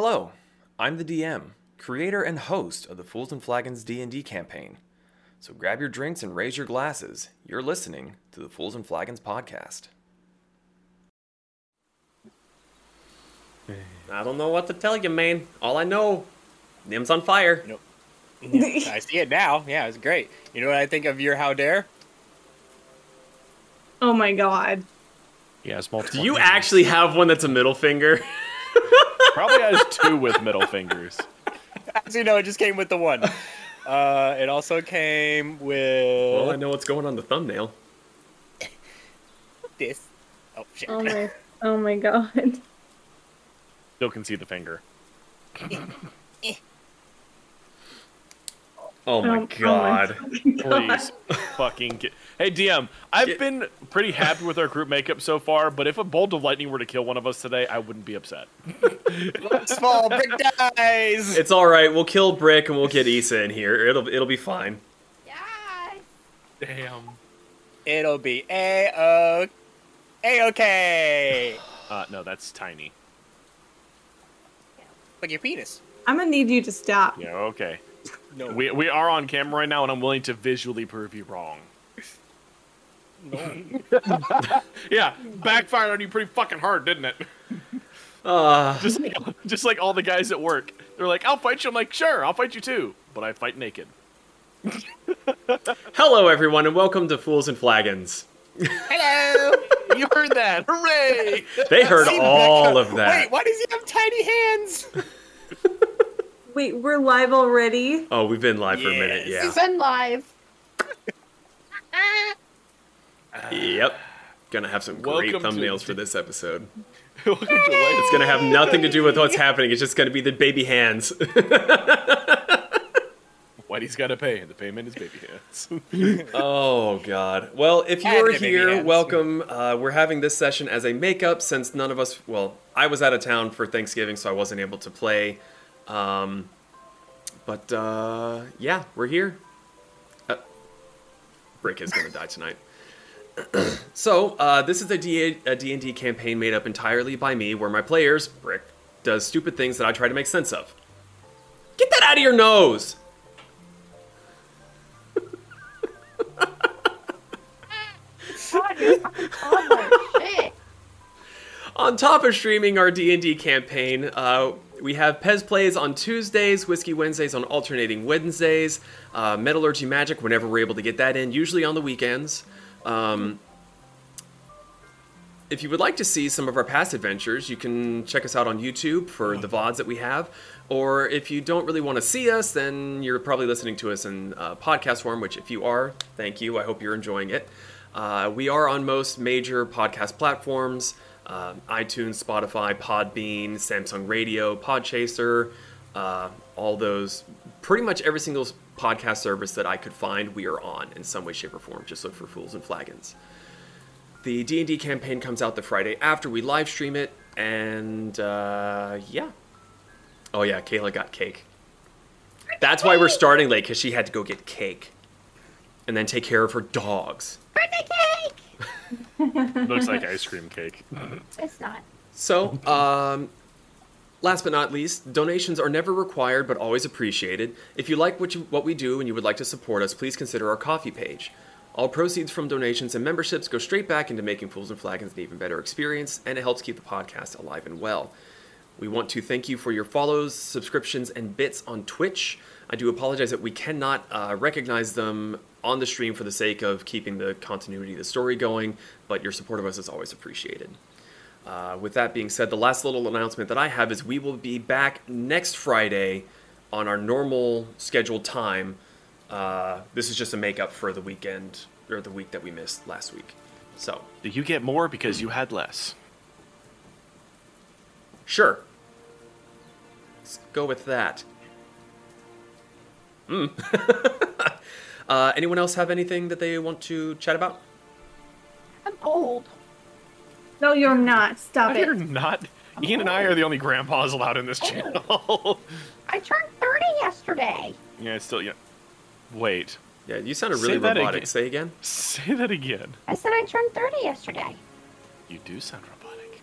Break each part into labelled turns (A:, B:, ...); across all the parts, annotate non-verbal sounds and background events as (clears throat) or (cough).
A: Hello, I'm the DM, creator and host of the Fools and Flagons D&D campaign. So grab your drinks and raise your glasses. You're listening to the Fools and Flagons podcast.
B: I don't know what to tell you, man. All I know, Nim's on fire.
C: Nope. Yeah, I see it now. Yeah, it's great. You know what I think of your how dare?
D: Oh my god.
E: He has multiple.
B: Do you
E: hands.
B: actually have one that's a middle finger? (laughs)
E: Probably has two with middle fingers.
C: Actually, no, it just came with the one. Uh, it also came with
B: well, I know what's going on the thumbnail.
C: this. Oh shit!
D: Oh my (laughs) oh my god.
E: Still can see the finger.
B: Oh my
D: Oh- oh
B: god.
D: fucking God.
E: Please, fucking get. Hey DM, I've
B: Get-
E: been pretty happy with our group makeup so far, but if a bolt of lightning were to kill one of us today, I wouldn't be upset. (laughs)
C: Small brick dies.
B: It's all right. We'll kill Brick and we'll get Issa in here. It'll it'll be fine. Yeah.
E: Damn.
C: It'll be a o a okay.
E: Uh, no, that's tiny.
C: Like your penis.
D: I'm gonna need you to stop.
E: Yeah, okay.
C: No.
E: We we are on camera right now, and I'm willing to visually prove you wrong. (laughs) Yeah, backfired on you pretty fucking hard, didn't it?
B: Uh,
E: Just like just like all the guys at work. They're like, "I'll fight you." I'm like, "Sure, I'll fight you too," but I fight naked. (laughs)
B: hello everyone and welcome to Fools and Flagons.
C: Hello.
E: You heard that? Hooray!
B: They heard all of that.
C: Wait, why does he have tiny hands? (laughs)
D: Wait, we're live already?
B: Oh, we've been live for a minute.
C: Yes.
B: Yeah.
F: We've been live. (laughs)
B: Yep. Gonna have some great
E: Welcome to-
B: thumbnails for this episode. (laughs)
E: Welcome to life.
B: It's gonna have nothing to do with what's happening. It's just gonna be the baby hands. (laughs)
E: Whitey's got to pay, and the payment is baby hands.
B: oh God. Well, if
C: And
B: you're
C: the baby
B: here,
C: hands.
B: welcome. Uh, we're having this session as a makeup since none of us. Well, I was out of town for Thanksgiving, so I wasn't able to play. Um, but uh, yeah, we're here. Uh, Brick is gonna die tonight. (clears throat) so uh, this is a D- a D&D campaign made up entirely by me, where my players, Brick, does stupid things that I try to make sense of. Get that out of your nose!
F: God, you're fucking toddler. Shit.
B: On top of streaming our D&D campaign, uh, we have Pez Plays on Tuesdays, Whiskey Wednesdays on alternating Wednesdays, uh, Metallurgy Magic whenever we're able to get that in, usually on the weekends. Um, if you would like to see some of our past adventures, you can check us out on YouTube for the VODs that we have. Or if you don't really want to see us, then you're probably listening to us in uh, podcast form, which if you are, thank you. I hope you're enjoying it. Uh, we are on most major podcast platforms um, iTunes, Spotify, Podbean, Samsung Radio, Podchaser, uh, all those. Pretty much every single podcast service that I could find, we are on in some way, shape, or form. Just look for Fools and Flagons. The D&D campaign comes out the Friday after we live stream it, and uh, yeah. Oh yeah, Kayla got cake. That's why we're starting late, because she had to go get cake. And then take care of her dogs.
F: Birthday cake!
E: Looks like (laughs) ice cream cake.
F: It's not.
B: So, um, last but not least, donations are never required but always appreciated. If you like what, you, what we do and you would like to support us, please consider our Ko-fi page. All proceeds from donations and memberships go straight back into making Fools and Flagons an even better experience, and it helps keep the podcast alive and well. We want to thank you for your follows, subscriptions, and bits on Twitch. I do apologize that we cannot uh, recognize them on the stream for the sake of keeping the continuity of the story going, but your support of us is always appreciated. Uh, with that being said, the last little announcement that I have is we will be back next Friday on our normal scheduled time. Uh, this is just a makeup for the weekend or the week that we missed last week. So,
E: Do you get more because you had less?
B: sure. Let's go with that. Hmm. (laughs) uh, anyone else have anything that they want to chat about?
F: I'm old.
D: No, you're not. Stop
E: You're
D: it.
E: not. Ian and I are the only grandpas allowed in this channel. (laughs)
F: I turned 30 yesterday.
E: yeah, it's still yeah. Wait.
B: Yeah, you sounded really
E: that
B: robotic.
E: again.
B: Say again.
E: Say that again.
F: I said I turned 30 yesterday.
E: You do sound robotic.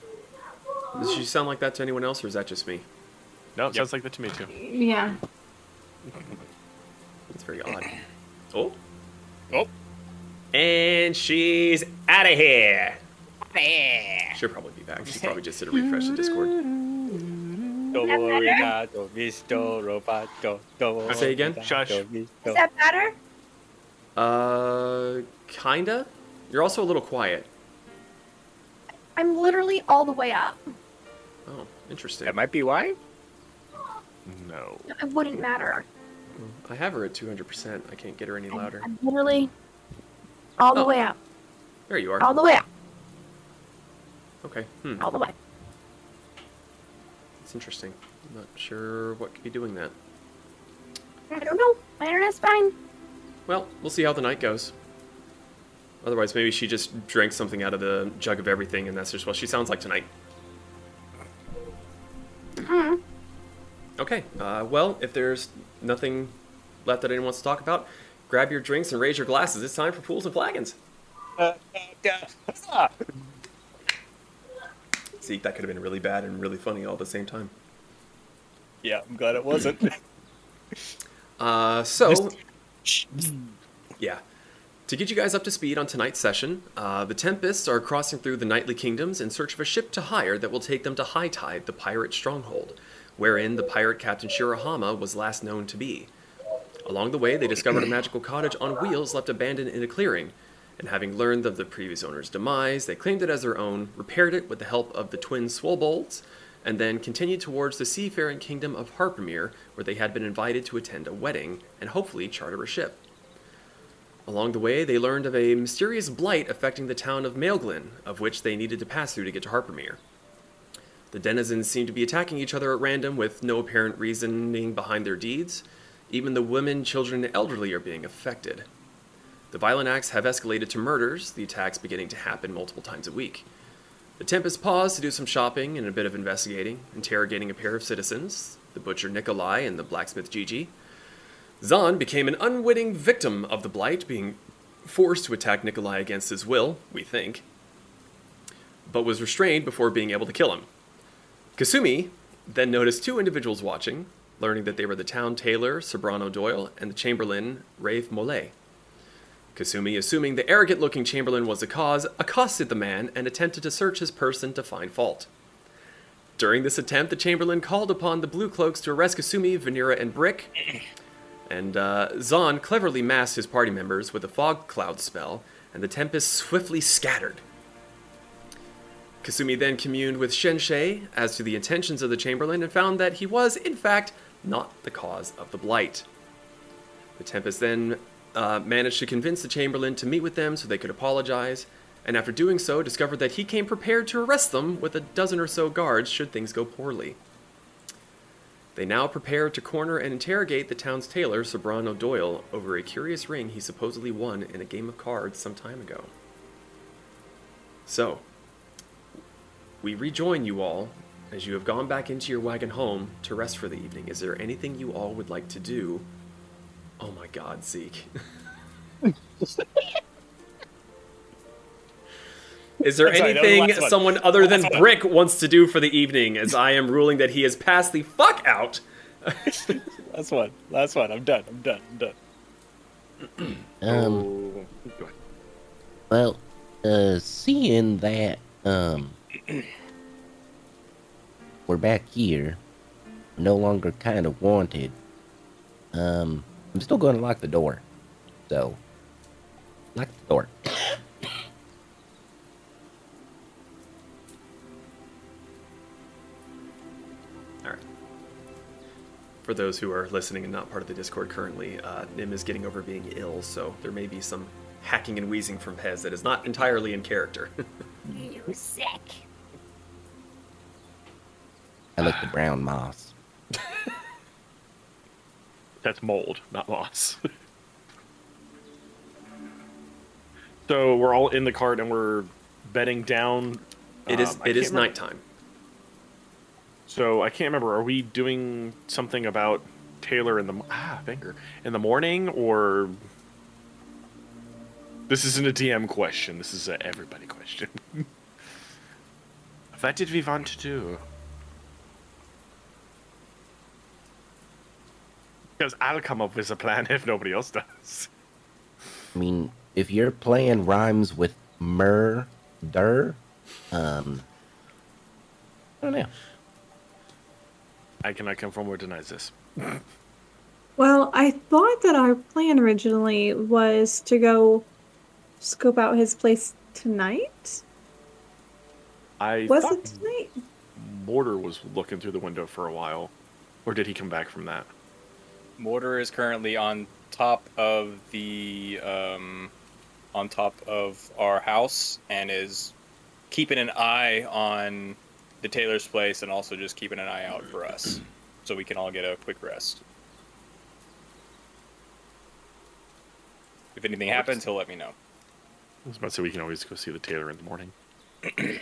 B: Does she sound like that to anyone else, or is that just me?
E: No, it sounds like that to me too.
D: Yeah.
B: It's very odd. (clears throat) Oh,
C: Oh,
B: and she's out of here.
C: yeah.
B: She'll probably be back. She (laughs) probably just did a refresh of Discord.
C: Arigato, Mr. Roboto. Don't
B: Say again?
E: Shush.
C: Mr.
F: Is that better?
B: Uh, kinda. You're also a little quiet.
F: I'm literally all the way up.
B: Oh, interesting.
C: That might be why. (gasps)
E: No.
F: It wouldn't matter.
B: I have her at 200%. I can't get her any louder.
F: I'm literally all the
B: Oh.
F: way up.
B: There you are.
F: All the way up.
B: Okay. Hmm.
F: All the way.
B: It's interesting. I'm not sure what could be doing that.
F: I don't know. My internet's fine.
B: Well, we'll see how the night goes. Otherwise, maybe she just drank something out of the jug of everything, and that's just what she sounds like tonight.
F: Hmm.
B: Okay. Uh, well, if there's nothing left that anyone wants to talk about, grab your drinks and raise your glasses. It's time for pools and flagons. (laughs) See, that could have been really bad and really funny all at the same time.
C: Yeah, I'm glad it wasn't. (laughs)
B: Uh, so, yeah. To get you guys up to speed on tonight's session, uh, the Tempests are crossing through the Nightly Kingdoms in search of a ship to hire that will take them to High Tide, the pirate stronghold, wherein the pirate Captain Shirahama was last known to be. Along the way, they discovered a magical cottage on wheels left abandoned in a clearing, and having learned of the previous owner's demise, they claimed it as their own, repaired it with the help of the twin Swobolds, and then continued towards the seafaring kingdom of Harpermere, where they had been invited to attend a wedding and hopefully charter a ship. Along the way, they learned of a mysterious blight affecting the town of Maelglin, of which they needed to pass through to get to Harpamere. The denizens seem to be attacking each other at random with no apparent reasoning behind their deeds. Even the women, children, and elderly are being affected. The violent acts have escalated to murders, the attacks beginning to happen multiple times a week. The Tempest paused to do some shopping and a bit of investigating, interrogating a pair of citizens, the butcher Nikolai and the blacksmith Gigi. Zahn became an unwitting victim of the blight, being forced to attack Nikolai against his will, we think, but was restrained before being able to kill him. Kasumi then noticed two individuals watching, learning that they were the town tailor Sobrano Doyle and the chamberlain Rafe Mollet. Kasumi, assuming the arrogant looking chamberlain was the cause, accosted the man and attempted to search his person to find fault. During this attempt, the chamberlain called upon the Blue Cloaks to arrest Kasumi, Vanera, and Brick, and uh, Zahn cleverly masked his party members with a fog cloud spell, and the Tempest swiftly scattered. Kasumi then communed with Shenshei as to the intentions of the Chamberlain and found that he was, in fact, not the cause of the blight. The Tempest then uh, managed to convince the Chamberlain to meet with them so they could apologize, and after doing so, discovered that he came prepared to arrest them with a dozen or so guards should things go poorly. They now prepare to corner and interrogate the town's tailor, Sobrano Doyle, over a curious ring he supposedly won in a game of cards some time ago. So, we rejoin you all as you have gone back into your wagon home to rest for the evening. Is there anything you all would like to do? Oh my god, Zeke. (laughs) Is there
C: sorry, that was the
B: anything someone other than
C: Last one.
B: Brick wants to do for the evening? As I am ruling that he has passed the fuck out. (laughs)
C: Last one. Last one. I'm done. I'm done. I'm done. (clears throat)
G: Um, well, uh, seeing that, um, (clears throat) we're back here, no longer kind of wanted, um, I'm still going to lock the door. So, lock the door. (coughs)
B: All right. For those who are listening and not part of the Discord currently, uh, Nim is getting over being ill, so there may be some hacking and wheezing from Pez that is not entirely in character. (laughs)
F: You sick.
G: I like the brown moss. (laughs)
E: That's mold, not moss. (laughs) so we're all in the cart and we're bedding down.
B: It is.
E: Um,
B: it is
E: remember-
B: nighttime.
E: So I can't remember. Are we doing something about tailor in the ah finger in the morning or? This isn't a DM question. This is a everybody question. (laughs) what did we want to do? Because I'll come up with a plan (laughs) if nobody else does.
G: I mean, if your plan rhymes with murder, um, I don't know.
E: I cannot confirm or deny this. (laughs)
D: Well, I thought that our plan originally was to go scope out his place tonight.
E: I
D: Was
E: thought
D: it tonight?
E: Mortar was looking through the window for a while, or did he come back from that?
C: Mortar is currently on top of the um, on top of our house and is keeping an eye on the tailor's place and also just keeping an eye out for us, so we can all get a quick rest. If anything happens, he'll let me know.
E: I was about to say we can always go see the tailor in the morning. (clears throat)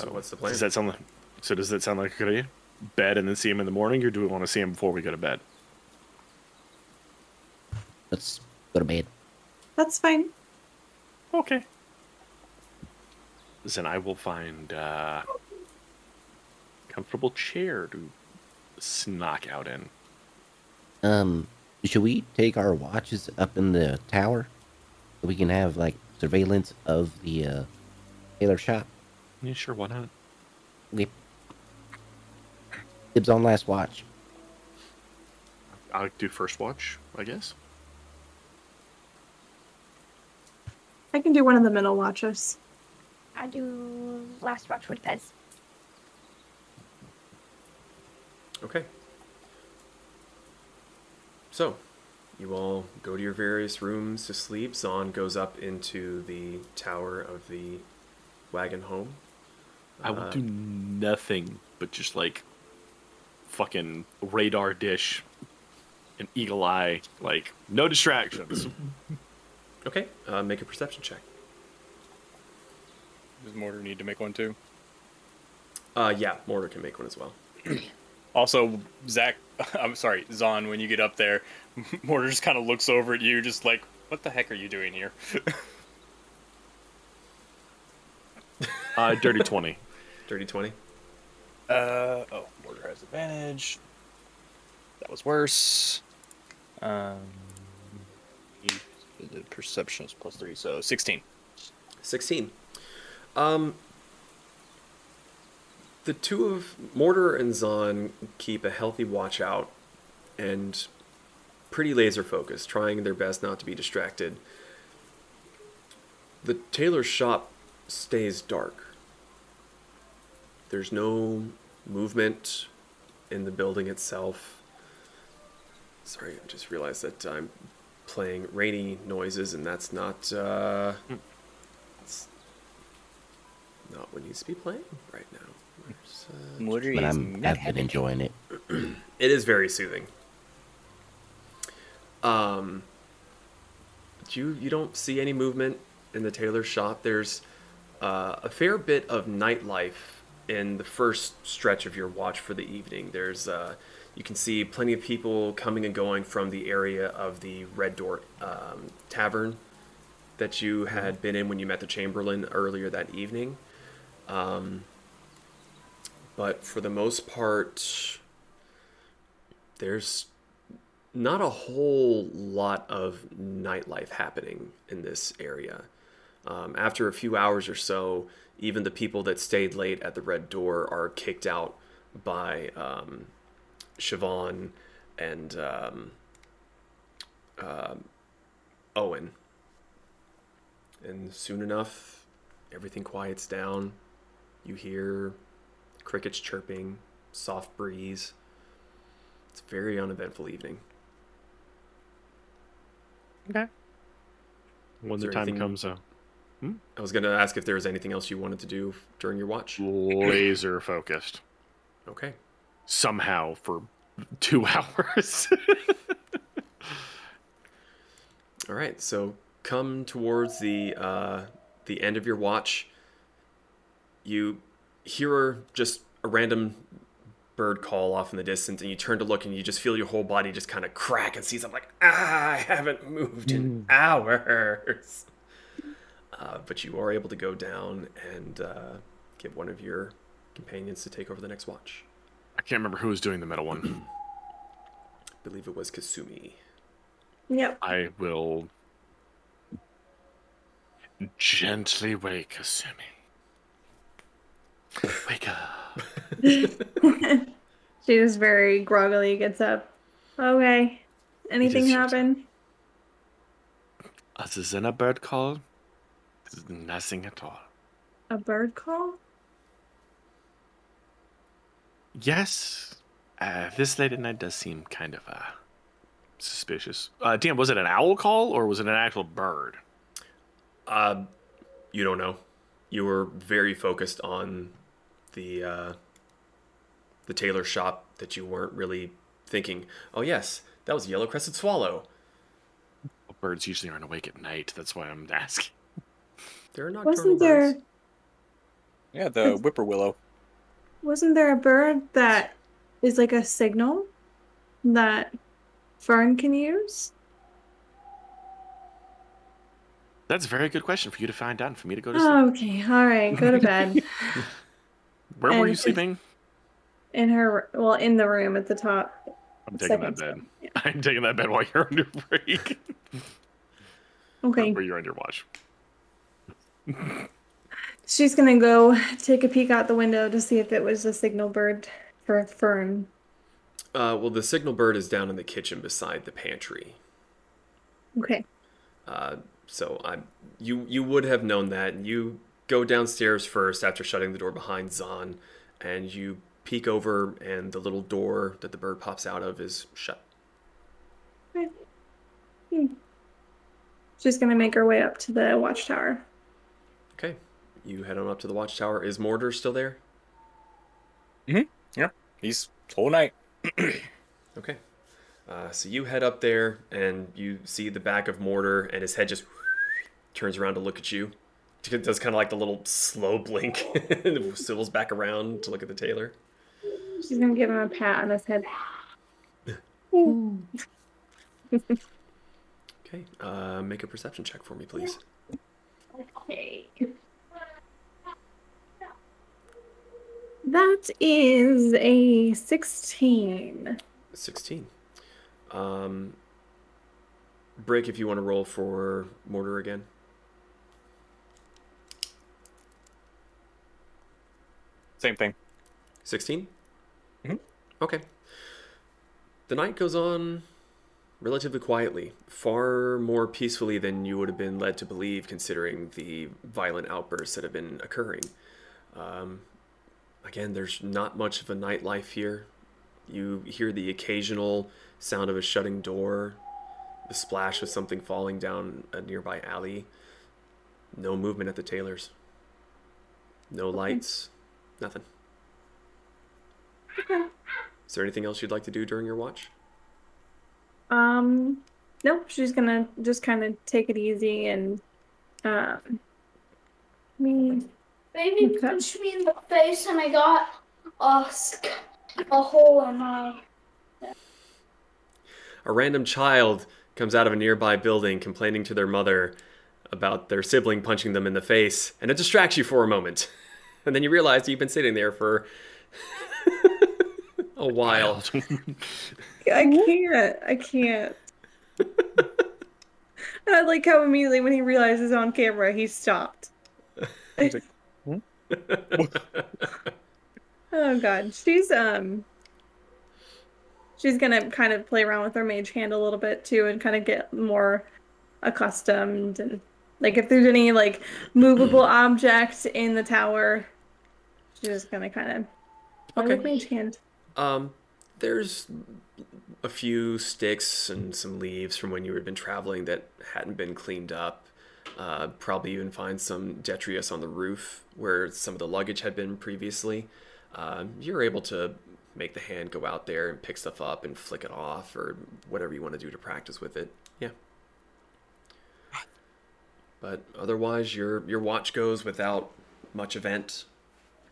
E: so,
B: So what's the plan?
E: Does that sound like, so does that sound like a good idea? Bed and then see him in the morning, or do we want to see him before we go to bed?
G: Let's go to bed.
D: That's fine.
E: Okay. Then I will find uh, comfortable chair to snock out in.
G: Um, should we take our watches up in the tower so we can have like surveillance of the uh, tailor shop?
E: Yeah, sure, why not?
G: We dibs on last watch.
E: I'll do first watch, I guess.
D: I can do one of the middle watches.
F: I do last watch with Pez.
B: Okay. So, you all go to your various rooms to sleep. Zahn goes up into the tower of the wagon home.
E: I will
B: Uh,
E: do nothing but just like fucking radar dish and eagle eye, like no distractions. (clears throat)
B: Okay, uh, make a perception check.
C: Does Mortar need to make one too?
B: Uh, yeah, Mortar can make one as well. (clears throat)
C: Also, Zach, (laughs) I'm sorry, Zahn, when you get up there, (laughs) Mortar just kind of looks over at you, just like, what the heck are you doing here? (laughs)
E: uh, dirty twenty.
B: Dirty 20.
C: uh, oh, Mortar has advantage. That was worse. Um, the perception is plus three, so 16.
B: 16. Um, the two of Mortar and Zahn keep a healthy watch out and pretty laser focused, trying their best not to be distracted. The tailor's shop stays dark. There's no movement in the building itself. Sorry, I just realized that I'm playing rainy noises, and that's not uh, it's not what needs to be playing right now. Uh,
G: But I'm, I've been enjoying it. (clears throat)
B: it is very soothing. Um, but you you don't see any movement in the tailor shop. There's uh, a fair bit of nightlife in the first stretch of your watch for the evening. There's uh, you can see plenty of people coming and going from the area of the Red Door um, Tavern that you had been in when you met the Chamberlain earlier that evening. Um, but for the most part, there's not a whole lot of nightlife happening in this area. Um, after a few hours or so, even the people that stayed late at the Red Door are kicked out by um, Siobhan and um, um Owen. And soon enough, everything quiets down. You hear crickets chirping, soft breeze. It's a very uneventful evening.
E: Okay. When the time
B: anything-
E: comes, uh,
B: I was going to ask if there was anything else you wanted to do during your watch.
E: laser focused
B: Okay.
E: somehow for two (laughs) hours.
B: All right. So come towards the uh, the end of your watch. You hear just a random bird call off in the distance, and you turn to look, and you just feel your whole body just kind of crack and see something like, ah, I haven't moved in hours. Uh, but you are able to go down and uh, get one of your companions to take over the next watch.
E: I can't remember who was doing the metal one. (clears throat)
B: I believe it was Kasumi.
D: Yep.
E: I will gently wake Kasumi. (laughs) Wake up. (laughs)
D: she just very groggily gets up. Okay. Anything
E: is-
D: happen?
E: Other than a bird call, there's nothing at all.
D: A bird call?
E: Yes, uh, this late at night does seem kind of uh, suspicious. Uh, Dan, was it an owl call or was it an actual bird?
B: Uh, you don't know. You were very focused on the uh, the tailor shop that you weren't really thinking. Oh yes, that was a yellow crested swallow.
E: Birds usually aren't awake at night. That's why I'm (laughs) asking.
B: There are nocturnal
D: Wasn't there
B: birds.
C: Yeah, the whippoorwillow.
D: wasn't there a bird that is like a signal that Fern can use?
E: That's a very good question for you to find out and for me to go to sleep.
D: Okay, all right, go to bed. (laughs)
E: Where were you sleeping?
D: in her, well, in the room at the top.
E: I'm taking that bed.
D: yeah. (laughs)
E: I'm taking that bed while you're (laughs) on your break.
D: Okay,
E: Where you're on your watch.
D: She's gonna go take a peek out the window to see if it was a signal bird for Fern.
B: Uh, well, the signal bird is down in the kitchen beside the pantry.
D: Okay.
B: Uh, so I, you you would have known that. You go downstairs first after shutting the door behind Zahn, and you peek over, and the little door that the bird pops out of is shut. Okay.
D: She's gonna make her way up to the watchtower.
B: Okay, you head on up to the watchtower. Is Mortar still there? Mm-hmm. Yeah.
C: He's whole night. (clears throat)
B: Okay. Uh, so you head up there, and you see the back of Mortar, and his head just (sniffs) turns around to look at you. It does kind of like the little slow blink, (laughs) and swivels back around to look at the tailor.
D: She's gonna give him a pat on his head. (sniffs) (laughs)
B: Okay, uh, make a perception check for me, please.
D: Okay. That is a 16.
B: 16. Um, break if you want to roll for Mortar again.
C: Same thing.
B: 16?
C: Mhm.
B: Okay. The night goes on relatively quietly, far more peacefully than you would have been led to believe, considering the violent outbursts that have been occurring. Um, again, there's not much of a nightlife here. You hear the occasional sound of a shutting door, the splash of something falling down a nearby alley. No movement at the tailors. No lights. Nothing. Is there anything else you'd like to do during your watch?
D: Um, nope, she's gonna just kind of take it easy and, um, me.
F: Baby
D: Okay.
F: punched me in the face and I got a, a hole in my.
B: A random child comes out of a nearby building complaining to their mother about their sibling punching them in the face, and it distracts you for a moment. (laughs) And then you realize you've been sitting there for a while. (laughs)
D: I can't. I can't. (laughs) I like how immediately when he realizes on camera, he stopped.
C: He's like, (laughs)
D: Oh god, she's um she's gonna kind of play around with her mage hand a little bit too and kind of get more accustomed and like if there's any like movable object in the tower, she's just gonna kind of play with
B: Okay.
D: mage hand.
B: Um, there's a few sticks and some leaves from when you had been traveling that hadn't been cleaned up. Uh, probably even find some detritus on the roof where some of the luggage had been previously. Um, you're able to make the hand go out there and pick stuff up and flick it off or whatever you want to do to practice with it. Yeah. But otherwise, your your watch goes without much event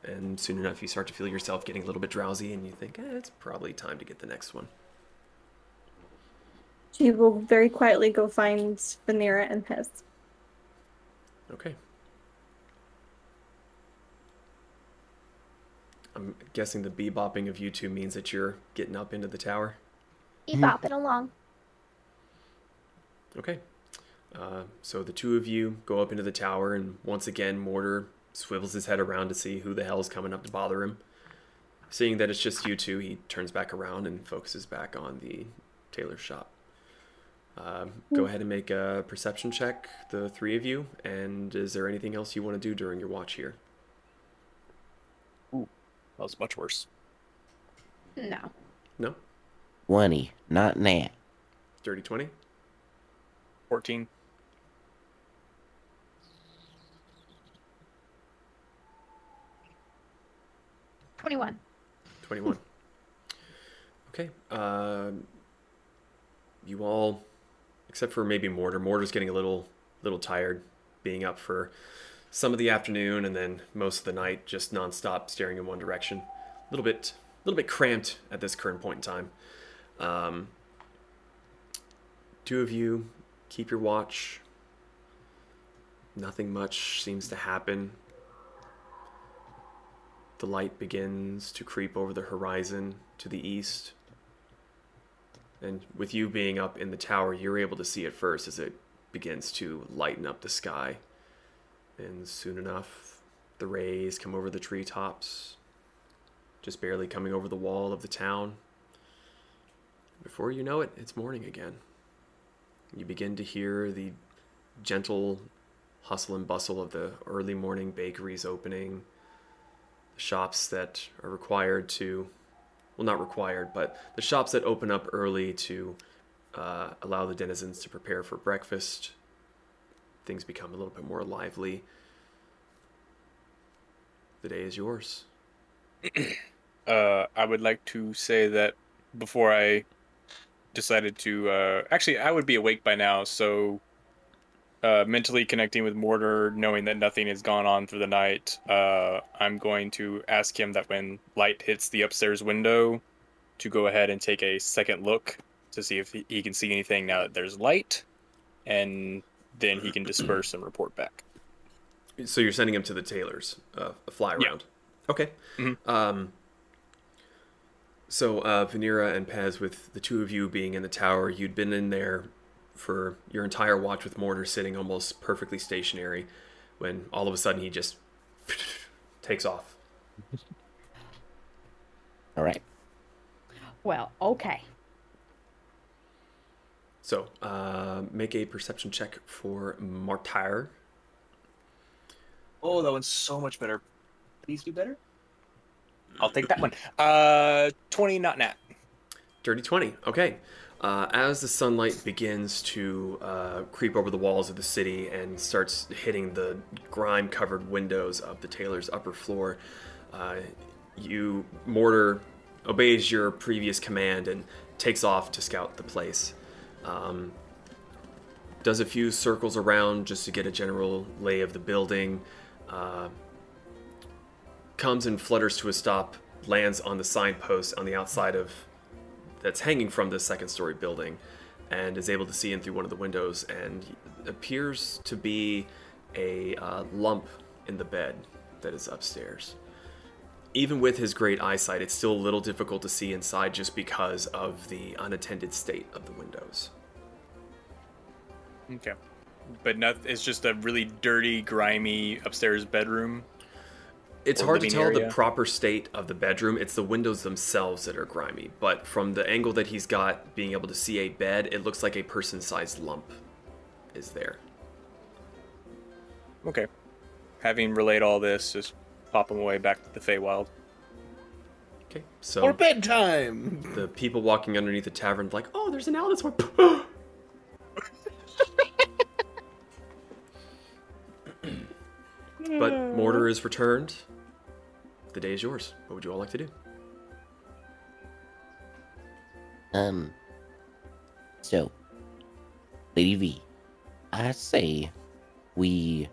B: and soon enough you start to feel yourself getting a little bit drowsy and you think eh, it's probably time to get the next one
D: She will very quietly go find Vanera and Pez.
B: okay I'm guessing the bebopping of you two means that you're getting up into the tower.
F: Keep bopping along.
B: Okay. Uh, so the two of you go up into the tower, and once again, Mortar swivels his head around to see who the hell is coming up to bother him. Seeing that it's just you two, he turns back around and focuses back on the tailor shop. Um, go ahead and make a perception check, the three of you. And is there anything else you want to do during your watch here?
C: Ooh, that was much worse.
F: No.
B: No?
G: 20, not nat.
B: Dirty 20?
C: 14.
F: Twenty-one.
B: 21. (laughs) okay. Um, you all, except for maybe Mortar. Mortar's getting a little, little tired, being up for some of the afternoon and then most of the night, just nonstop staring in one direction. A little bit, a little bit cramped at this current point in time. Um, two of you keep your watch. Nothing much seems to happen. The light begins to creep over the horizon to the east. And with you being up in the tower, you're able to see it first as it begins to lighten up the sky. And soon enough, the rays come over the treetops, just barely coming over the wall of the town. Before you know it, it's morning again. You begin to hear the gentle hustle and bustle of the early morning bakeries opening, shops that are required to, well, not required, but the shops that open up early to uh, allow the denizens to prepare for breakfast. Things become a little bit more lively. The day is yours. (clears throat)
C: Uh, I would like to say that before I decided to, uh, actually, I would be awake by now, so uh, mentally connecting with Mortar, knowing that nothing has gone on through the night, uh, I'm going to ask him that when light hits the upstairs window, to go ahead and take a second look to see if he, can see anything now that there's light, and then he can disperse and report back.
B: So you're sending him to the tailors, uh, a fly
C: Yeah.
B: around. Okay.
C: Mhm.
B: Um, so uh, Vanera and Pez, with the two of you being in the tower, you'd been in there for your entire watch with Mortar sitting almost perfectly stationary, when all of a sudden he just (laughs) takes off.
G: All right.
H: Well, okay.
B: So uh, make a perception check for Mortar.
C: Oh, that one's so much better. Please do better. I'll take that one. Uh, twenty, not nat.
B: Dirty 20. Okay. Uh, as the sunlight begins to uh, creep over the walls of the city and starts hitting the grime covered windows of the tailor's upper floor, uh, you, Mortar, obeys your previous command and takes off to scout the place. Um, does a few circles around just to get a general lay of the building. Uh, comes and flutters to a stop, lands on the signpost on the outside of that's hanging from this second story building and is able to see in through one of the windows and appears to be a uh, lump in the bed that is upstairs. Even with his great eyesight, it's still a little difficult to see inside just because of the unattended state of the windows.
C: Okay. But not, it's just a really dirty, grimy upstairs bedroom.
B: It's hard to
C: living
B: tell the proper state of the bedroom. It's the windows themselves that are grimy. But from the angle that he's got, being able to see a bed, it looks like a person sized lump is there.
C: Okay. Having relayed all this, just pop him away back to the Feywild.
B: Okay, so.
E: Or bedtime.
B: the people walking underneath the tavern like, oh, there's an owl that's one. (gasps) (laughs) but Mortar is returned. The day is yours. What would you all like to do?
G: Um. So, Lady V, I say we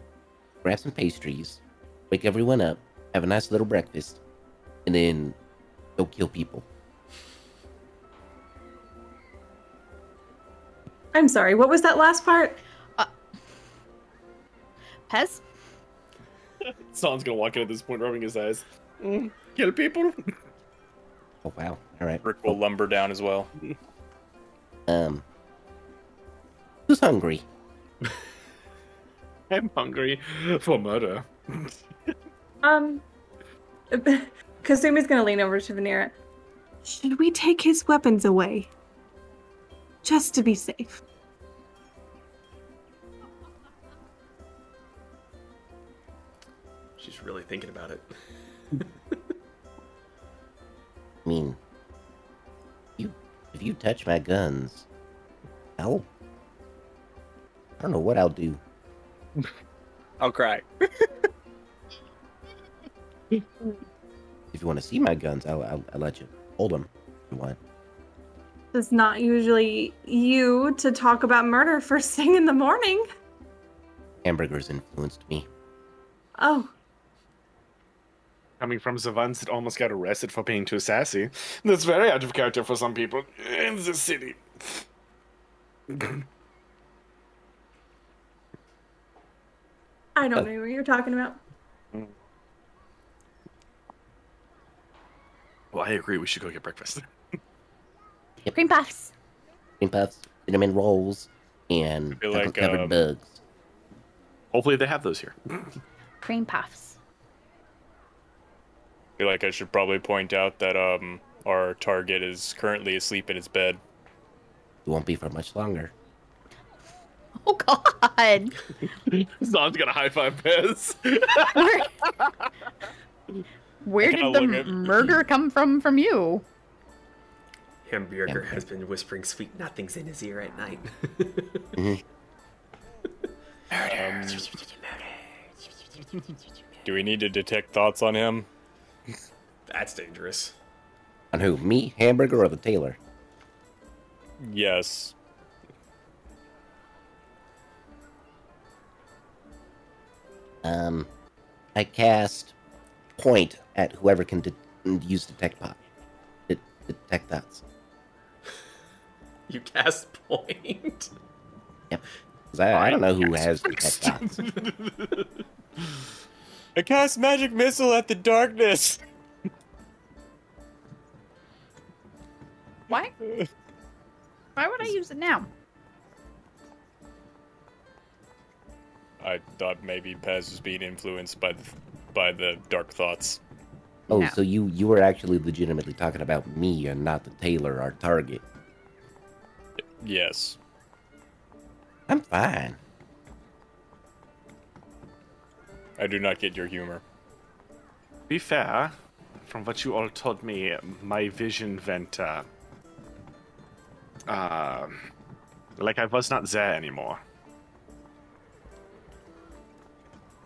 G: grab some pastries, wake everyone up, have a nice little breakfast, and then go kill people.
D: I'm sorry. What was that last part?
H: Pez?
E: Someone's gonna walk in at this point, rubbing his eyes. Mm, kill people. (laughs)
G: Oh wow. All right.
C: Rick will lumber down as well.
G: Um. Who's hungry? (laughs)
E: I'm hungry for murder.
D: Um, (laughs) Kasumi's gonna lean over to Vanera. Should we take his weapons away? Just to be safe.
B: She's really thinking about it. (laughs)
G: I mean, you if you touch my guns, I'll. I don't know what I'll do. (laughs)
C: I'll cry. (laughs)
G: If you want to see my guns, I'll, I'll, I'll let you hold them if you want.
D: It's not usually you to talk about murder first thing in the morning.
G: Hamburgers influenced me.
D: Oh,
E: Coming from the ones that almost got arrested for being too sassy. That's very out of character for some people in the city.
D: I don't know what you're talking about.
E: Well, I agree. We should go get breakfast. (laughs)
H: Cream puffs.
G: Cream puffs, cinnamon rolls, and
C: feel
G: chocolate
C: like,
G: covered
C: um,
G: bugs.
E: Hopefully, they have those here.
H: Cream puffs.
C: Feel like I should probably point out that um our target is currently asleep in his bed.
G: It won't be for much longer.
H: Oh God. (laughs)
E: Zahn's gonna high five Pez. (laughs)
H: Where, where did the murder come from from you?
B: Hamburger has been whispering sweet nothings in his ear at night. (laughs)
C: Um, do we need to detect thoughts on him?
B: That's dangerous.
G: On who? Me, Hamburger, or the tailor?
C: Yes.
G: Um, I cast point at whoever can de- use detect pot. De- detect thoughts.
B: You cast point.
G: Yep. 'Cause I, I don't know who has detect thoughts. (laughs)
C: I cast magic missile at the darkness.
H: Why? (laughs) Why would I use it now?
C: I thought maybe Pez was being influenced by the by the dark thoughts.
G: Oh,
H: No.
G: so you you were actually legitimately talking about me and not the tailor, our target.
C: Yes.
G: I'm fine.
C: I do not get your humor.
E: be fair, from what you all told me, my vision went, uh, uh, like I was not there anymore.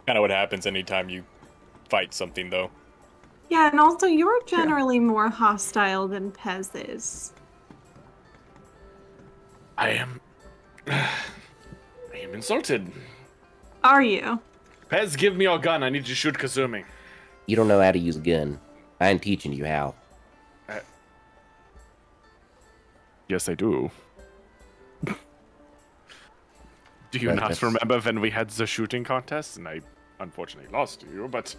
C: Kind of what happens anytime you fight something, though.
D: Yeah, and also you're generally more hostile than Pez is.
E: I am, (sighs) I am insulted.
D: Are you?
E: Pez, give me your gun. I need to shoot Kasumi.
G: You don't know how to use a gun. I'm teaching you how.
E: Yes, I do. do you
G: Right,
E: not
G: that's-
E: remember when we had the shooting contest and I unfortunately lost to you, but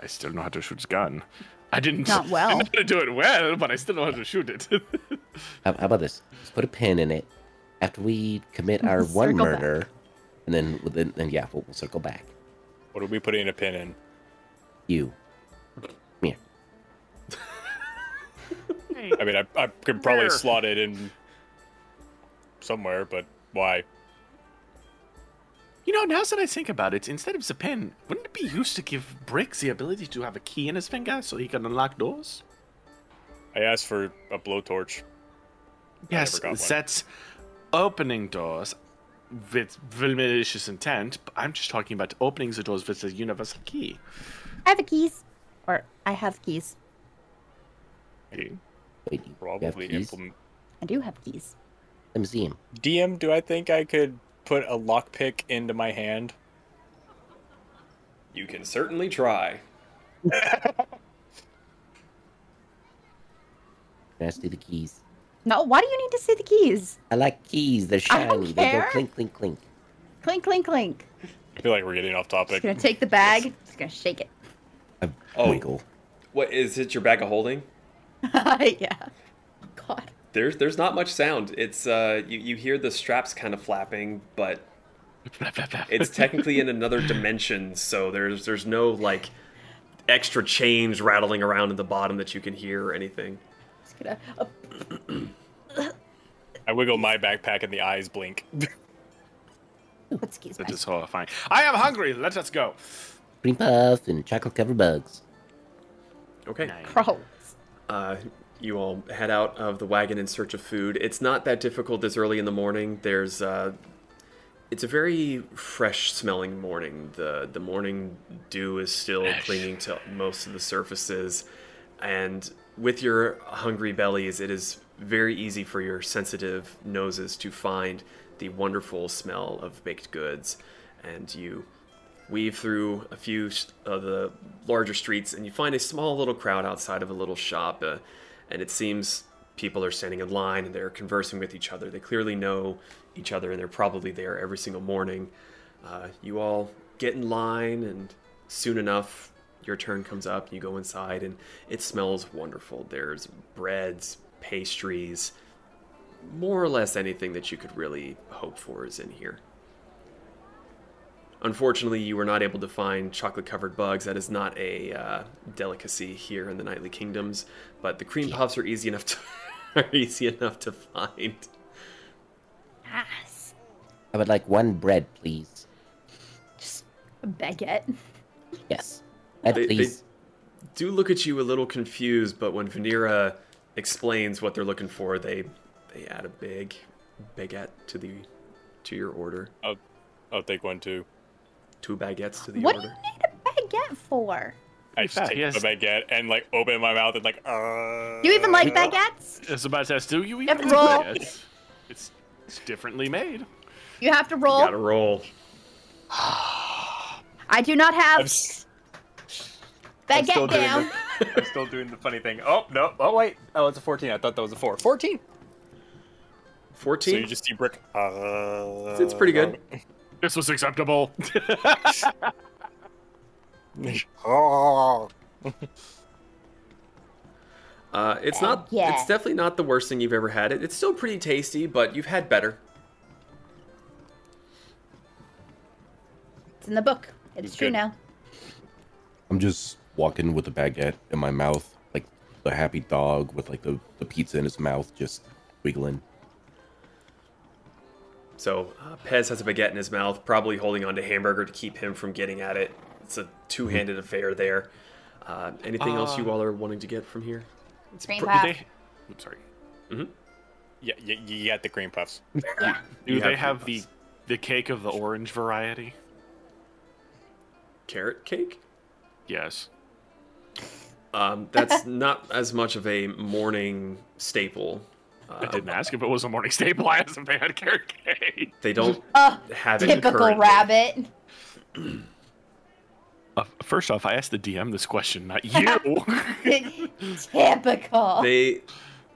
E: I still know how to shoot a gun. I didn't
H: Not (laughs) well.
E: I know how to do it well, but I still know how to shoot it.
G: How, how about this? Let's put a pin in it after we commit our one
H: Circle back.
G: murder, and then then, then yeah, we'll, we'll circle back.
C: What are we putting a pin in?
G: You. (laughs)
C: I mean, I, I could probably
E: Where?
C: slot it in somewhere, but why?
E: you know, now that I think about it, instead of the pen, wouldn't it be used to give Brick the ability to have a key in his finger so he can unlock doors?
C: I asked for a blowtorch.
E: Yes,
C: never got one.
E: that's opening doors with malicious intent. But I'm just talking about opening the doors with a universal key.
H: I have the keys. Or I have keys.
E: Okay.
G: Wait, you have
C: Probably
G: keys?
C: implement.
H: I do have keys.
G: Let me see him.
C: DM, do I think I could put a lockpick into my hand?
B: You can certainly try. (laughs)
G: Can I see the keys?
H: No, why do you need to see the keys?
G: I like keys. They're
H: I don't
G: shiny. They go clink, clink, clink.
H: Clink, clink, clink.
C: I feel like we're getting off topic.
H: Just
C: topic.
H: gonna take the bag, Just gonna shake it.
G: I
B: Oh.
G: wiggle.
B: What is it? Your bag of holding? (laughs)
H: yeah. God.
B: There's there's not much sound. It's uh you, you hear the straps kind of flapping, but (laughs) it's technically in another dimension, so there's there's no like extra chains rattling around in the bottom that you can hear or anything.
H: Just gonna. Oh, (coughs)
C: I wiggle my backpack and the eyes blink.
H: excuse me.
E: That is horrifying. I am hungry. Let us go.
G: Cream puff and chocolate covered bugs.
B: Okay.
H: Gross.
B: Uh, you all head out of the wagon in search of food. It's not that difficult this early in the morning. There's uh, it's a very fresh smelling morning. The the morning dew is still clinging to most of the surfaces, and with your hungry bellies, it is very easy for your sensitive noses to find the wonderful smell of baked goods, and you weave through a few of the larger streets and you find a small little crowd outside of a little shop uh, and it seems people are standing in line and they're conversing with each other. They clearly know each other and they're probably there every single morning. Uh, you all get in line and soon enough your turn comes up you go inside and it smells wonderful. There's breads pastries more or less anything that you could really hope for is in here Unfortunately, you were not able to find chocolate covered bugs. That is not a uh, delicacy here in the Nightly Kingdoms. But the cream puffs are easy enough to (laughs) are easy enough to find.
H: Ass.
G: I would like one bread, please.
H: Just a baguette.
G: Yes. That,
B: They, they do look at you a little confused, but when Vanera explains what they're looking for, they they add a big baguette to the to your order.
C: I'll, I'll take one too.
B: Two baguettes to the
H: What do you need a baguette for?
C: I just
E: fat,
C: take
E: yes.
C: the baguette and like open my mouth and like. Uh,
H: You even like baguettes?
E: It's about to ask, do you
H: have
E: even
H: to
E: like
H: roll.
E: baguettes? It's, it's differently made.
H: You have to
B: You
H: roll.
B: gotta roll.
H: I do not
C: I'm,
H: have
C: s- I'm still
H: baguette
C: doing
H: down.
C: the- I'm still doing the funny thing. Oh no! Oh wait! Oh, it's a 14. I thought that was a four. 14. 14.
B: So
C: you just see brick. Uh,
B: it's pretty good.
E: This was acceptable.
C: Oh. (laughs)
B: Uh, it's not.
H: Baguette.
B: It's definitely not the worst thing you've ever had. It, it's still pretty tasty, but you've had better.
H: It's in the book. It's
C: It's
H: true
C: good.
H: now.
G: I'm just walking with a baguette in my mouth, like the happy dog with like the, the pizza in his mouth, just wiggling.
B: So uh, Pez has a baguette in his mouth, probably holding on to hamburger to keep him from getting at it. It's a two-handed affair there. Uh, anything else you
E: Uh,
B: all are wanting to get from here? It's
H: Cream
B: pr-
H: puff.
E: they, I'm sorry.
C: Yeah, you, you got the cream puffs. (laughs)
H: Yeah.
E: Do
B: You
E: they
B: have
E: have the the cake of the orange variety?
B: carrot cake.
E: Yes.
B: Um, that's (laughs) not as much of a morning staple.
E: I
B: Uh,
E: didn't ask if it was a morning staple. I asked if they had carrot cake.
B: they don't (laughs)
H: Oh,
B: have it
H: typical rabbit.
E: Uh, first off, I asked the DM this question, not (laughs) you. (laughs)
H: typical.
B: They,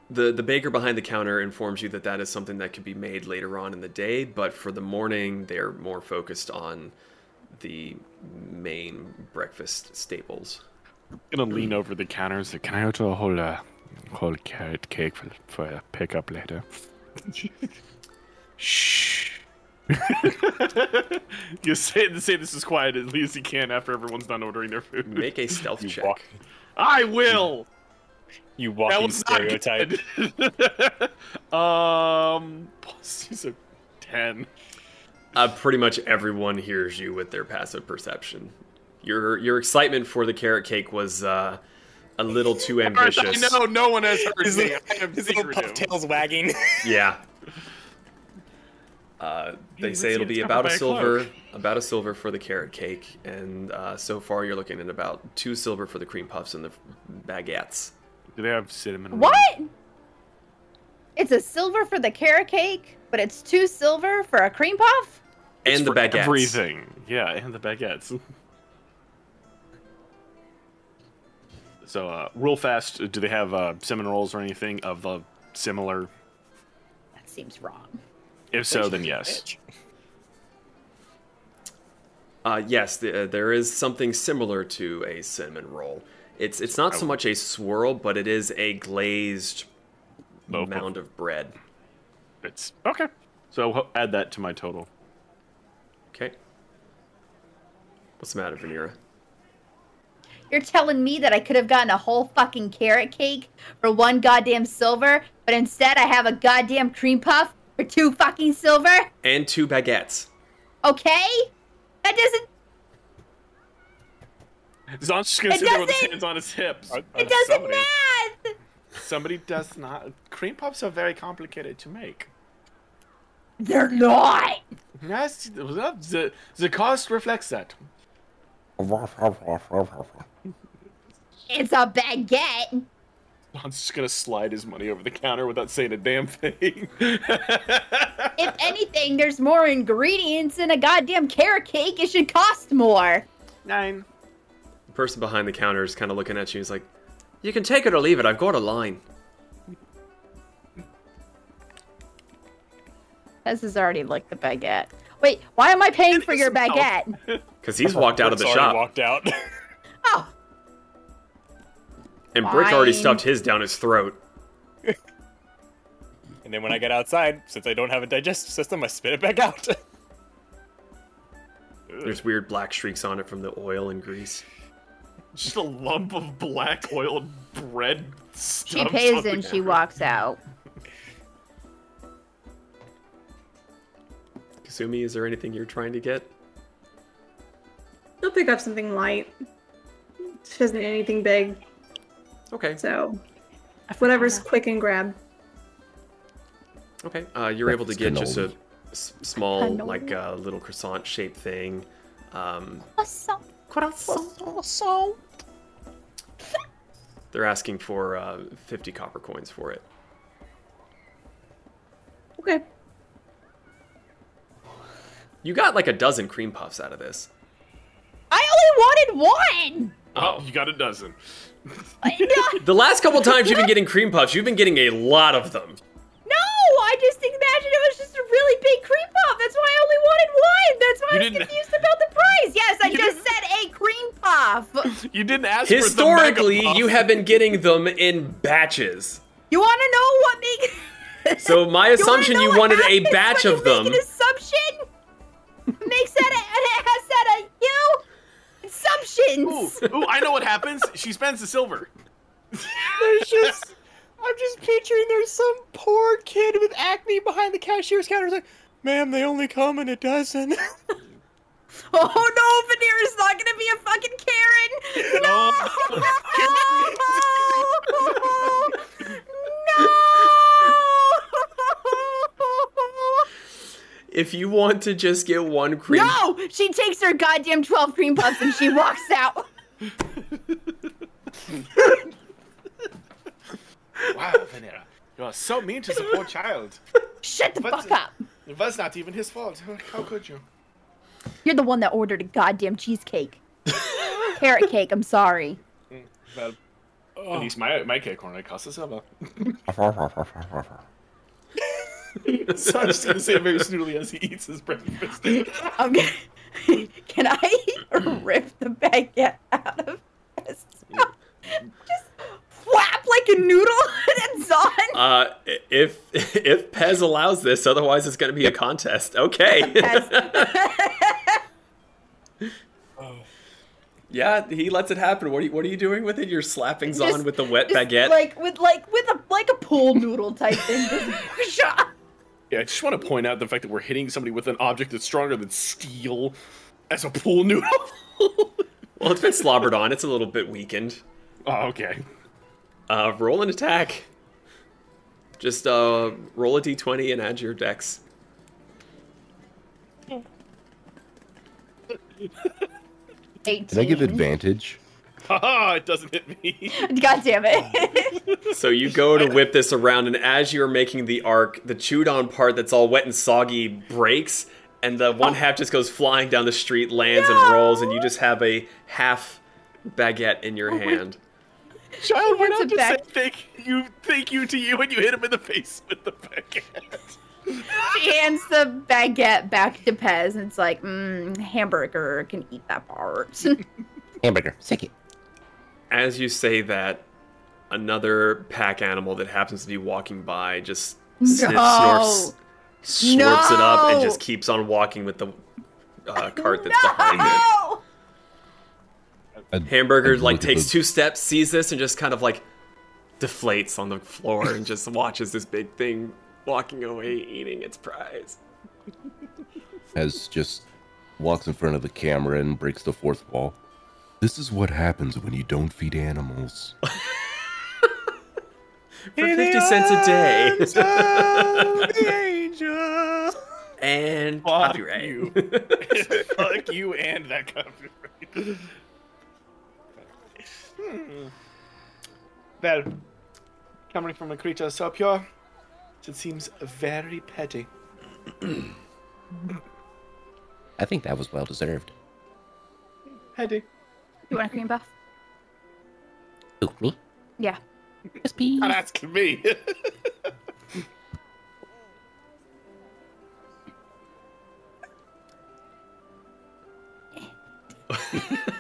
B: the the baker behind the counter informs you that that is something that could be made later on in the day, but for the morning they're more focused on the main breakfast staples.
E: I'm gonna lean over the counter and say, "Can I order a whole uh, whole carrot cake for for a pickup later?" (laughs) Shh. (laughs) you say say this as quietly as you can after everyone's done ordering their food.
B: Make a stealth
C: You
B: check.
C: walk.
E: I will.
C: You
E: That
C: walking
E: not
C: stereotype. (laughs)
E: um, plus a ten.
B: Uh, pretty much everyone hears you with their passive perception. Your your excitement for the carrot cake was uh, a little too ambitious.
E: I know no one has heard
C: His
E: me.
C: little,
E: I am
C: his little
E: secretive.
C: pufftails wagging. (laughs)
B: Yeah. Uh, they say it'll be about a
E: covered by a
B: silver,
E: cloak.
B: about a silver for the carrot cake, and uh, so far you're looking at about two silver for the cream puffs and the baguettes.
E: Do they have cinnamon?
H: What? It's a silver for the carrot cake, but it's two silver for a cream puff?
E: It's
B: and the baguettes.
E: Everything. Yeah, and the baguettes. (laughs) so, uh, real fast, do they have uh, cinnamon rolls or anything of the similar?
H: That seems wrong.
E: If so, then yes.
B: Uh, yes, the, uh, there is something similar to a cinnamon roll. It's it's not so much a swirl, but it is a glazed
E: Loaf of-
B: mound of bread.
E: It's okay. So ho- add that to my total.
B: Okay. What's the matter, Vanera?
H: You're telling me that I could have gotten a whole fucking carrot cake for one goddamn silver, but instead I have a goddamn cream puff for two fucking silver?
B: And two baguettes.
H: Okay? That doesn't
E: Zahn's just gonna
H: It
E: sit there with his
H: doesn't-
E: hands on his hips.
C: Are- are
H: it doesn't
C: somebody-
H: math!
E: Somebody does not. Cream puffs are very complicated to make.
H: They're not!
E: Yes, the, the cost reflects that. (laughs)
H: It's a baguette!
E: Zahn's just gonna slide his money over the counter without saying a damn thing. (laughs)
H: If anything, there's more ingredients in a goddamn carrot cake. It should cost more.
E: Nine.
B: The person behind the counter is kind of looking at you. He's like, "You can take it or leave it. I've got a line."
H: This is already like the baguette. Wait, why am I paying for your baguette? (laughs)
B: Because he's walked out of the
C: Brick's already
B: shop,
C: Walked out. (laughs)
H: Oh,
B: and Brick already
H: Fine.
B: stuffed his down his throat. (laughs)
C: and then when I get outside, since I don't have a digestive system, I spit it back out. (laughs)
B: There's weird black streaks on it from the oil and grease.
E: Just a lump of black oiled bread.
H: she
E: stuffed
H: pays and she walks out. (laughs)
B: Kasumi, is there anything you're trying to get?
D: He'll pick up something light. She doesn't need anything big,
B: Okay,
D: so whatever's quick and grab.
B: okay. Uh, you're able to get just a small,
H: Cannoli.
B: like uh, little croissant-shaped thing. Um,
H: Croissant.
B: they're asking for uh, 50 copper coins for it.
D: Okay.
B: You got like a dozen cream puffs out of this.
H: I only wanted one!
E: Oh, you got a dozen.
H: I- no,
B: The last couple times you've been getting cream puffs, you've been getting a lot of them.
H: no, I just imagined it was just a really big cream puff. That's why I only wanted one. That's why
E: You
H: I was
E: didn't-
H: confused about the price. Yes, I
E: You
H: just
E: didn't-
H: said a cream puff. (laughs)
E: You didn't ask for the
B: Historically,
E: mega
B: you have been getting them in batches.
H: You want to know what make? (laughs)
B: So my
H: You wanna
B: assumption
H: know
B: you wanted a batch
H: when
B: of
H: you
B: them.
H: Make an assumption (laughs) makes that a, it has that a you assumptions.
E: Ooh, ooh, I know what happens. She spends the silver.
C: there's just, I'm just picturing there's some poor kid with acne behind the cashier's counter. He's like, ma'am, they only come in a dozen. (laughs)
H: Oh no, Vanera's not gonna be a fucking Karen. No. no. (laughs) (laughs)
B: If you want to just get one cream,
H: No, she takes her goddamn 12 cream puffs and she walks (laughs) out.
E: Wow, Vanera, you are so mean to the poor child.
H: Shut the
E: What's
H: fuck up.
E: It was not even his fault. How could you?
H: You're the one that ordered a goddamn cheesecake. Carrot cake, I'm sorry.
E: Well, at least my my cake only costs a silver. (laughs) (laughs) so I'm just gonna say it very snootily as he eats his breakfast. (laughs) (laughs)
H: Can I rip the baguette out of his mouth? Just whap like a noodle and it's on?
B: uh, if if Pez allows this, otherwise it's going to be a contest. Okay. yeah, he lets it happen. What are you, what are you doing with it? You're slapping Zahn
H: Just-
B: with the wet baguette.
H: Like with like with a like a pool noodle type thing. Just
E: Yeah, I just want to point out the fact that we're hitting somebody with an object that's stronger than steel as a pool noodle. (laughs)
B: well, it's been slobbered on. It's a little bit weakened.
E: oh, okay.
B: Uh, roll an attack. Just uh, roll a d20 and add your dex.
H: Eighteen.
G: Can I give advantage?
E: Haha, (laughs) it doesn't hit me. (laughs)
H: God damn it. (laughs)
B: So you go to whip this around, and as you're making the arc, the chewed on part that's all wet and soggy breaks, and the one half just goes flying down the street, lands and rolls, and you just have a half baguette in your hand.
E: Child, why
H: It's
E: not
H: a
E: just say thank you, thank you to you when you hit him in the face with the baguette?
H: she hands the baguette back to Pez, and it's like, mm, hamburger can eat that part.
G: Hamburger, sic it.
B: As you say that, another pack animal that happens to be walking by just sniffs,
H: No.
B: snorts, slurps it up, and just keeps on walking with the uh, cart that's behind it.
H: no!
I: I'd-
B: Hamburger
I: I'd
B: like takes two steps, sees this, and just kind of like deflates on the floor and just watches this big thing walking away, eating its prize.
I: As just walks in front of the camera and breaks the fourth wall. This is what happens when you don't feed animals. (laughs)
B: For 50 cents a day. (laughs) and
E: Fuck
B: copyright.
E: you. (laughs) Fuck you and that copyright. Hmm. Well, coming from a creature so pure, it seems very petty. (clears throat)
G: I think that was well deserved.
E: Petty.
H: You want a cream puff?
G: Who, me?
H: Yeah.
G: Yes, please.
E: Not asking me. (laughs)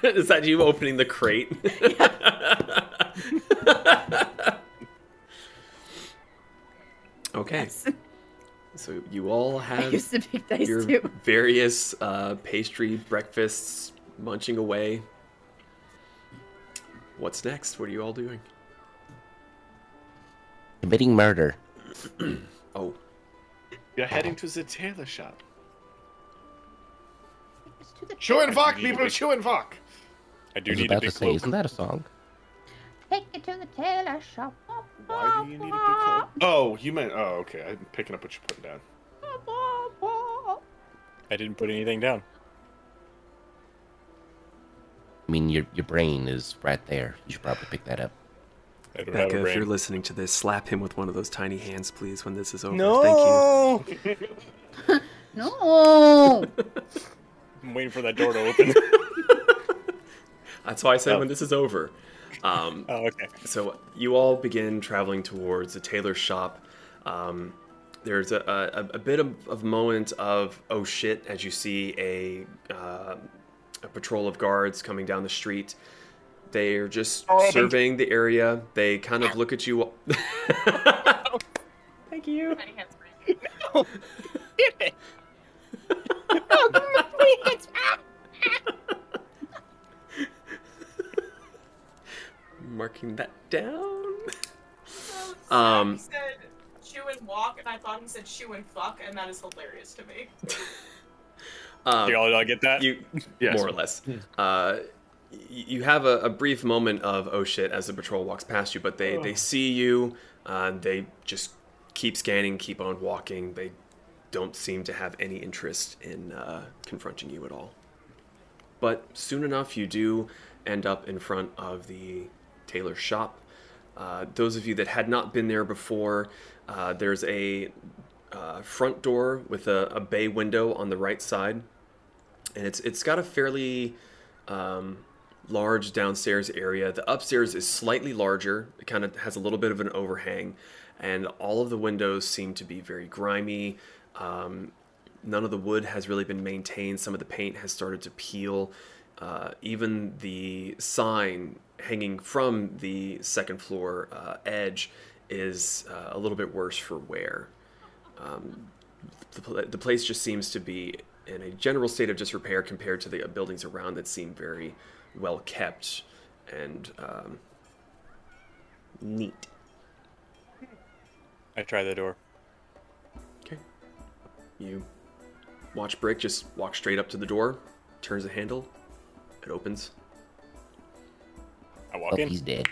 B: Is that you opening the crate? (laughs) okay,
H: Yes. (laughs)
B: so you all have
H: used to bake dice
B: your
H: too.
B: various uh, pastry breakfasts munching away. What's next? What are you all doing?
G: Committing murder. (clears throat)
B: Oh,
E: You're heading to the tailor shop.
H: To the
E: Chew and fuck,
C: need to
E: people,
C: be-
E: chew and fuck.
C: I
G: I
C: do
G: was
C: need a
G: about
C: big
G: to say,
C: cloak.
G: isn't that a song?
H: Take it to the tailor shop.
E: Why do you need a big cloak? Oh, you meant. Oh, okay. I'm picking up what you're putting down.
C: I didn't put anything down.
G: I mean, your your brain is right there. You should probably pick that up.
C: I don't have a
B: Becca, if you're listening to this, slap him with one of those tiny hands, please, when this is over. Thank you. (laughs)
C: No.
H: No. (laughs)
C: I'm waiting for that door to open. (laughs)
B: That's why I said
C: Oh.
B: when this is over. Um,
C: oh, okay.
B: So you all begin traveling towards the tailor's shop. Um, there's a, a, a bit of, of moment of oh shit as you see a uh, a patrol of guards coming down the street. They're just surveying the area. They kind of look at you. (laughs) Thank you. No. Marking that down. Um,
J: he said chew and walk, and I thought he said chew and fuck, and that is hilarious to me. (laughs)
B: um,
C: Do y'all, y'all get that?
B: you
E: Yes.
B: more or less. Uh, you have a, a brief moment of oh shit as the patrol walks past you, but they they see you. Uh, they just keep scanning, keep on walking. They don't seem to have any interest in uh, confronting you at all. But soon enough, you do end up in front of the tailor shop. Uh, those of you that had not been there before, uh, there's a uh, front door with a, a bay window on the right side and it's it's got a fairly um, large downstairs area. The upstairs is slightly larger. It kind of has a little bit of an overhang, and all of the windows seem to be very grimy. Um, none of the wood has really been maintained. Some of the paint has started to peel. Uh, even the sign hanging from the second floor uh, edge is uh, a little bit worse for wear the, pla- the place just seems to be in a general state of disrepair compared to the uh, buildings around that seem very well kept and um, neat.
C: I try the door.
B: Okay. You watch Brick just walk straight up to the door, turns the handle, it opens.
C: I walk
G: Oh,
C: in.
G: he's dead.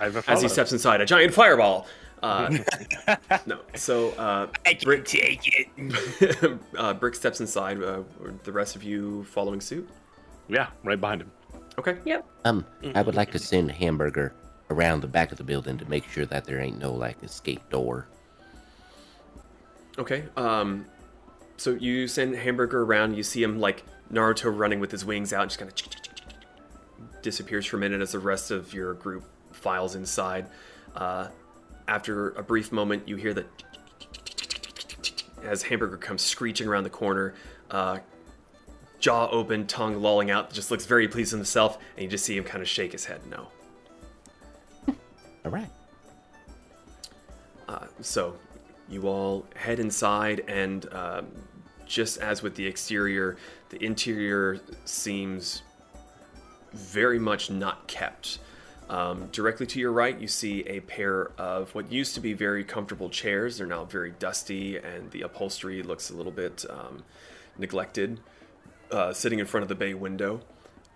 E: I have a
B: As he steps inside, a giant fireball. Uh, (laughs) no, so uh, Brick
C: take it. (laughs)
B: uh, Brick steps inside. Uh, the rest of you following suit?
E: Yeah, right behind him.
B: Okay. Yep.
G: Um, I would like to send Hamburger around the back of the building to make sure that there ain't no like escape door.
B: Okay. Um, so you send Hamburger around. You see him like Naruto running with his wings out, just kind of disappears for a minute as the rest of your group files inside. Uh, after a brief moment, you hear the as Hamburger comes screeching around the corner, uh, jaw open, tongue lolling out, just looks very pleased with himself, and you just see him kind of shake his head no.
G: All right.
B: Uh, so, you all head inside, and um, just as with the exterior, the interior seems very much not kept. Um, directly to your right, you see a pair of what used to be very comfortable chairs. They're now very dusty, and the upholstery looks a little bit um, neglected, uh, sitting in front of the bay window.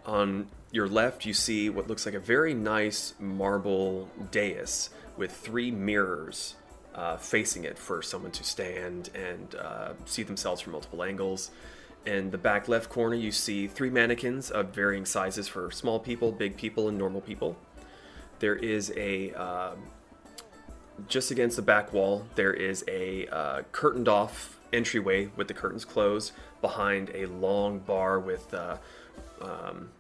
B: On your left, you see what looks like a very nice marble dais with three mirrors uh, facing it for someone to stand and uh, see themselves from multiple angles. In the back left corner, you see three mannequins of varying sizes for small people, big people, and normal people. There is a um, just against the back wall. There is a uh, curtained off entryway with the curtains closed behind a long bar with uh, um,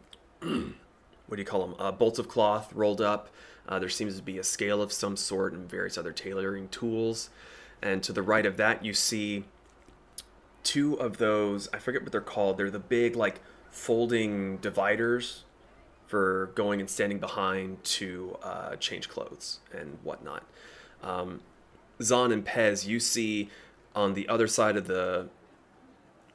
B: (clears throat) what do you call them? Uh, bolts of cloth rolled up. Uh, there seems to be a scale of some sort and various other tailoring tools. And to the right of that, you see two of those. I forget what they're called. They're the big, like, folding dividers for going and standing behind to uh, change clothes and whatnot. Um, Zahn and Pez, you see on the other side of the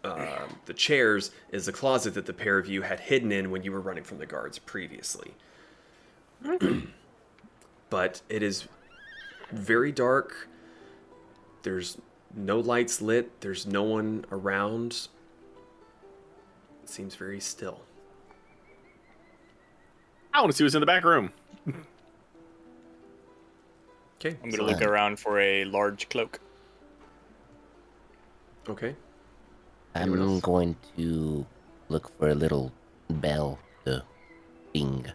B: uh, the chairs is the closet that the pair of you had hidden in when you were running from the guards previously. (clears throat) but it is very dark. There's no lights lit. There's no one around. It seems very still.
E: I want to see what's in the back room.
B: Okay.
C: I'm gonna look around for a large cloak.
B: Okay.
G: I'm going to look for a little bell to ding.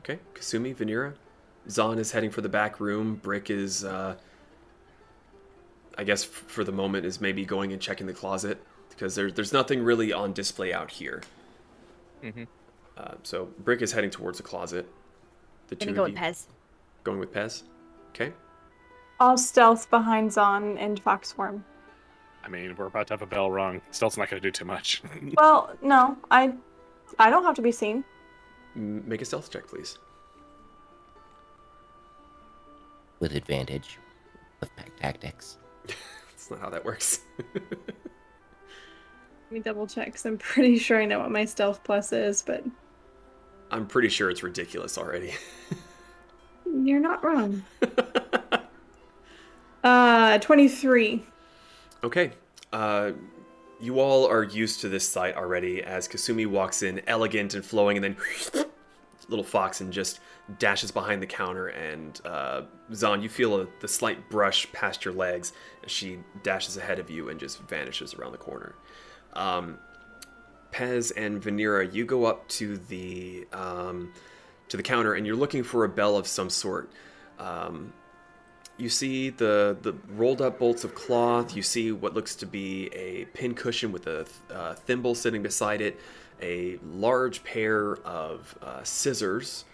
B: Okay. Kasumi, Vanira. Zahn is heading for the back room. Brick is, uh, I guess, f- for the moment, is maybe going and checking the closet because there's there's nothing really on display out here.
C: Mhm.
B: Uh, so Brick is heading towards the closet. The
H: Gonna
B: two
H: go
B: of
H: with
B: you
H: Pez.
B: going with Pez. Okay.
D: I'll stealth behind Zahn and Foxworm.
E: I mean, we're about to have a bell rung. Stealth's not going to do too much. (laughs)
D: Well, no, I, I don't have to be seen.
B: M- make a stealth check, please.
G: with advantage of pack tactics. (laughs)
B: That's not how that works. (laughs)
D: Let me double check because I'm pretty sure I know what my stealth plus is, but
B: I'm pretty sure it's ridiculous already. (laughs)
D: you're not wrong. uh, 23.
B: Okay. Uh, you all are used to this sight already as Kasumi walks in, elegant and flowing, and then (laughs) little fox and just dashes behind the counter. And uh, Zahn, you feel a, the slight brush past your legs as she dashes ahead of you and just vanishes around the corner. Um, Pez and Vanira, you go up to the um, to the counter and you're looking for a bell of some sort. Um, you see the the rolled up bolts of cloth. You see what looks to be a pin cushion with a uh, thimble sitting beside it, a large pair of uh, scissors,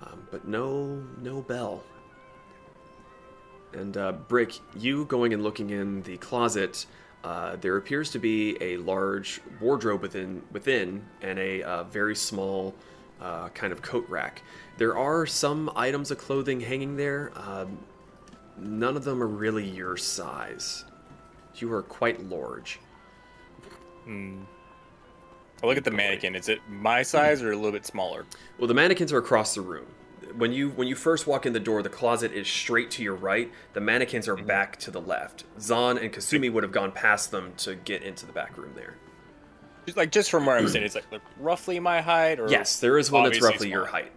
B: um, but no no bell. And uh, Brick, you going and looking in the closet, uh, there appears to be a large wardrobe within within, and a uh, very small uh, kind of coat rack. There are some items of clothing hanging there. Um, none of them are really your size. You are quite large.
C: Hmm. I look at the mannequin. Is it my size or a little bit smaller?
B: Well, the mannequins are across the room. When you when you first walk in the door, the closet is straight to your right. The mannequins are back to the left. Zahn and Kasumi would have gone past them to get into the back room there.
C: Just like just from where I'm sitting, it's like, like roughly my height, or
B: Yes, there is one that's
C: obviously
B: roughly your height.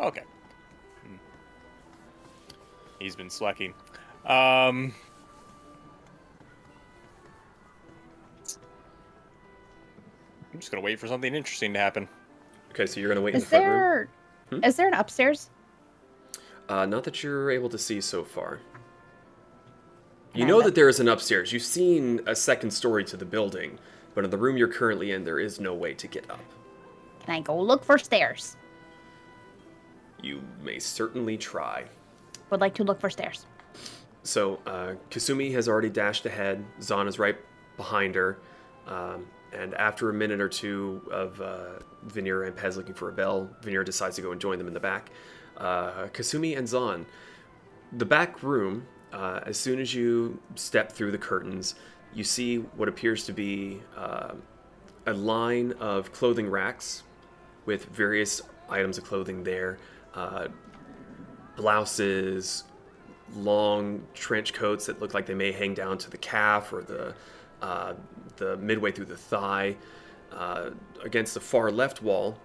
C: Okay. Hmm. He's been slacking. Um. I'm just gonna wait for something interesting to happen.
B: Okay, so you're gonna wait in
H: Is
B: the front room.
H: There is there an upstairs?
B: Uh, not that you're able to see so far. You know that there is an upstairs. You've seen a second story to the building, but in the room you're currently in, there is no way to get up.
H: Can I go look for stairs?
B: You may certainly try.
H: Would like to look for stairs.
B: So uh, Kasumi has already dashed ahead. Zahn is right behind her. Um, and after a minute or two of uh, Veneer and Pez looking for a bell, Veneer decides to go and join them in the back. Uh, Kasumi and Zahn, the back room, uh, as soon as you step through the curtains, you see what appears to be uh, a line of clothing racks with various items of clothing there uh, blouses, long trench coats that look like they may hang down to the calf or the uh, the midway through the thigh. Uh, against the far left wall,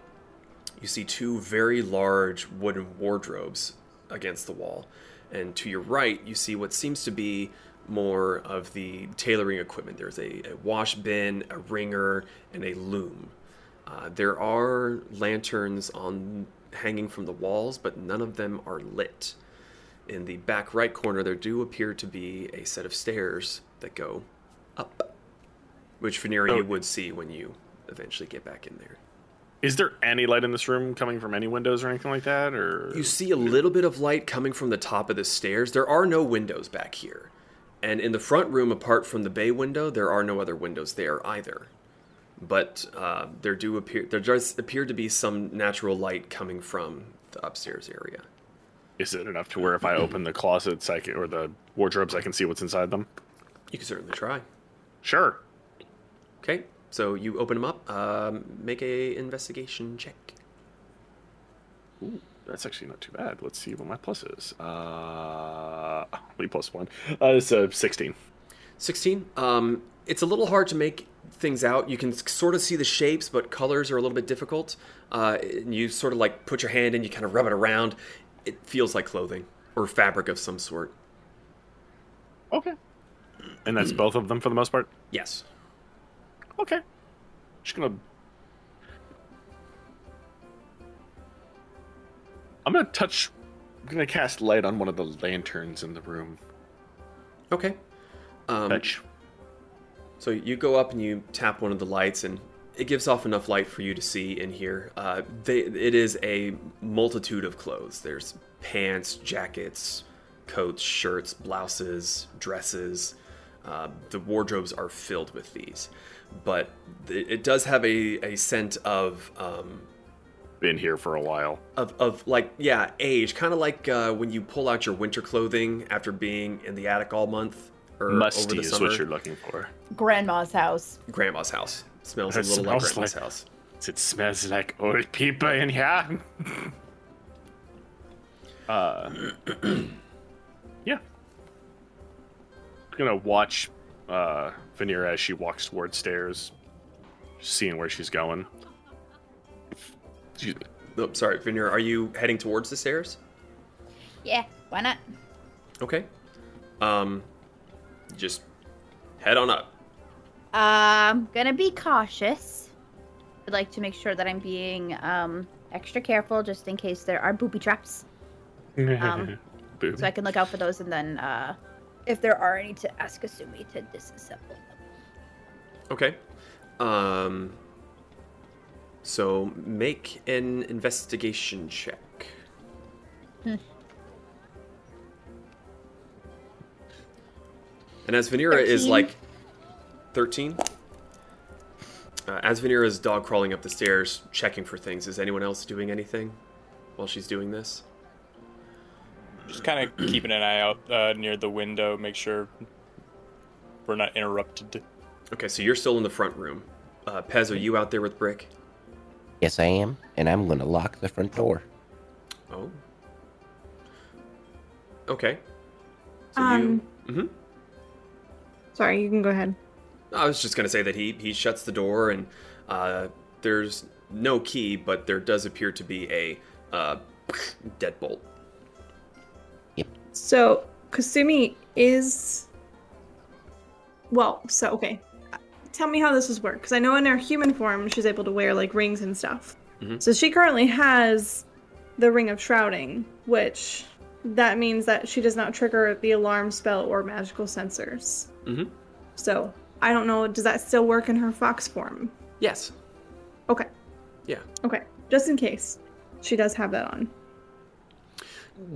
B: you see two very large wooden wardrobes against the wall, and to your right, you see what seems to be more of the tailoring equipment. There's a, a wash bin, a wringer, and a loom. Uh, there are lanterns on hanging from the walls, but none of them are lit. In the back right corner, there do appear to be a set of stairs that go up, which Veneer
E: Oh.
B: you would see when you eventually get back in there.
E: Is there any light in this room coming from any windows or anything like that? Or
B: You see a little bit of light coming from the top of the stairs. There are no windows back here. And in the front room, apart from the bay window, there are no other windows there either. But uh, there do appear there does appear to be some natural light coming from the upstairs area.
E: is it enough to where if I open the closets I can, or the wardrobes, I can see what's inside them?
B: You can certainly try.
E: Sure.
B: Okay, so you open them up. Um, make a investigation check.
E: Ooh, that's actually not too bad. Let's see what my plus is. Uh, (laughs) only plus one. Uh, it's a sixteen.
B: 16 um, it's a little hard to make things out you can sort of see the shapes but colors are a little bit difficult uh, and you sort of like put your hand in you kind of rub it around it feels like clothing or fabric of some sort
E: Okay. And that's both of them for the most part.
B: yes
E: Okay. Just gonna. I'm gonna touch. I'm gonna cast light on one of the lanterns in the room.
B: okay um,
E: Touch.
B: so you go up and you tap one of the lights and it gives off enough light for you to see in here uh, they, it is a multitude of clothes there's pants jackets coats shirts blouses dresses uh, the wardrobes are filled with these but it, it does have a, a scent of um,
E: Been here for a while.
B: of, of like yeah age kind of like uh, when you pull out your winter clothing after being in the attic all month or
E: Musty
B: over the
E: is
B: summer
E: what you're looking for.
H: Grandma's house.
B: grandma's house smells a
E: It
B: little like grandma's
E: like-
B: house
E: It smells like old people in here. (laughs) uh, (clears throat) yeah. gonna watch uh, Veneer as she walks towards stairs, seeing where she's going. Excuse me.
B: Oh, sorry, Veneer, are you heading towards the stairs?
H: Yeah, why not?
B: Okay. Um, just head on up.
H: I'm gonna be cautious. I'd like to make sure that I'm being um, extra careful just in case there are booby traps. Um,
E: Boob. (laughs)
H: So I can look out for those and then, uh, if there are any, to ask Asumi to disassemble them.
B: Okay. Um, so make an investigation check.
H: Hmm.
B: And as Venera is like 13, uh, as Venera's dog crawling up the stairs, checking for things, is anyone else doing anything while she's doing this?
C: Just kind of keeping an eye out uh, near the window, make sure we're not interrupted.
B: Okay, so you're still in the front room. Uh, Pez, are you out there with Brick?
G: Yes, I am, and I'm gonna lock the front door.
B: Oh. Okay. So
D: Um,
B: you. hmm
D: Sorry, you can go ahead.
B: I was just gonna say that he he shuts the door and uh, there's no key, but there does appear to be a uh, (laughs) deadbolt. Yep.
D: So Kasumi is well. So okay, tell me how this is work because I know in her human form she's able to wear like rings and stuff.
B: Mhm.
D: So she currently has the ring of shrouding, which that means that she does not trigger the alarm spell or magical sensors.
B: Mhm.
D: So I don't know. Does that still work in her fox form?
B: Yes.
D: Okay.
B: Yeah.
D: Okay. Just in case she does have that on.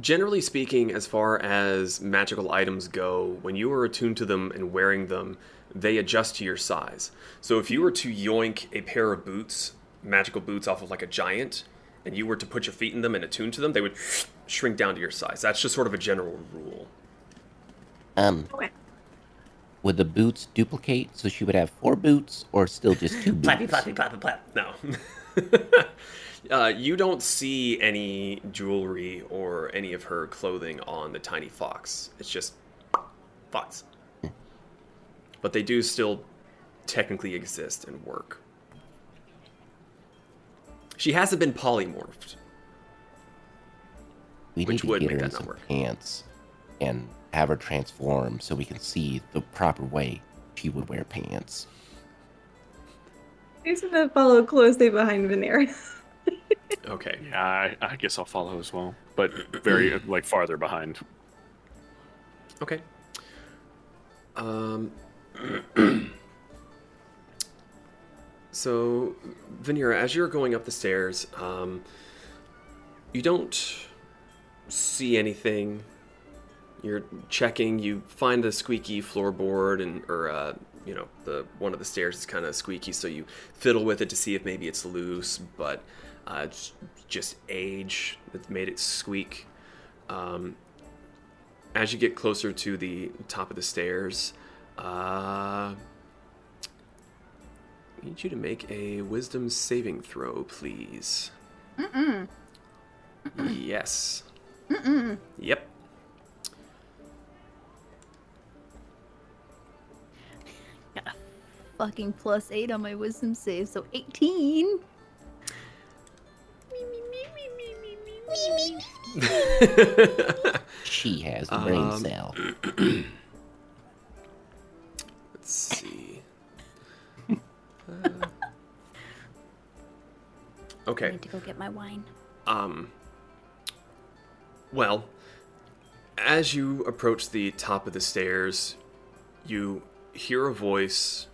B: generally speaking, as far as magical items go, when you are attuned to them and wearing them, they adjust to your size. So if you were to yoink a pair of boots, magical boots, off of like a giant, and you were to put your feet in them and attune to them, they would shrink down to your size. That's just sort of a general rule.
G: Um,
D: Okay.
G: would the boots duplicate so she would have four boots or still just two (laughs) boots?
B: Plappy, plappy, plappy, plap. No. (laughs) uh, you don't see any jewelry or any of her clothing on the tiny fox. It's just fox. But they do still technically exist and work. She hasn't been polymorphed.
G: We
B: Which
G: need to
B: would
G: get
B: make
G: her
B: that not
G: some
B: work.
G: pants and have her transform so we can see the proper way she would wear pants.
D: She's gonna follow closely behind Veneer. (laughs)
B: Okay.
E: Yeah, I, I guess I'll follow as well, but very uh, like farther behind.
B: Okay. Um. (clears throat) so, Vanira, as you're going up the stairs, um, you don't see anything. You're checking. You find the squeaky floorboard, and or uh, you know the one of the stairs is kind of squeaky, so you fiddle with it to see if maybe it's loose, but uh, it's just age that made it squeak. Um, as you get closer to the top of the stairs, uh, I need you to make a wisdom saving throw, please.
H: Mm-mm.
B: Yes.
H: Mm-mm.
B: Yep.
H: Fucking plus eight on my wisdom save, so 18.
G: She has the brain
B: Um,
G: cell. (clears throat)
B: Let's see. Uh, (laughs)
H: I need to go get my wine.
B: Um. Well, as you approach the top of the stairs, you hear a voice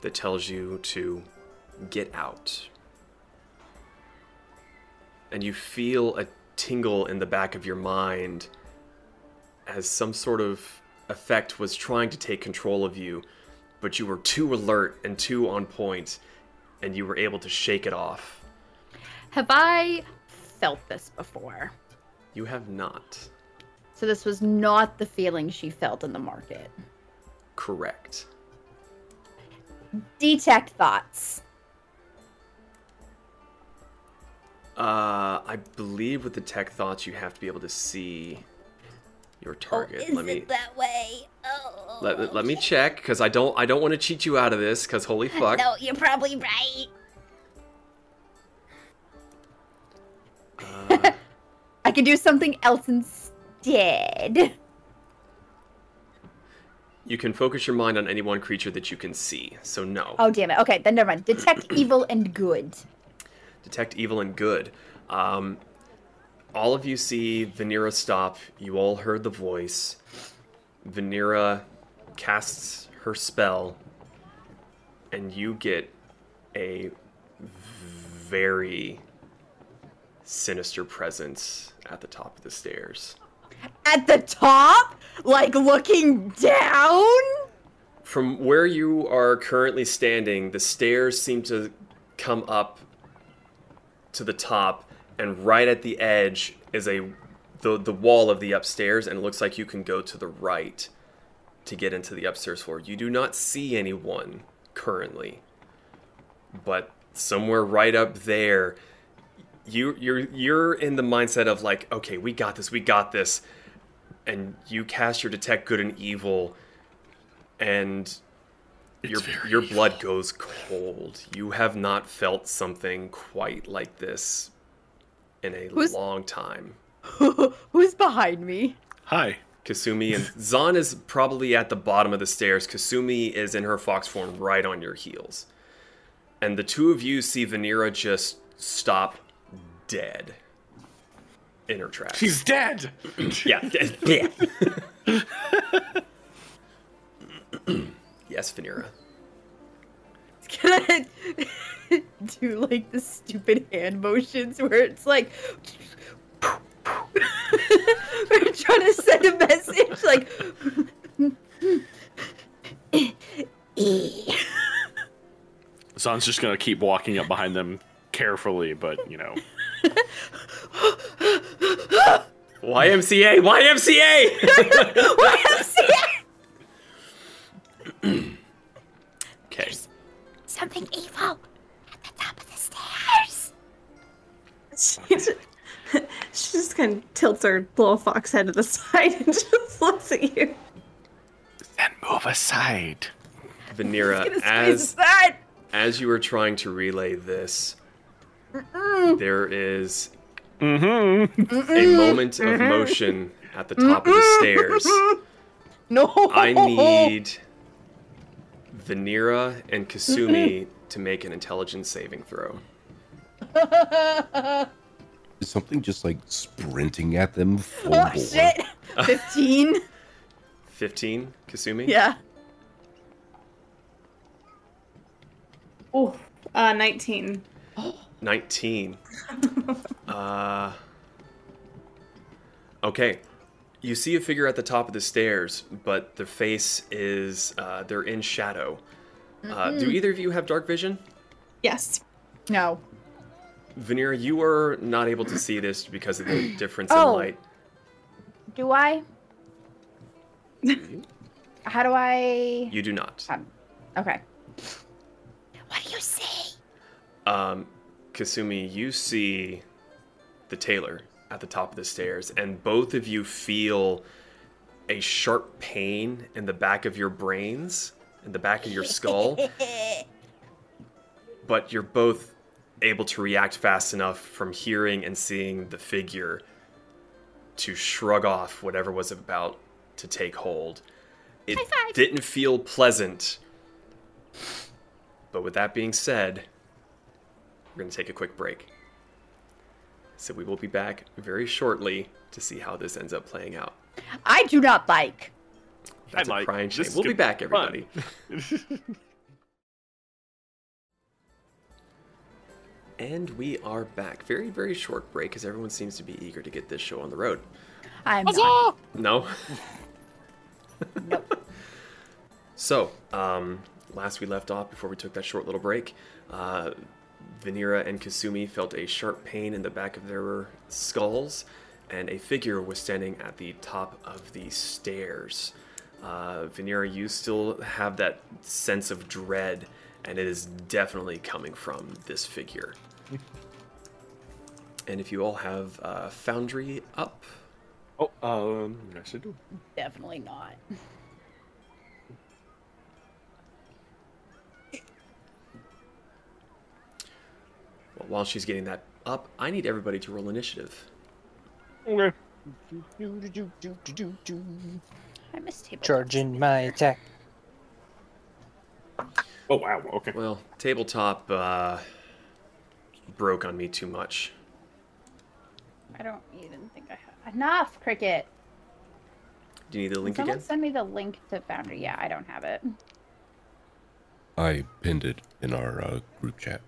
B: that tells you to get out. And you feel a tingle in the back of your mind as some sort of effect was trying to take control of you, but you were too alert and too on point, and you were able to shake it off.
H: Have I felt this before?
B: You have not.
H: So this was not the feeling she felt in the market.
B: Correct.
H: Detect thoughts.
B: Uh, I believe with detect thoughts, you have to be able to see your target.
H: oh, is
B: let me
H: it that way? Oh.
B: let, let- let me check because I don't I don't want to cheat you out of this because holy (laughs) fuck.
H: No, you're probably right.
B: Uh, (laughs)
H: I could do something else instead.
B: you can focus your mind on any one creature that you can see. So no.
H: Oh damn it. Okay, then never mind. Detect (clears throat) evil and good.
B: detect evil and good. Um, all of you see Vanira stop. You all heard the voice. Vanira casts her spell, and you get a very sinister presence at the top of the stairs.
H: At the top? Like looking down?
B: From where you are currently standing, the stairs seem to come up to the top, and right at the edge is a the the wall of the upstairs, and it looks like you can go to the right to get into the upstairs floor. You do not see anyone currently, but somewhere right up there, you you're you're in the mindset of like, okay, we got this, we got this, and you cast your detect good and evil, and your your blood goes cold. You have not felt something quite like this in a
H: Who's-
B: long time. (laughs)
H: Who's behind me?
E: Hi.
B: Kasumi and (laughs) Zahn is probably at the bottom of the stairs. Kasumi is in her fox form right on your heels. And the two of you see Vanira just stop dead in her tracks.
E: She's dead. (clears throat)
B: yeah. yeah. (laughs) (clears throat) yes, Vanira.
H: Can I (laughs) do like the stupid hand motions where it's like (laughs) We're trying to send a message like.
E: Zahn's just gonna keep walking up behind them carefully, but you know. (laughs)
B: YMCA, YMCA. okay.
D: Tilts her little fox head to the (laughs) side and just looks at you.
E: Then move aside.
B: Vanira, as
H: aside.
B: as you are trying to relay this, there is
E: Mm-hmm.
B: a moment of motion at the top of the stairs. (laughs)
H: No.
B: I need Vanira and Kasumi to make an intelligence saving throw. (laughs)
I: Is something just like sprinting at them (laughs) full
H: Oh
I: bore?
H: shit! (laughs) Fifteen.
B: 15, Kasumi?
H: yeah.
D: Oh, uh, 19. (gasps)
B: 19. (laughs) uh, okay. You see a figure at the top of the stairs, but the face is, uh, they're in shadow. Uh, do either of you have dark vision?
D: Yes.
H: No.
B: Vanira, you are not able to see this because of the (clears throat) difference
H: Oh.
B: in light.
H: Do I? How do I?
B: You do not.
H: Um, okay. What do you see?
B: Um, Kasumi, you see the tailor at the top of the stairs, and both of you feel a sharp pain in the back of your brains, in the back of your skull. (laughs) but you're both able to react fast enough from hearing and seeing the figure to shrug off whatever was about to take hold. It didn't feel pleasant. But with that being said, we're going to take a quick break. So we will be back very shortly to see how this ends up playing out.
H: I do not like.
B: That's
E: I
B: a
E: like-
B: crying shame.
E: is
B: We'll be back, everybody. (laughs) and we are back. Very, very short break because everyone seems to be eager to get this show on the road.
H: I'm not.
B: No? (laughs)
H: Nope.
B: So, um, last we left off before we took that short little break, uh, Vanira and Kasumi felt a sharp pain in the back of their skulls, and a figure was standing at the top of the stairs. Uh, Vanira, you still have that sense of dread, and it is definitely coming from this figure. (laughs) and if you all have uh, Foundry up,
E: Oh, um, yes I do.
H: Definitely not.
B: well, while she's getting that up, I need everybody to roll initiative.
E: Okay.
H: I missed table.
K: Charging my attack.
E: Oh wow. Okay.
B: Well, tabletop uh, broke on me too much.
H: I don't even think I have enough. Cricket.
B: Do you need the
H: Can
B: link
H: someone
B: again?
H: send me the link to Foundry? Yeah, I don't have it.
I: I pinned it in our uh, group chat.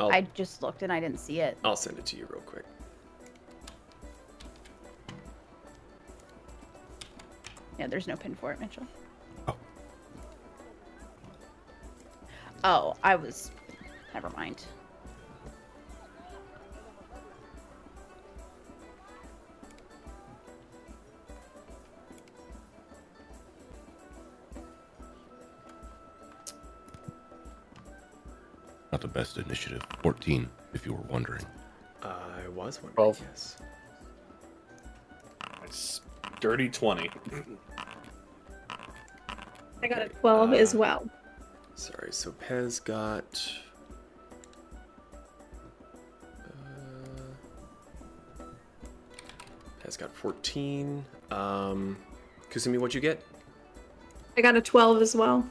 B: I'll,
H: I just looked and I didn't see it.
B: I'll send it to you real quick.
H: Yeah, there's no pin for it, Mitchell.
I: Oh.
H: Oh, I was. Never mind.
I: Not the best initiative. 14, if you were wondering.
B: I was wondering.
E: Twelve.
B: Yes.
E: It's dirty twenty.
D: I got a 12 as
B: Uh,
D: well.
B: Sorry. So Pez got. Uh, Pez got 14. Um, Kasumi, what'd you get?
D: I got a 12 as well.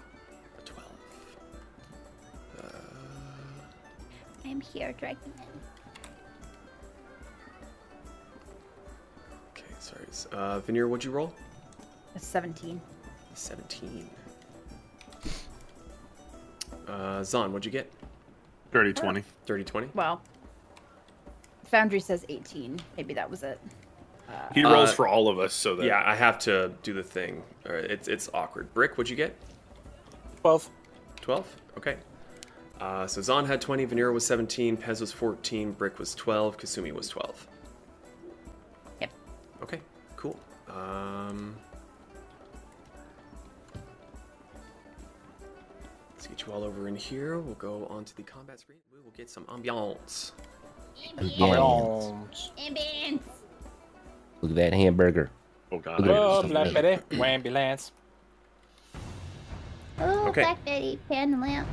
H: I'm here, Dragon.
B: okay, sorry. S- Uh, Veneer, what'd you roll?
H: A 17.
B: 17. Uh, Zahn, what'd you get?
E: Dirty twenty.
B: 30 20?
H: Well, Foundry says 18. Maybe that was it.
E: He rolls
B: Uh,
E: for all of us, so that
B: Yeah, I have to do the thing. All right, it's it's awkward. Brick, what'd you get?
C: 12.
B: 12? Okay. Uh, so Zahn had 20, Vanera was 17, Pez was 14, Brick was 12, Kasumi was 12.
H: Yep.
B: Okay, cool. Um, let's get you all over in here. We'll go onto the combat screen. We will get some ambiance.
G: Ambiance.
H: Ambience.
G: Look at that hamburger.
E: Oh god.
G: Look at
C: Oh,
G: it.
C: Black Betty, ambulance.
H: Oh,
B: Okay.
H: Black Betty, pan the lamp.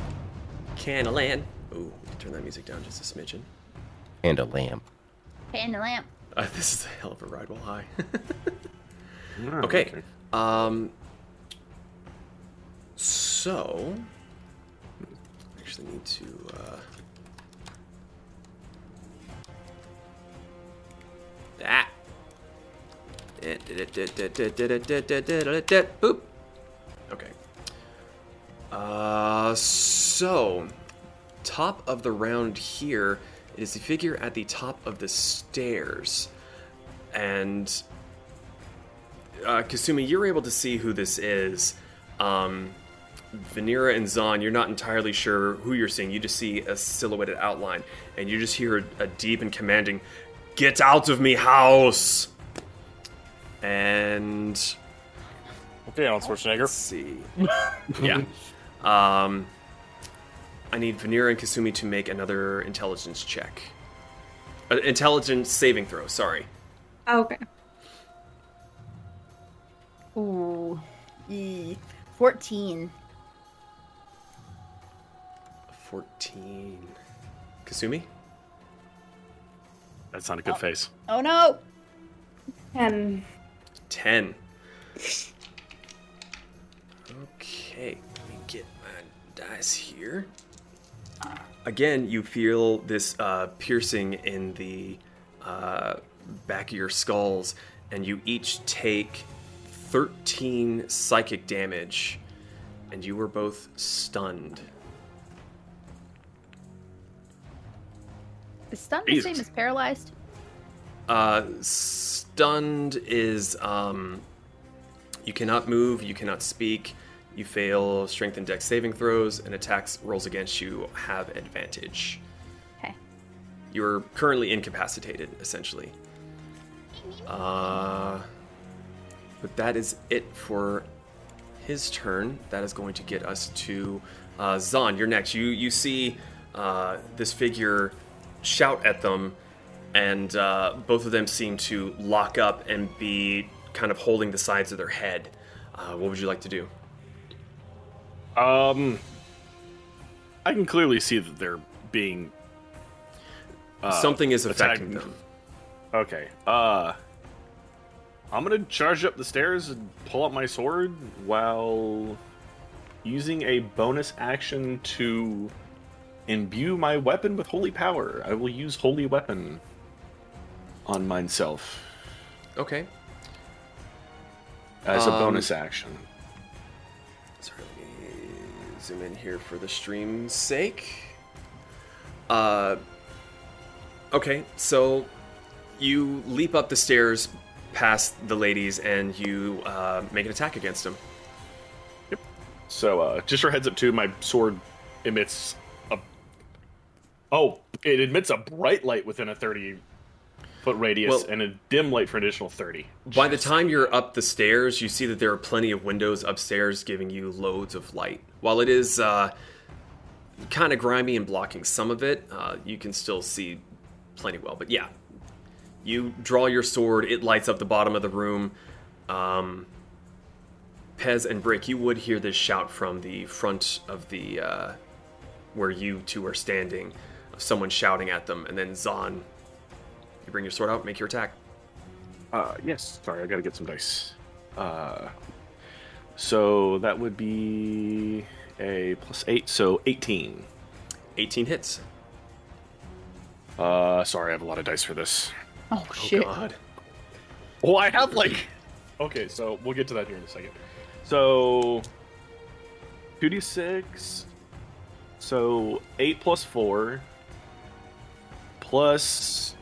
B: Can of land. Ooh, turn that music down just a smidgen.
G: And a lamp.
H: Pan the lamp.
B: Uh, this is a hell of a ride while high. (laughs) Okay. Um. So, I actually need to. Uh, ah. Boop. Okay. Uh, so top of the round here is the figure at the top of the stairs, and uh, Kasumi, you're able to see who this is. Um, Vanera and Zahn, you're not entirely sure who you're seeing. You just see a silhouetted outline, and you just hear a, a deep and commanding, "Get out of me house!" And
C: Okay, Arnold Schwarzenegger.
B: let's see, (laughs) yeah. Um, I need Vanera and Kasumi to make another intelligence check. Uh, intelligence saving throw. Sorry.
D: Okay.
H: Ooh. E. 14.
B: 14. Kasumi?
E: That's not a good face.
H: Oh no!
D: 10.
B: 10. Okay, let me get my dice here. Again, you feel this uh, piercing in the uh, back of your skulls, and you each take 13 psychic damage, and you were both stunned.
H: Is stunned the same as paralyzed?
B: Uh, stunned is um, you cannot move, you cannot speak, you fail strength and dex saving throws, and attacks rolls against you have advantage.
H: Okay.
B: You're currently incapacitated, essentially. Uh, but that is it for his turn. That is going to get us to uh, Zahn. You're next. You you see uh, this figure shout at them, and uh, both of them seem to lock up and be kind of holding the sides of their head. Uh, what would you like to do?
E: Um, I can clearly see that they're being uh,
B: Something is
E: attacked-
B: affecting them.
E: Okay. Uh, I'm gonna charge up the stairs and pull out my sword while using a bonus action to imbue my weapon with holy power. I will use holy weapon on myself
B: Okay.
E: as a
B: Um,
E: bonus action.
B: Zoom in here for the stream's sake. Uh, okay, so you leap up the stairs past the ladies and you uh, make an attack against them. Yep.
E: So, uh, just for heads up too, my sword emits a. Oh, it emits a bright light within a 30 foot radius
B: Well-
E: and a dim light for an additional 30.
B: By the time you're up the stairs, you see that there are plenty of windows upstairs giving you loads of light. While it is uh, kind of grimy and blocking some of it, uh, you can still see plenty well. But yeah, you draw your sword, it lights up the bottom of the room. Um, Pez and Brick, you would hear this shout from the front of the uh, where you two are standing, of someone shouting at them, and then Zahn, you bring your sword out, make your attack.
E: Uh, yes. Sorry, I gotta get some dice. Uh, so that would be a plus eight, so 18.
B: 18 hits.
E: Uh, sorry, I have a lot of dice for this.
H: Oh,
B: Oh
H: shit.
B: God.
E: Well, I have like. Okay, so we'll get to that here in a second. So, 2d6. So, 8 plus 4. Plus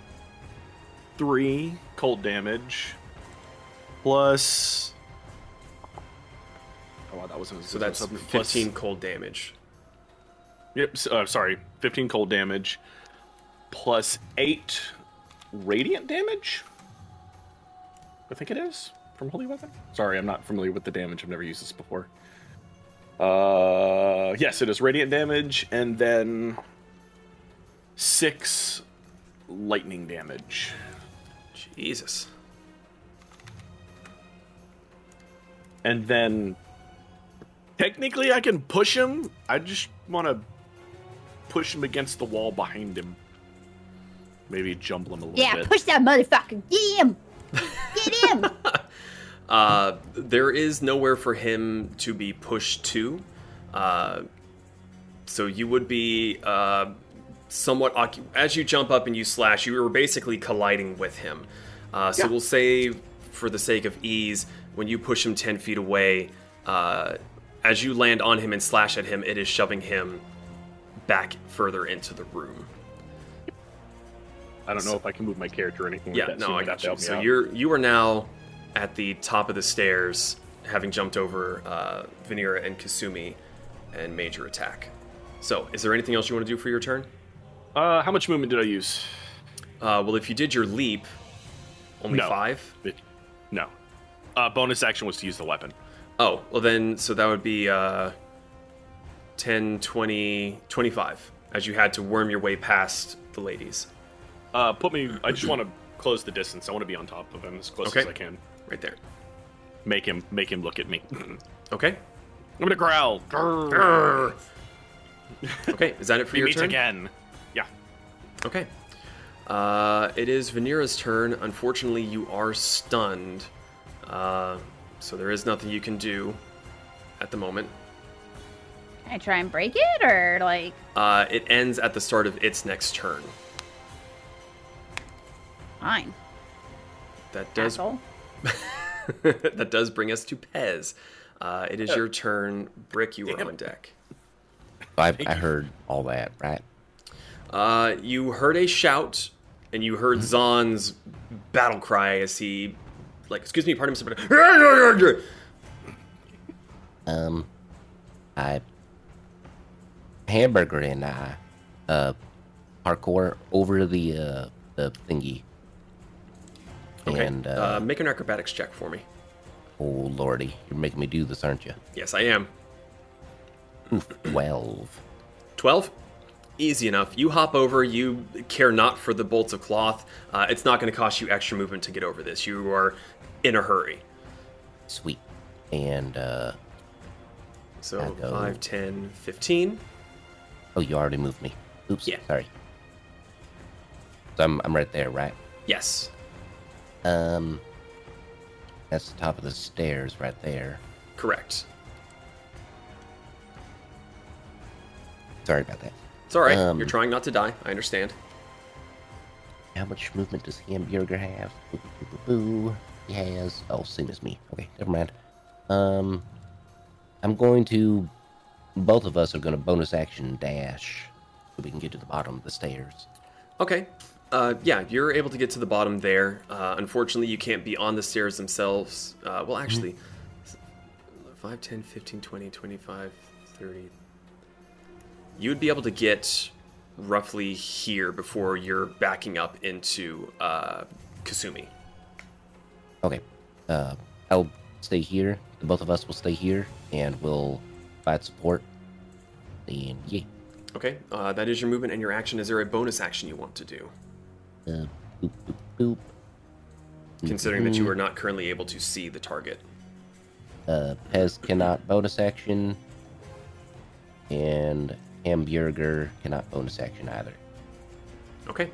E: three cold damage plus. Oh, wow, that wasn't
B: So that's
E: hoping. Plus-
B: 15 cold damage.
E: Yep. Uh, sorry, 15 cold damage plus 8 radiant damage. I think it is from holy weapon. Sorry, I'm not familiar with the damage. I've never used this before. Uh, yes, it is radiant damage, and then six lightning damage.
B: Jesus.
E: And then technically, I can push him. I just want to push him against the wall behind him. Maybe jumble him a little
H: Yeah,
E: bit.
H: Yeah, push that motherfucker. Get him. Get him. (laughs)
B: Uh, there is nowhere for him to be pushed to. Uh, so you would be uh, somewhat occu- as you jump up and you slash. You were basically colliding with him. Uh, so
E: Yeah.
B: we'll say, for the sake of ease, when you push him ten feet away, uh, as you land on him and slash at him, it is shoving him back further into the room.
E: I don't know if I can move my character or anything
B: Yeah,
E: like that.
B: no,
E: so you
B: I got
E: to
B: you. So
E: out.
B: you're you are now at the top of the stairs, having jumped over uh, Vanira and Kasumi, and made your attack. So, is there anything else you want to do for your turn?
E: Uh, how much movement did I use?
B: Uh, well, if you did your leap, only
E: No.
B: five.
E: It- no. Uh, bonus action was to use the weapon.
B: Oh, well then, so that would be uh, 10, 20, 25, as you had to worm your way past the ladies.
E: Uh, put me. I just want to close the distance. I want to be on top of him as close
B: Okay.
E: as I can.
B: Right there.
E: Make him. Make him look at me. (clears throat)
B: Okay.
E: I'm gonna growl. (laughs)
B: Okay, is that it for your turn?
E: again. Yeah.
B: Okay. Uh, it is Vanira's turn. Unfortunately, you are stunned. Uh, so there is nothing you can do at the moment.
H: Can I try and break it or like?
B: Uh, it ends at the start of its next turn.
H: Fine.
B: That does (laughs) that does bring us to Pez. Uh, it is your turn. Brick, you are on deck.
G: I, I heard all that, right?
B: Uh, you heard a shout, and you heard Zahn's battle cry as he, like, excuse me, pardon me, somebody.
G: Um, I hamburger and I uh parkour over the uh the thingy.
B: Okay.
G: And uh,
B: uh, make an acrobatics check for me.
G: oh lordy, you're making me do this, aren't you?
B: Yes, I am.
G: Oof, twelve.
B: 12 easy enough you hop over you care not for the bolts of cloth uh, it's not going to cost you extra movement to get over this you are in a hurry
G: Sweet. And uh
B: so
G: go-
B: 5 10 15
G: oh, you already moved me. Oops.
B: Yeah.
G: Sorry. So I'm I'm right there, right?
B: yes
G: Um, that's the top of the stairs right there.
B: correct
G: Sorry about that.
B: It's all right
G: Um,
B: you're trying not to die i understand
G: How much movement does Hamburger have? Boo, boo, boo, boo. He has. Oh, same as me. Okay, never mind. Um, I'm going to. Both of us are going to bonus action dash so we can get to the bottom of the stairs.
B: okay uh, yeah you're able to get to the bottom there uh, unfortunately you can't be on the stairs themselves uh, well actually 5 10 15 20 25 30 you would be able to get roughly here before you're backing up into uh, kasumi
G: Okay. Uh, I'll stay here. The both of us will stay here, and we'll provide support. And yeah.
B: okay uh, that is your movement and your action is there a bonus action you want to do
G: Uh, boop, boop, boop.
B: considering that you are not currently able to see the target
G: Uh, Pez cannot bonus action, and Hamburger cannot bonus action either.
B: Okay.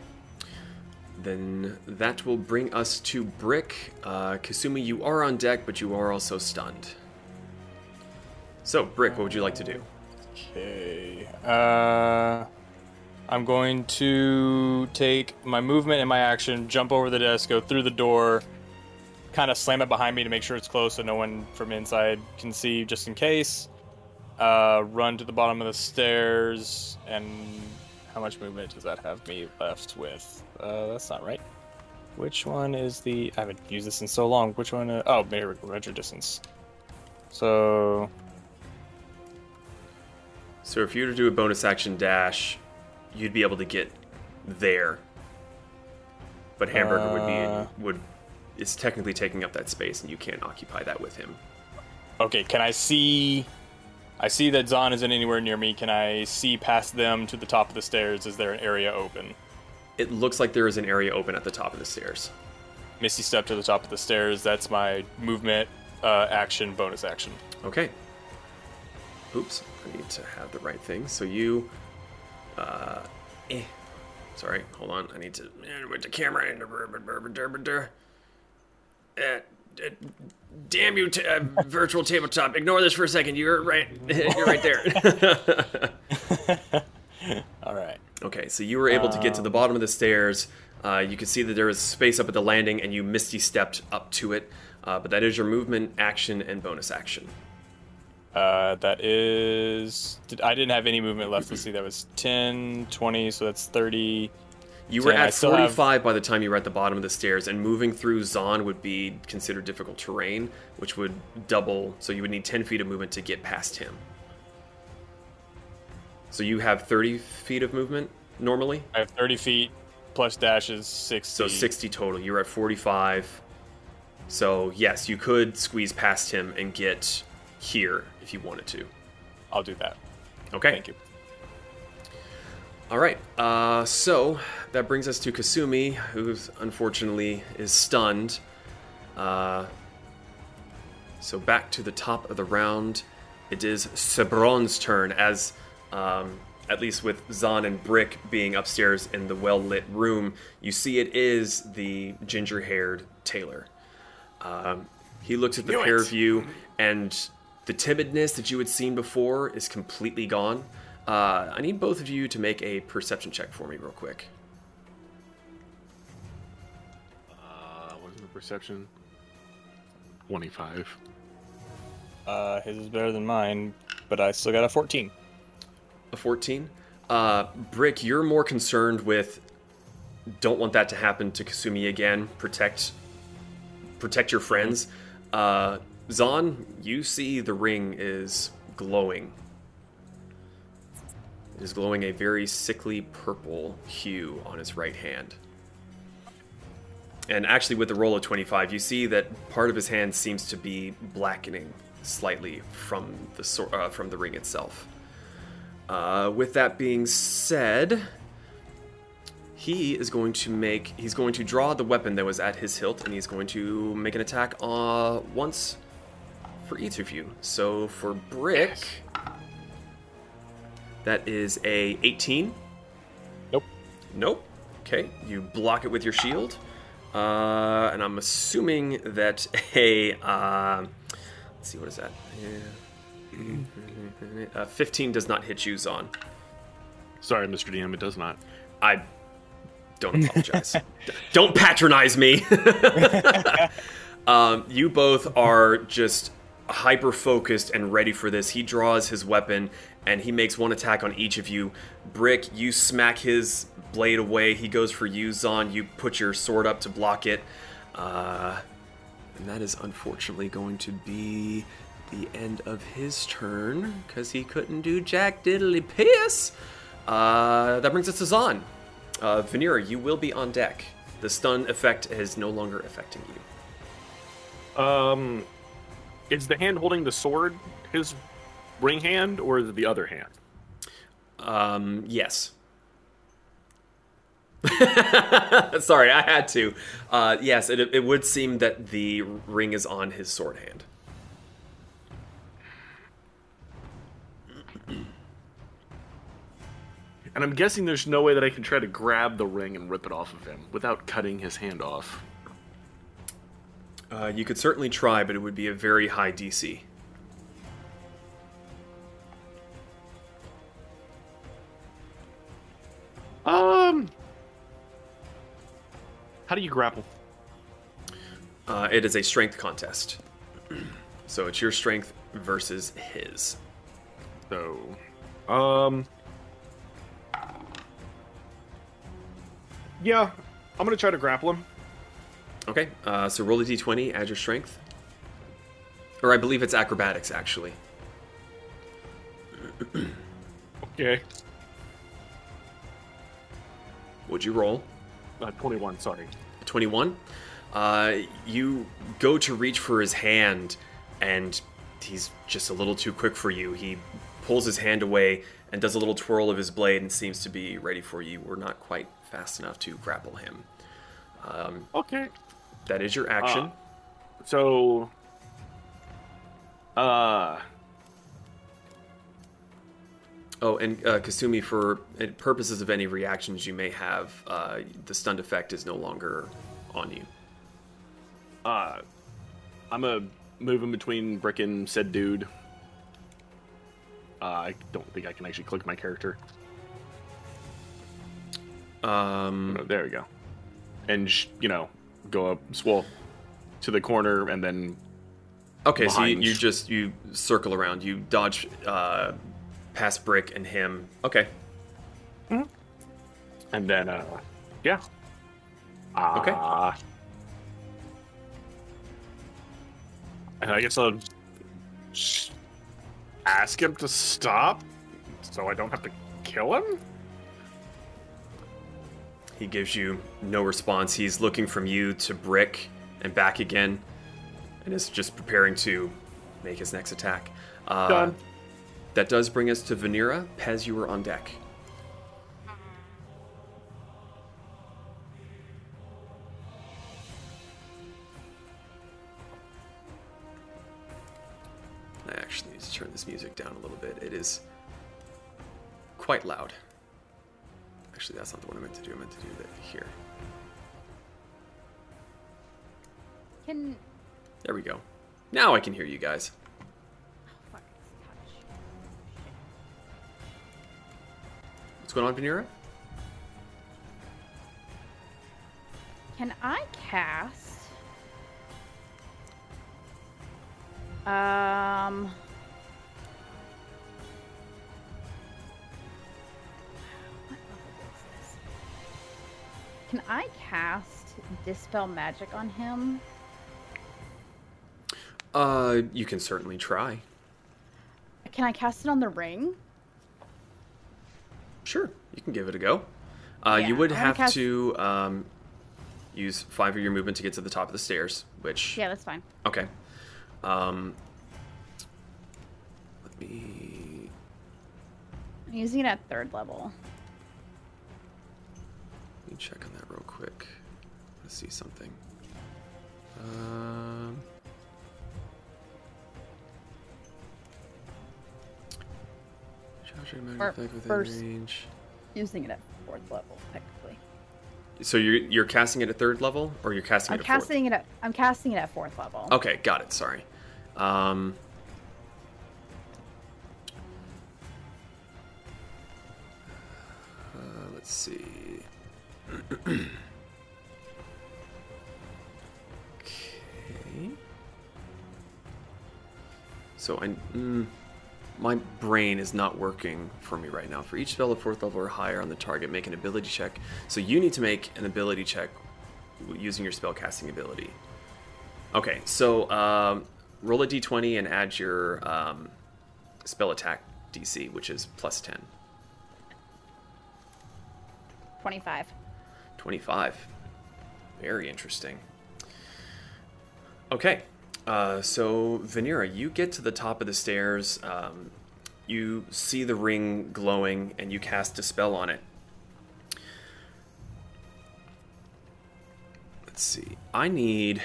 B: Then that will bring us to Brick. Uh, Kasumi, you are on deck, but you are also stunned. So, Brick, what would you like to do?
C: Okay. Uh, I'm going to take my movement and my action, jump over the desk, go through the door, kind of slam it behind me to make sure it's closed so no one from inside can see, just in case. Uh, run to the bottom of the stairs, and how much movement does that have me left with? Uh, that's not right. Which one is the? I haven't used this in so long. Which one? Uh, oh, go. Measure distance. So
B: So if you were to do a bonus action dash, you'd be able to get there. But Hamburger would
C: Uh.
B: be would is technically taking up that space, and you can't occupy that with him.
C: Okay, can I see? I see that Zahn isn't anywhere near me. Can I see past them to the top of the stairs? Is there an area open?
B: It looks like there is an area open at the top of the stairs.
C: Misty step to the top of the stairs. That's my movement, uh, action, bonus action.
B: Okay. Oops, I need to have the right thing. So you, uh, eh. Sorry, hold on. I need to eh, with the camera. Uh, uh, damn you, t- uh, virtual tabletop! Ignore this for a second. You're right. (laughs) You're right there. (laughs)
C: All right.
B: Okay, so you were able to get to the bottom of the stairs. Uh, you can see that there was space up at the landing, and you misty stepped up to it. Uh, but that is your movement, action, and bonus action.
C: Uh, that is. Did, I didn't have any movement left. Let's see. That was 10, 20, so that's 30.
B: You were at
C: still have-
B: 45 by the time you were at the bottom of the stairs, and moving through Zahn would be considered difficult terrain, which would double. So you would need 10 feet of movement to get past him. So you have 30 feet of movement normally?
C: I have 30 feet plus dashes 60.
B: So 60 total. You're at 45. So yes, you could squeeze past him and get here if you wanted to.
C: I'll do that.
B: Okay.
C: Thank you.
B: All right. Uh, so that brings us to Kasumi, who unfortunately is stunned. Uh, so back to the top of the round. It is Sebron's turn, as um, at least with Zahn and Brick being upstairs in the well lit room, you see it is the ginger haired tailor. Um, he looks at the
E: Knew
B: pair
E: it.
B: of you, and the timidness that you had seen before is completely gone. Uh, I need both of you to make a perception check for me, real quick.
E: Uh, what's my perception? 25.
C: Uh, his is better than mine, but I still got a 14.
B: A 14. Uh, Brick, you're more concerned with don't want that to happen to Kasumi again. Protect, protect your friends. Uh, Zahn, you see the ring is glowing. Is glowing a very sickly purple hue on his right hand. And actually, with the roll of 25, you see that part of his hand seems to be blackening slightly from the uh, from the ring itself. Uh, with that being said, he is going to make he's going to draw the weapon that was at his hilt, and he's going to make an attack uh, once for each of you. So for Brick, that is a 18.
C: Nope.
B: Nope. Okay, you block it with your shield, uh, and I'm assuming that (laughs) a uh, let's see what is that. Uh, 15 does not hit you, Zahn.
E: Sorry, Mr. DM, it does not.
B: I don't apologize. (laughs) Don't patronize me. (laughs) um, you both are just hyper focused and ready for this. He draws his weapon and he makes one attack on each of you. Brick, you smack his blade away. He goes for you, Zahn. You put your sword up to block it. Uh, and that is unfortunately going to be the end of his turn because he couldn't do Jack diddly Piss. Uh, that brings us to Zahn. Uh, Vanira, you will be on deck. The stun effect is no longer affecting you.
E: Um, is the hand holding the sword his ring hand, or is it the other hand?
B: Um, yes. (laughs) Sorry, I had to. Uh, yes, it, it would seem that the ring is on his sword hand.
E: And I'm guessing there's no way that I can try to grab the ring and rip it off of him without cutting his hand off.
B: Uh, you could certainly try, but it would be a very high DC.
E: Um, how do you grapple?
B: Uh, it is a strength contest. (clears throat) so it's your strength versus his.
E: So, um, yeah, I'm gonna try to grapple him.
B: Okay, uh, so roll a d20, add your strength. Or I believe it's acrobatics, actually. (clears throat)
E: Okay.
B: Would you roll?
E: Uh, 21, sorry.
B: 21. Uh, you go to reach for his hand, and he's just a little too quick for you. He pulls his hand away and does a little twirl of his blade and seems to be ready for you. We're not quite fast enough to grapple him. Um,
E: Okay.
B: That is your action.
E: Uh, So, uh,
B: Oh, and uh, Kasumi, for uh, purposes of any reactions you may have, uh, the stunned effect is no longer on you.
E: uh, I'm a moving between Brick and said dude. Uh, I don't think I can actually click my character.
B: Um,
E: Oh, there we go. And sh- you know, go up, swell to the corner, and then
B: Okay, so you, you just you circle around, you dodge uh, past Brick and him. Okay, Hmm.
E: and then uh, yeah. Uh,
B: Okay.
E: And I guess I'll sh- ask him to stop, so I don't have to kill him.
B: He gives you no response. He's looking from you to Brick and back again, and is just preparing to make his next attack. Uh,
E: Done.
B: That does bring us to Vanira. Pez, you were on deck. I actually need to turn this music down a little bit. It is quite loud. Actually, that's not the one I meant to do. I meant to do that here.
H: Can
B: There we go. Now I can hear you guys.
H: fuck.
B: What's going on, Vanira?
H: Can I cast? Um. Can I cast Dispel Magic on him?
B: Uh, you can certainly try.
H: Can I cast it on the ring?
B: Sure, you can give it a go. Uh,
H: Yeah,
B: you would have
H: cast-
B: to um, use five of your movement to get to the top of the stairs, which
H: Yeah, that's fine.
B: okay. Um, let me.
H: I'm using it at third level.
B: Let me check on that real quick. Let's see something. Um, charge your magic
H: Or
B: within
H: first.
B: range.
H: Using it at fourth level, technically.
B: So you're you're casting it at third level, or you're casting
H: I'm
B: it at fourth?
H: casting it at I'm casting it at fourth level.
B: Okay, got it. Sorry. Um, uh, let's see. Okay. So I, mm, my brain is not working for me right now. For each spell of fourth level or higher on the target, make an ability check. So you need to make an ability check using your spell casting ability. Okay, so um, roll a d20 and add your um, spell attack DC, which is plus 10.
H: 25.
B: 25. Very interesting. Okay, uh, so Vanira, you get to the top of the stairs. Um, you see the ring glowing, and you cast a spell on it. Let's see. I need.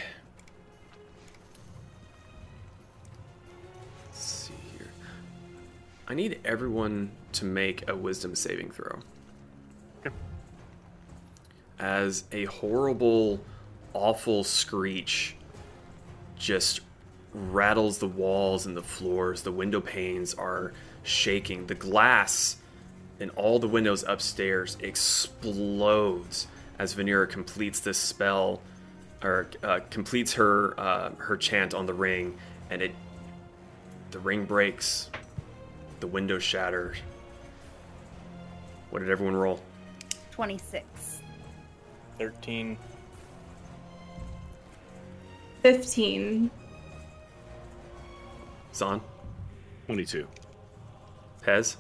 B: Let's see here. I need everyone to make a wisdom saving throw as a horrible, awful screech just rattles the walls and the floors. The window panes are shaking. The glass in all the windows upstairs explodes as Vanira completes this spell or uh, completes her uh, her chant on the ring, and it the ring breaks, the window shatters. What did everyone roll?
H: 26.
C: 13.
D: 15.
B: Zahn,
E: 22.
B: Pez,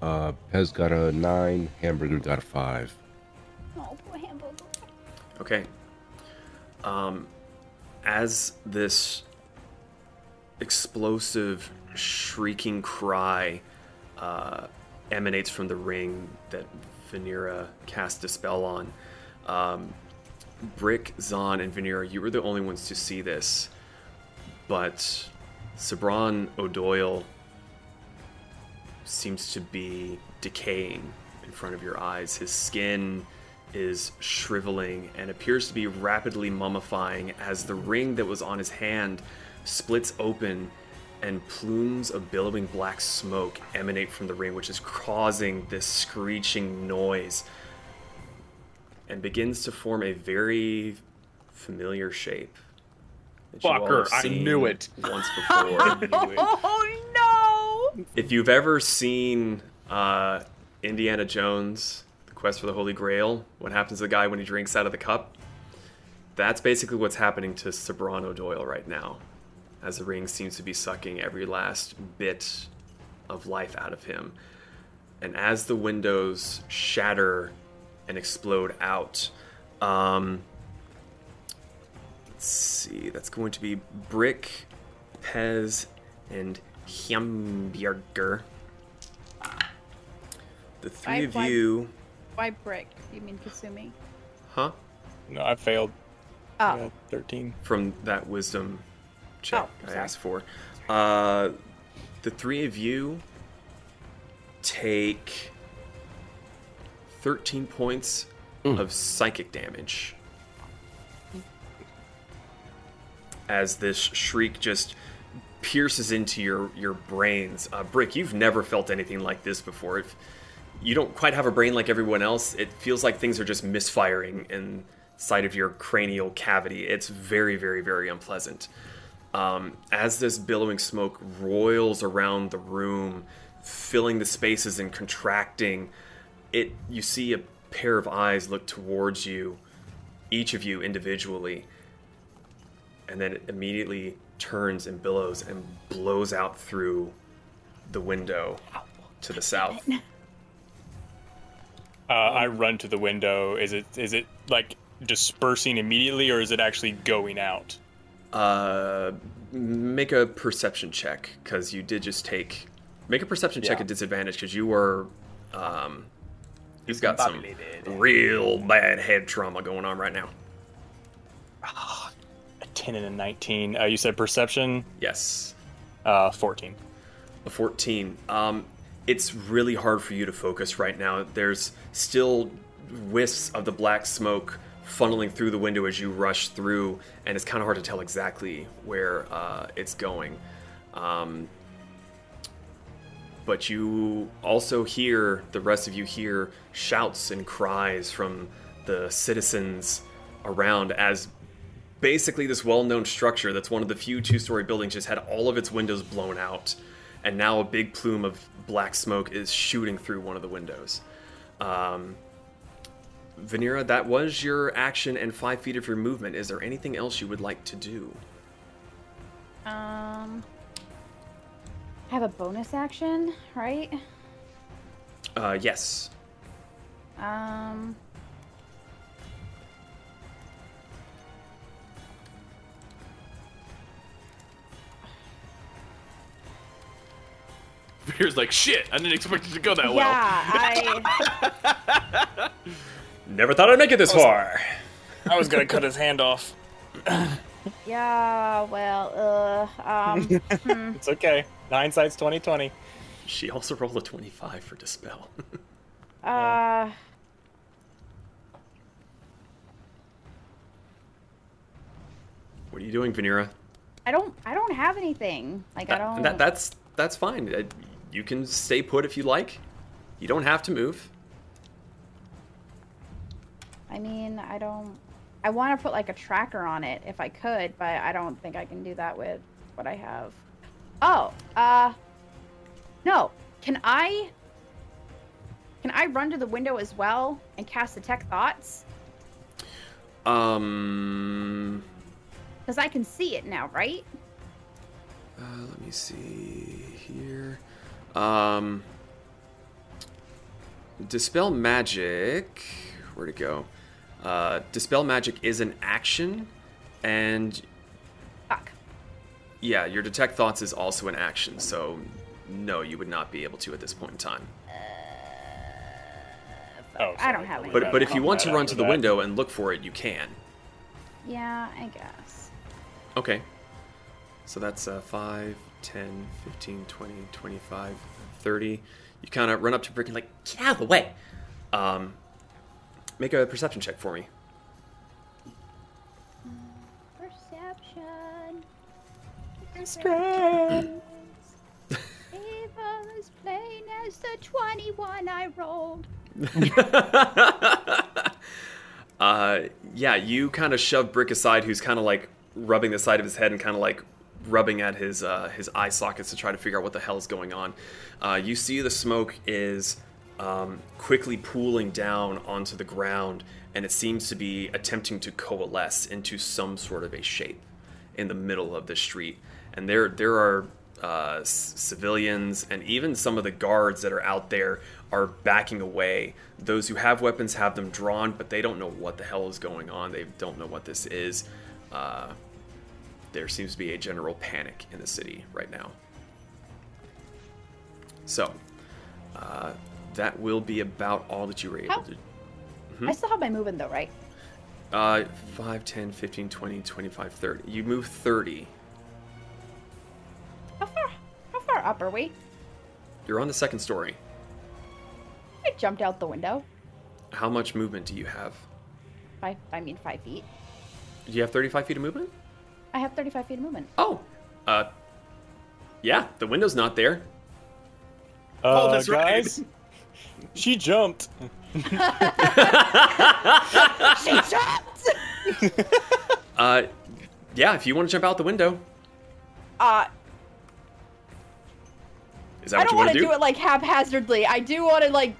I: Uh, Pez got a nine. Hamburger got a five.
H: Oh, poor hamburger.
B: Okay. Um, as this explosive, shrieking cry uh, emanates from the ring that Venera cast a spell on, um, Brick, Zahn, and Venera, you were the only ones to see this. But Sabron O'Doyle seems to be decaying in front of your eyes. His skin is shriveling and appears to be rapidly mummifying as the ring that was on his hand splits open and plumes of billowing black smoke emanate from the ring, which is causing this screeching noise and begins to form a very familiar shape. that
E: Fucker, (laughs) I knew it.
B: Once before.
H: Oh no!
B: if you've ever seen uh, Indiana Jones, The Quest for the Holy Grail, what happens to the guy when he drinks out of the cup? That's basically what's happening to Sabron O'Doyle right now, as the ring seems to be sucking every last bit of life out of him. And as the windows shatter and explode out, um, let's see, that's going to be Brick, Pez, and Hamburger. The three
H: Why-
B: of
H: why-
B: you,
H: Why brick? You mean Kasumi?
B: huh?
C: No, I failed.
H: Oh.
C: Yeah, 13.
B: From that wisdom check
H: Oh,
B: I asked for. Uh, the three of you take 13 points of psychic damage. As this shriek just pierces into your, your brains. Uh, Brick, you've never felt anything like this before. If you don't quite have a brain like everyone else, it feels like things are just misfiring inside of your cranial cavity. It's very, very, very unpleasant. Um, as this billowing smoke roils around the room, filling the spaces and contracting, it you see a pair of eyes look towards you, each of you individually, and then it immediately turns and billows and blows out through the window to the south.
C: Uh, I run to the window. Is it is it like dispersing immediately, or is it actually going out?
B: Uh, make a perception check because you did just take. Make a perception check
C: Yeah.
B: at disadvantage because you were, um, you've got some real bad head trauma going on right now.
C: A 10 and a 19. Uh, you said perception?
B: Yes,
C: Uh, 14.
B: a 14. Um, it's really hard for you to focus right now. There's still wisps of the black smoke funneling through the window as you rush through, and it's kind of hard to tell exactly where uh, it's going. Um, but you also hear, the rest of you hear shouts and cries from the citizens around as basically this well-known structure that's one of the few two-story buildings just had all of its windows blown out and now a big plume of black smoke is shooting through one of the windows um, Venera, that was your action and five feet of your movement. Is there anything else you would like to do?
H: Um, I have a bonus action, right?
B: Uh, yes.
H: Um,
E: Veer's like, shit, I didn't expect it to go that well.
H: yeah, I. (laughs)
B: Never thought I'd make it this far.
C: I was gonna cut his hand off. (clears throat)
H: Yeah, well, uh, um, (laughs) hmm.
C: It's okay. Nine Hindsight's 2020.
B: She also rolled a 25 for Dispel.
H: uh,
B: what are you doing, Venera?
H: I don't, I don't have anything. Like, I don't.
B: That, that's that's fine. Uh, You can stay put if you like. You don't have to move.
H: I mean, I don't. I want to put like a tracker on it if I could, but I don't think I can do that with what I have. Oh, uh, no. Can I? Can I run to the window as well and cast detect thoughts?
B: Um,
H: Because I can see it now, right?
B: Uh, let me see here. Um, dispel magic. Where'd it go? Uh, dispel magic is an action, and
H: Fuck.
B: yeah, your detect thoughts is also an action. So, no, you would not be able to at this point in time.
C: Oh,
H: I don't have any.
B: But but if you want to run to the
C: that.
B: window and look for it, you can.
H: Yeah, I guess.
B: Okay. So that's uh, 5, 10, 15, 20, 25, 30. You kind of run up to Brick and like, get out of the way. Um, make a perception check for me.
H: Perception. Evil as plain as the 21 I rolled. (laughs)
B: uh, yeah, you kind of shove Brick aside, who's kind of like rubbing the side of his head and kind of like rubbing at his uh, his eye sockets to try to figure out what the hell is going on. Uh, you see the smoke is um, quickly pooling down onto the ground, and it seems to be attempting to coalesce into some sort of a shape in the middle of the street. And there there are uh, c- civilians and even some of the guards that are out there are backing away. Those who have weapons have them drawn, but they don't know what the hell is going on. They don't know what this is. Uh, there seems to be a general panic in the city right now. So, uh, that will be about all that you were able
H: How-
B: to.
H: I still have my movement though, right?
B: Uh, 5, 10, 15, 20, 25, 30. You move 30.
H: How far? How far up are we?
B: You're on the second story.
H: I jumped out the window.
B: How much movement do you have?
H: Five. I mean, five feet.
B: Do you have 35 feet of movement?
H: I have 35 feet of movement.
B: Oh, uh, yeah, the window's not there.
C: Uh,
E: that's right.
C: Guys, she jumped.
H: she jumped. (laughs)
B: Uh, yeah, if you want to jump out the window,
H: Uh,
B: is that
H: I
B: what
H: don't
B: you
H: want
B: want
H: to
B: to do?
H: do it like haphazardly. I do want to like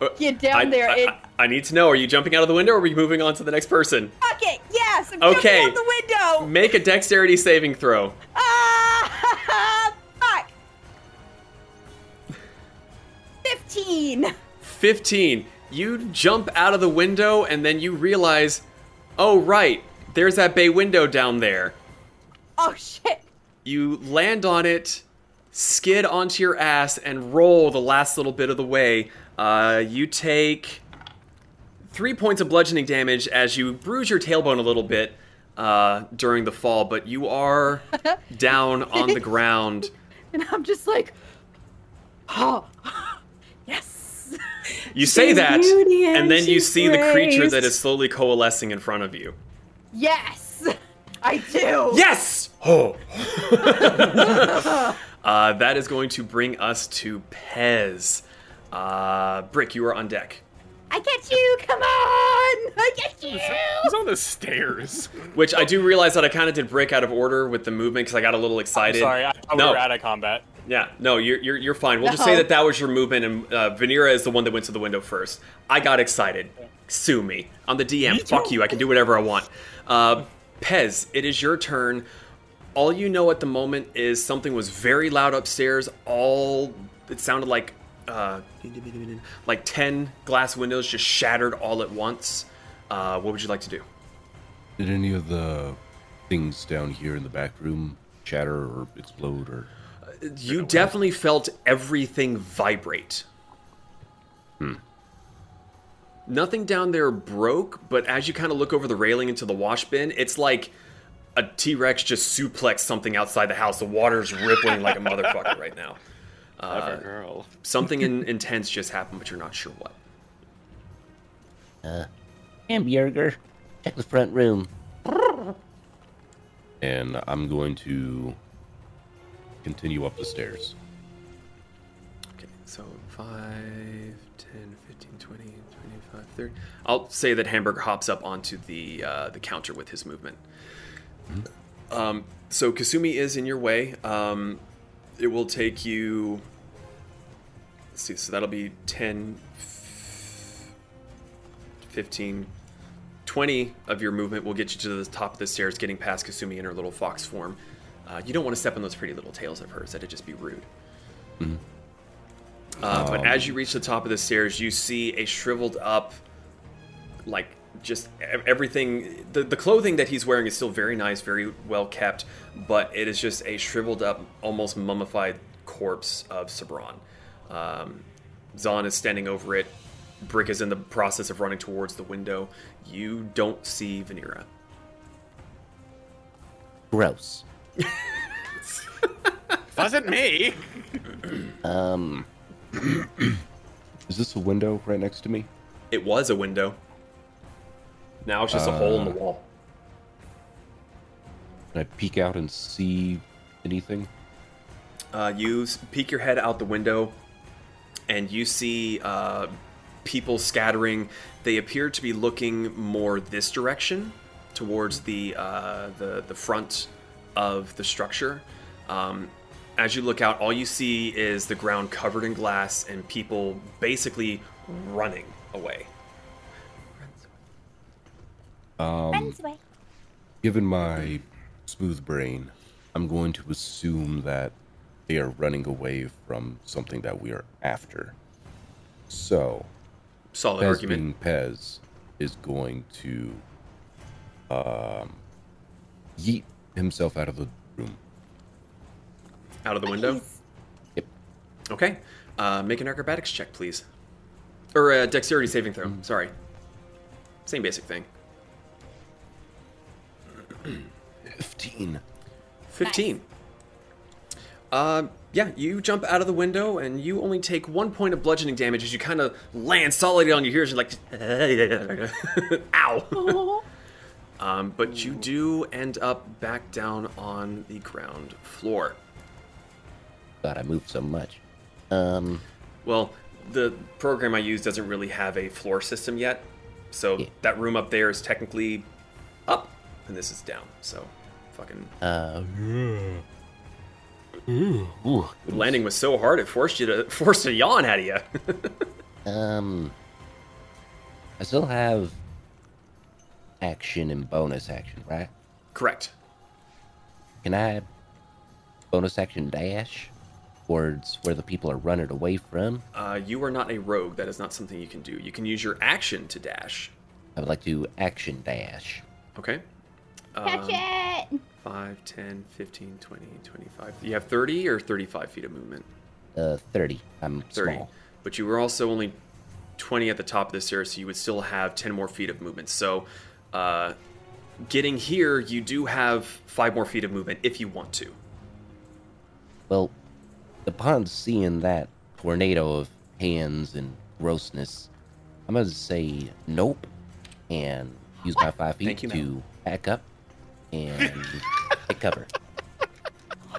B: Uh,
H: get down
B: I,
H: there.
B: I,
H: it,
B: I- I need to know: Are you jumping out of the window, or are we moving on to the next person?
H: fuck it. Yes. I'm
B: Okay.
H: jumping out the window.
B: Make a dexterity saving throw.
H: Ah, 15.
B: 15. You jump out of the window, and then you realize, oh right, there's that bay window down there.
H: Oh shit.
B: You land on it, skid onto your ass, and roll the last little bit of the way. Uh, you take three points of bludgeoning damage as you bruise your tailbone a little bit uh, during the fall, but you are (laughs) down on the ground.
H: And I'm just like, oh. (gasps) (laughs)
B: You say
D: She's
B: that,
D: and
B: and then you
D: she's
B: see the creature that is slowly coalescing in front of you.
H: Yes. I do.
B: Yes! (laughs) Oh. (laughs) uh, that is going to bring us to Pez. Uh, Brick, you are on deck.
H: I get you. Come on. I get you.
E: He's on the stairs.
B: Which I do realize that I kind of did Brick out of order with the movement because I got a little excited.
C: Sorry, I thought
B: No.
C: we were out of combat.
B: Yeah, no, you're, you're, you're fine. We'll just say that that was your movement, and uh, Vanera is the one that went to the window first. I got excited. Sue me. I'm the DM. Fuck you. I can do whatever I want. Uh, Pez, it is your turn. All you know at the moment is something was very loud upstairs. All it sounded like uh, like ten glass windows just shattered all at once. Uh, what would you like to do?
I: Did any of the things down here in the back room shatter or explode or?
B: You definitely felt everything vibrate.
I: Hmm.
B: Nothing down there broke, but as you kind of look over the railing into the wash bin, it's like a T Rex just suplexed something outside the house. The water's rippling like a motherfucker right now. (laughs) Uh,
E: girl.
B: something in, (laughs) intense just happened, but you're not sure what.
G: Uh, hamburger. Check the front room.
I: And I'm going to continue up the stairs.
B: Okay, so 5, 10, 15, 20, 25, 30. I'll say that Hamburger hops up onto the uh, the counter with his movement. Um, so Kasumi is in your way. Um, it will take you. Let's see, so that'll be 10, 15, 20 of your movement will get you to the top of the stairs, getting past Kasumi in her little fox form. Uh, you don't want to step on those pretty little tails of hers, that'd just be rude. Uh, but as you reach the top of the stairs, you see a shriveled up, like just everything. The, the clothing that he's wearing is still very nice, very well kept, but it is just a shriveled up, almost mummified corpse of Sabron. Um, Zahn is standing over it. Brick is in the process of running towards the window. You don't see Vanera.
G: Gross. (laughs)
C: Wasn't me.
G: Um,
I: Is this a window right next to me?
B: It was a window. Now it's just a hole in the
I: Uh,
B: wall.
I: Can I peek out and see anything?
B: Uh, you s- peek your head out the window, and you see uh, people scattering. They appear to be looking more this direction, towards the uh, the the front of the structure. Um, as you look out, all you see is the ground covered in glass and people basically running away.
I: Um, Runs away. given my smooth brain, I'm going to assume that they are running away from something that we are after. So,
B: Solid
I: Pez
B: argument.
I: being Pez is going to um, yeet himself out of the room.
B: Out of the window.
I: Yep.
B: Okay. Uh, make an acrobatics check, please. Or a dexterity saving throw. Sorry. Same basic thing. (clears throat)
I: 15.
B: 15. Uh, yeah, you jump out of the window and you only take one point of bludgeoning damage as you kind of land solidly on your ears. You're like, (laughs) ow. Um, but you do end up back down on the ground floor.
G: God, I moved so much. Um,
B: Well, the program I use doesn't really have a floor system yet, so that room up there is technically up, and this is down. So, fucking
G: uh, ooh,
B: landing was so hard it forced you to (laughs) force a yawn out of you. (laughs)
G: um, I still have action and bonus action, right?
B: Correct.
G: Can I bonus action dash towards where the people are running away from?
B: uh, you are not a rogue. That is not something you can do. You can use your action to dash.
G: I would like to action dash.
B: Okay.
H: Catch
B: Um,
H: it!
B: 5, 10, 15, 20, 25. You have 30 or 35 feet of movement?
G: Uh, 30. I'm
B: 30.
G: small.
B: But you were also only 20 at the top of this stairs, so you would still have 10 more feet of movement. So, uh, getting here, you do have 5 more feet of movement if you want to.
G: Well, upon seeing that tornado of hands and grossness, I'm going to say nope and use my five feet
B: you,
G: to
B: ma'am.
G: back up and take cover. (laughs)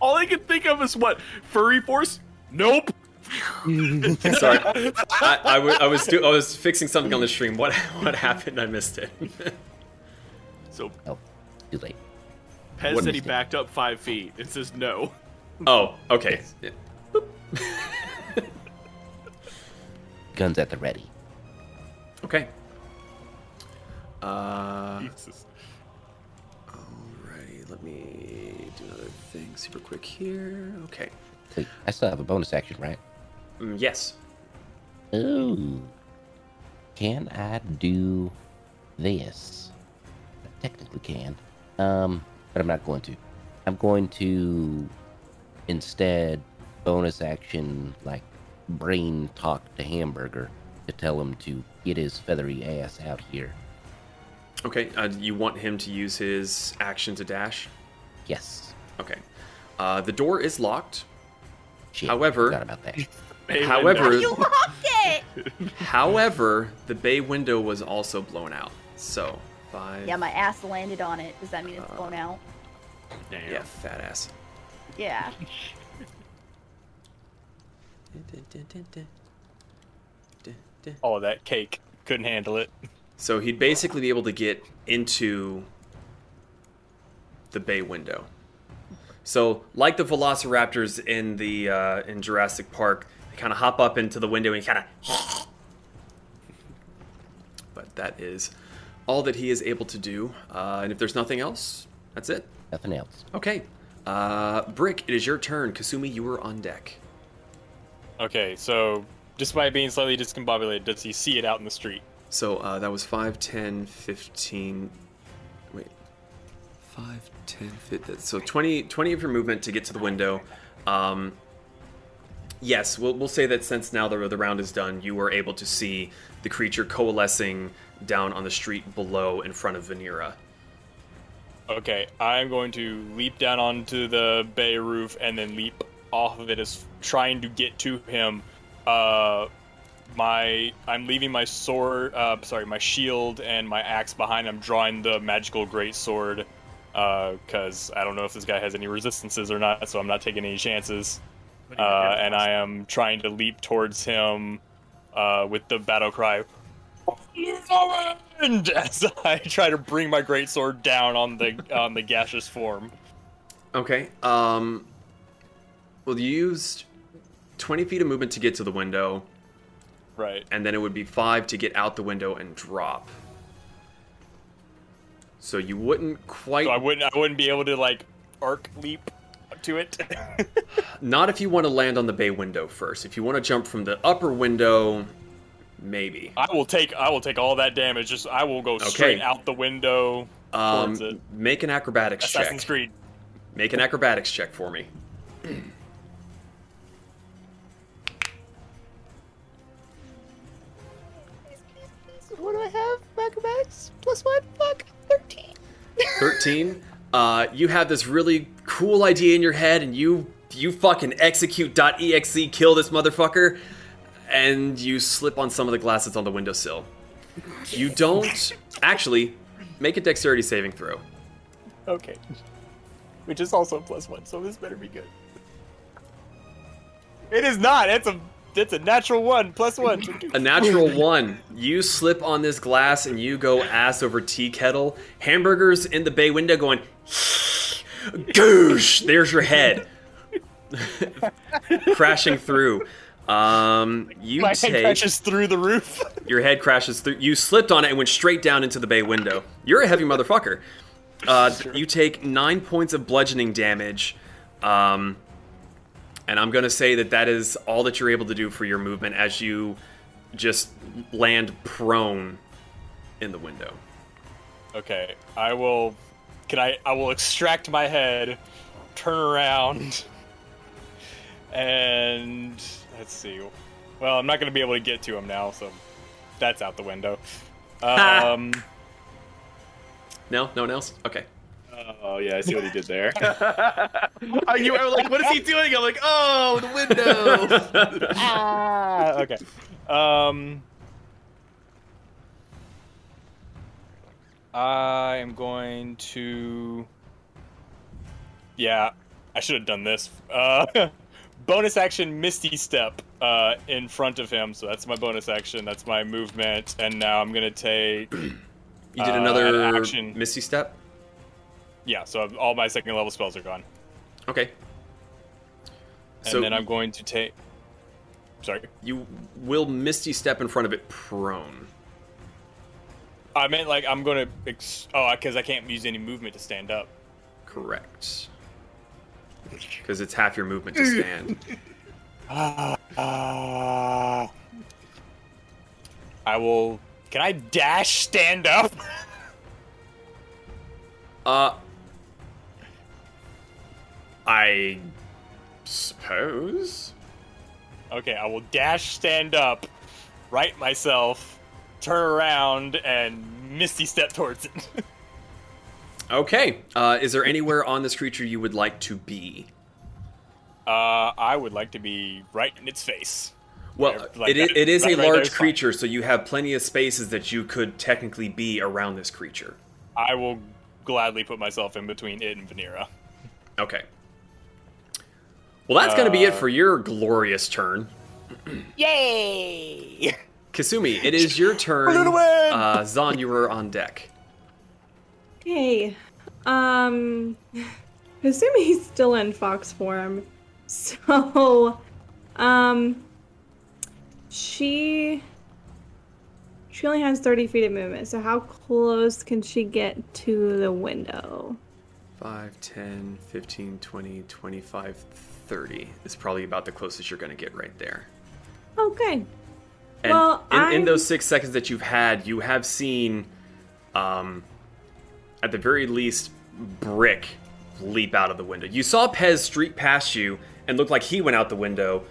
E: All I can think of is what furry force. Nope. (laughs)
B: Sorry, I, I, I was do- I was fixing something on the stream. What what happened? I missed it. (laughs)
E: So
G: Oh, too late.
E: Pez
B: What
E: said he
B: mistake?
E: backed up five feet. It says no.
B: oh, okay. Yeah.
G: Guns at the ready.
B: Okay. Uh,
E: Jesus.
B: alrighty, let me do another thing super quick here. Okay.
G: Wait, I still have a bonus action, right?
B: Mm, yes.
G: Ooh. Can I do this? I technically can. Um, but I'm not going to. I'm going to instead bonus action like brain talk to Hamburger to tell him to get his feathery ass out here.
B: Okay. Uh, you want him to use his action to dash?
G: Yes.
B: Okay. Uh, the door is locked.
G: Shit.
B: However-
G: forgot about that.
E: Bay
B: However,
E: window. (laughs)
H: You locked it!
B: however, the bay window was also blown out. So five.
H: Yeah, my ass landed on it. Does that mean it's blown out?
E: Damn.
B: Yeah, fat ass.
H: Yeah. (laughs)
C: Oh, that cake couldn't handle it.
B: So he'd basically be able to get into the bay window. So, like the velociraptors in the uh, in Jurassic Park, they kind of hop up into the window and kind of. (laughs) but that is all that he is able to do. Uh, and if there's nothing else, that's it.
G: Nothing else.
B: Okay. Uh, Brick, it is your turn. Kasumi, you were on deck.
C: Okay, so despite being slightly discombobulated, does he see it out in the street?
B: So uh, that was 5, 10, 15. Wait. 5, 10, 15. So 20, 20 of your movement to get to the window. Um, yes, we'll, we'll say that since now the, the round is done, you were able to see the creature coalescing down on the street below in front of Vanera.
C: Okay, I'm going to leap down onto the bay roof and then leap off of it as trying to get to him. Uh, my I'm leaving my sword, uh, sorry, my shield and my axe behind. I'm drawing the magical great sword because I don't know if this guy has any resistances or not, so I'm not taking any chances. Uh, and I am trying to leap towards him uh, with the battle cry. And (laughs) as I try to bring my great sword down on the on the gaseous form.
B: Okay. Um. Well, you used 20 feet of movement to get to the window,
C: Right.
B: and then it would be 5 to get out the window and drop. So you wouldn't quite.
C: So I wouldn't I wouldn't be able to like arc leap to it. (laughs)
B: Not if you want to land on the bay window first. If you want to jump from the upper window, maybe.
C: I will take I will take all that damage. Just I will go straight
B: Okay.
C: out the window towards it.
B: Um, make an acrobatics
C: Assassin's
B: check.
C: Creed.
B: Make an acrobatics check for me.
H: What do I have? Acrobatics plus one. Fuck. Thirteen.
B: 13 (laughs) uh, you have this really cool idea in your head and you you fucking execute .exe kill this motherfucker and you slip on some of the glasses on the windowsill you don't actually make a dexterity saving throw
C: Okay. Which is also plus one, so this better be good. It is not. It's a it's a natural one plus one.
B: a natural one you slip on this glass and you go ass over tea kettle Hamburger's in the bay window going goosh there's your head (laughs) crashing through um you
C: My
B: take
C: head crashes through the roof. (laughs)
B: Your head crashes through. You slipped on it and went straight down into the bay window. You're a heavy motherfucker. Uh, You take nine points of bludgeoning damage, um, and I'm gonna say that that is all that you're able to do for your movement as you just land prone in the window.
C: Okay, I will. Can I? I will extract my head, turn around, and let's see. Well, I'm not going to be able to get to him now, so that's out the window. Um.
B: No, no one else. Okay.
C: oh yeah, I see what he did there.
E: Uh, (laughs) you were like, what is he doing? I'm like, oh, the window. (laughs)
C: ah, okay. Um. I am going to. Yeah, I should have done this. Uh, (laughs) bonus action Misty Step uh, in front of him. So that's my bonus action. That's my movement. And now I'm going to take. (clears throat)
B: You did
C: Uh,
B: another
C: an action.
B: misty step.
C: Yeah, so all my second level spells are gone.
B: Okay.
C: And
B: So
C: then I'm going to take. Sorry.
B: you will misty step in front of it prone.
C: I meant like I'm going to. Ex- oh, because I can't use any movement to stand up.
B: Correct. Because it's half your movement to stand.
C: Uh, (laughs) I will. Can I dash stand up? (laughs)
B: Uh, I suppose.
C: okay, I will dash stand up, right myself, turn around, and misty step towards it. (laughs)
B: Okay. Uh, is there anywhere on this creature you would like to be?
C: uh, I would like to be right in its face.
B: Well,
C: Like
B: it, is,
C: that-
B: it is
C: that
B: a
C: right there
B: large
C: is
B: creature, so you have plenty of spaces that you could technically be around this creature.
C: I will gladly put myself in between it and Vanera.
B: Okay. Well, that's going to be it
C: Uh,
B: for your glorious turn. (clears throat)
C: Yay! (laughs)
B: Kasumi, it is your turn.
C: We're gonna win!
B: Uh, Zahn, you were on deck.
D: Okay. Um assuming he's still in fox form. (laughs) So um she She only has 30 feet of movement, so how close can she get to the window?
B: 5, 10, 15, 20, 25, 30 is probably about the closest you're going to get right there.
D: Okay.
B: And
D: Well,
B: in, in those six seconds that you've had, you have seen, um, at the very least, Brick leap out of the window. You saw Pez streak past you and look like he went out the window,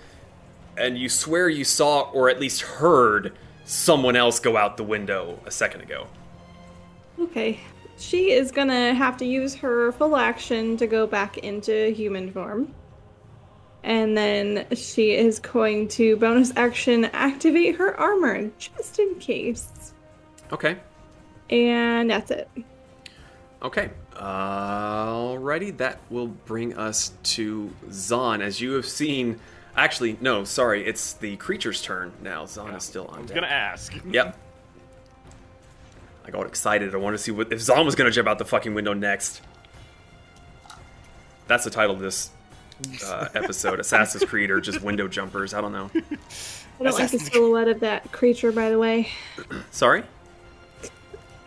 B: and you swear you saw or at least heard someone else go out the window a second ago.
D: Okay. She is gonna have to use her full action to go back into human form. And then she is going to bonus action activate her armor just in case.
B: Okay.
D: And that's it.
B: Okay. Alrighty, that will bring us to Zahn. As you have seen, actually, no, sorry, it's the creature's turn now. Zahn is still on
E: I was
B: deck.
E: gonna ask. (laughs)
B: Yep. I got excited. I wanted to see what if Zahn was gonna jump out the fucking window next. That's the title of this uh, episode: Assassin's Creed or just window jumpers. I don't know.
D: I don't like the silhouette of that creature, by the way.
B: Sorry,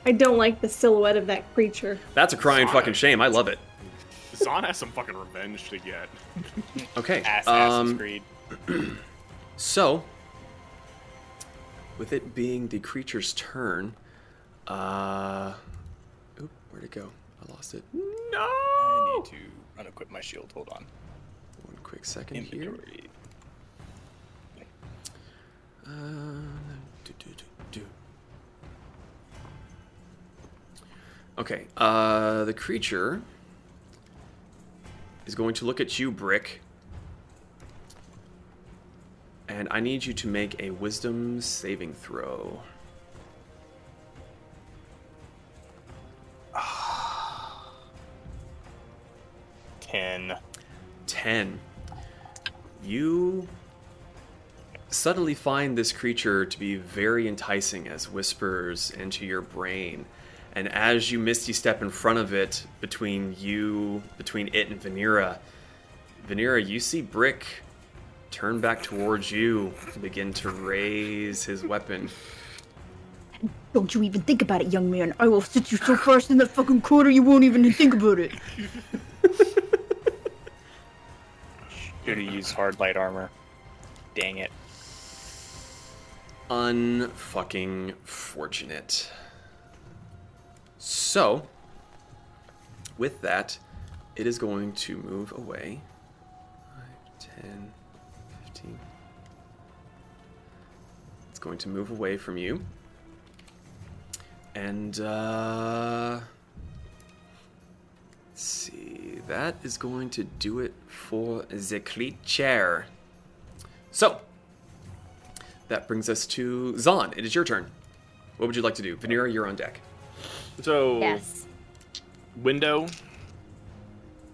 D: I don't like the silhouette of that creature.
B: that's a crying fucking shame. I love it.
E: Zahn has some fucking revenge to get.
B: Okay. (laughs)
C: Ass
B: um,
C: Assassin's Creed. (clears throat)
B: So, with it being the creature's turn, uh, oop, where'd it go? I lost it. No.
C: I need to unequip my shield. Hold on.
B: Quick second here. Uh, do, do, do, do. Okay, uh, the creature is going to look at you, Brick. And I need you to make a wisdom saving throw.
C: Ten.
B: 10. You suddenly find this creature to be very enticing as whispers into your brain. And as you misty step in front of it, between you, between it and Venera, Venera, you see Brick turn back towards you and begin to raise his weapon.
K: Don't you even think about it, young man. I will sit you so fast in that fucking corner you won't even think about it. (laughs)
C: Have used hard light armor. Dang it.
B: unfucking fortunate. So, with that, it is going to move away. 5, 10, 15. It's going to move away from you. And, uh. Let's see. That is going to do it for the creature. So, that brings us to Zahn. It is your turn. What would you like to do? Venera, you're on deck.
E: So
H: Yes.
E: window,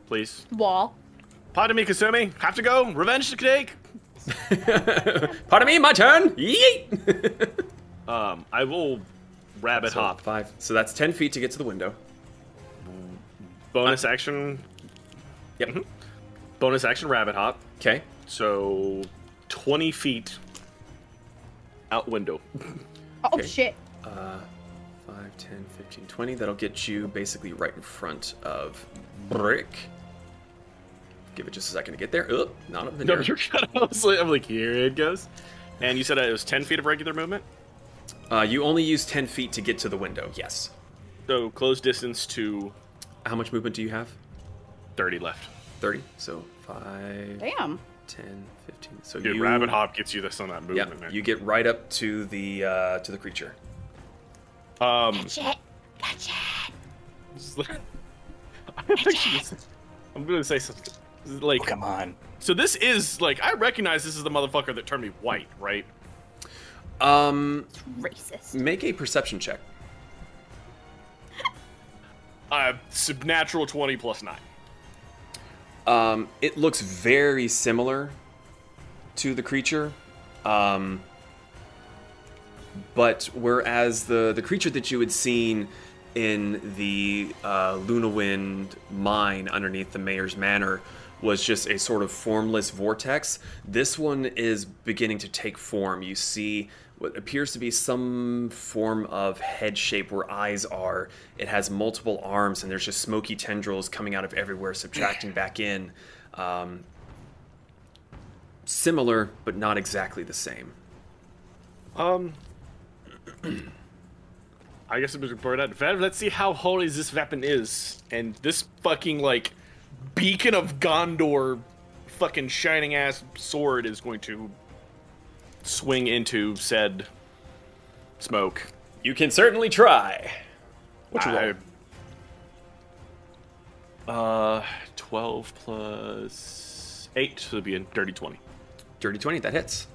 E: please.
H: Wall.
E: Pardon me, Kasumi. Have to go. Revenge to take. (laughs)
B: Pardon me, my turn. Yeet.
E: Um, I will rabbit
B: so
E: hop.
B: five. So that's ten feet to get to the window.
E: Bonus action.
B: Yep.
E: Mhm. Bonus action rabbit hop.
B: Okay.
E: So twenty feet out window. (laughs)
H: Oh
B: Okay.
H: shit.
B: Uh, 5, 10, 15, 20. That'll get you basically right in front of Brick. Give it just a second to get there. Oop, not up
E: No, you're (laughs) kind of. I was like, I'm like, here it goes. And you said it was ten feet of regular movement.
B: Uh, you only use 10 feet to get to the window, yes.
E: So close distance to
B: How much movement do you have?
E: thirty left.
B: 30. So 5,
H: Damn.
B: 10, 15. So
E: Dude,
B: you
E: rabbit hop gets you this on that
B: Yeah,
E: movement, man.
B: you get right up to the uh, to the creature.
E: Um,
K: Gotcha. Gotcha. (laughs)
E: I'm actually just- I'm gonna say something. Like,
C: Oh, come on.
E: so this is like I recognize this is the motherfucker that turned me white, right?
B: Um,
K: Racist.
B: make a perception check.
E: Uh, natural twenty plus nine.
B: Um, it looks very similar to the creature. Um, but whereas the the creature that you had seen in the uh, Luna Wind mine underneath the mayor's manor was just a sort of formless vortex. This one is beginning to take form. You see what appears to be some form of head shape where eyes are. It has multiple arms, and there's just smoky tendrils coming out of everywhere, subtracting back in. Um, similar, but not exactly the same.
E: Um, (clears throat) I guess I'm just report that. Ven, Let's see how holy this weapon is, and this fucking like beacon of Gondor, fucking shining ass sword is going to swing into said smoke.
B: You can certainly try. What you
E: I-
B: roll?
E: Uh, twelve plus eight, so it'd be a dirty twenty.
B: Dirty twenty, that hits.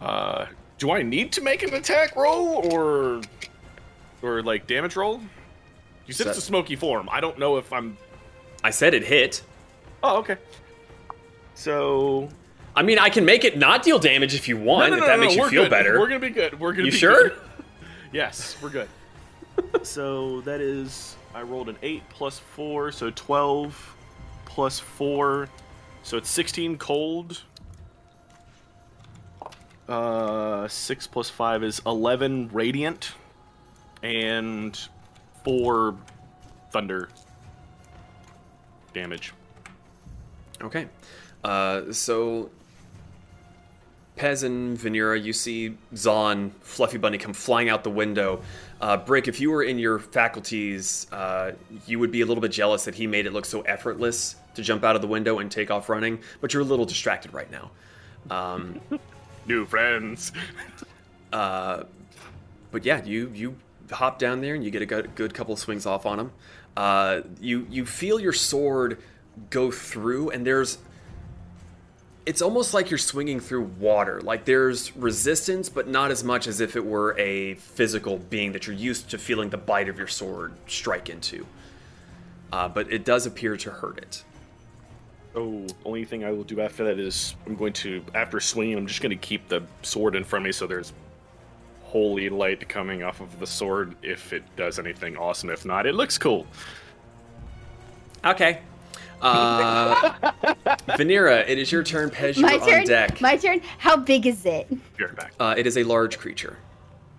E: Uh, do I need to make an attack roll or or like damage roll? You said
B: So-
E: it's a smoky form. I don't know if I'm.
B: I said it hit.
E: Oh, okay. So
B: I mean, I can make it not deal damage if you want, if that makes you
E: we're
B: feel
E: good.
B: better.
E: We're gonna be good. We're gonna
B: You
E: be
B: sure?
E: good. (laughs) yes, we're good. (laughs) so that is I rolled an eight plus four, so twelve plus four, so it's sixteen cold. Uh, six plus five is eleven radiant, and four thunder damage.
B: Okay. Uh, so, Pez and Venera, you see Zahn, Fluffy Bunny, come flying out the window. Uh, Brick, if you were in your faculties, uh, you would be a little bit jealous that he made it look so effortless to jump out of the window and take off running, but you're a little distracted right now. Um, (laughs)
E: New friends. (laughs)
B: uh, but yeah, you you hop down there and you get a good, good couple of swings off on him. Uh, you you feel your sword go through, and there's it's almost like you're swinging through water. Like there's resistance, but not as much as if it were a physical being that you're used to feeling the bite of your sword strike into. Uh, but it does appear to hurt it.
E: Oh, only thing I will do after that is I'm going to, after swinging, I'm just going to keep the sword in front of me so there's holy light coming off of the sword if it does anything awesome. If not, it looks cool.
B: Okay. Uh, Venera, it is your turn. Pez, you're
H: My
B: on
H: turn.
B: deck.
H: My turn. How big is it?
E: You're back.
B: Uh, it is a large creature.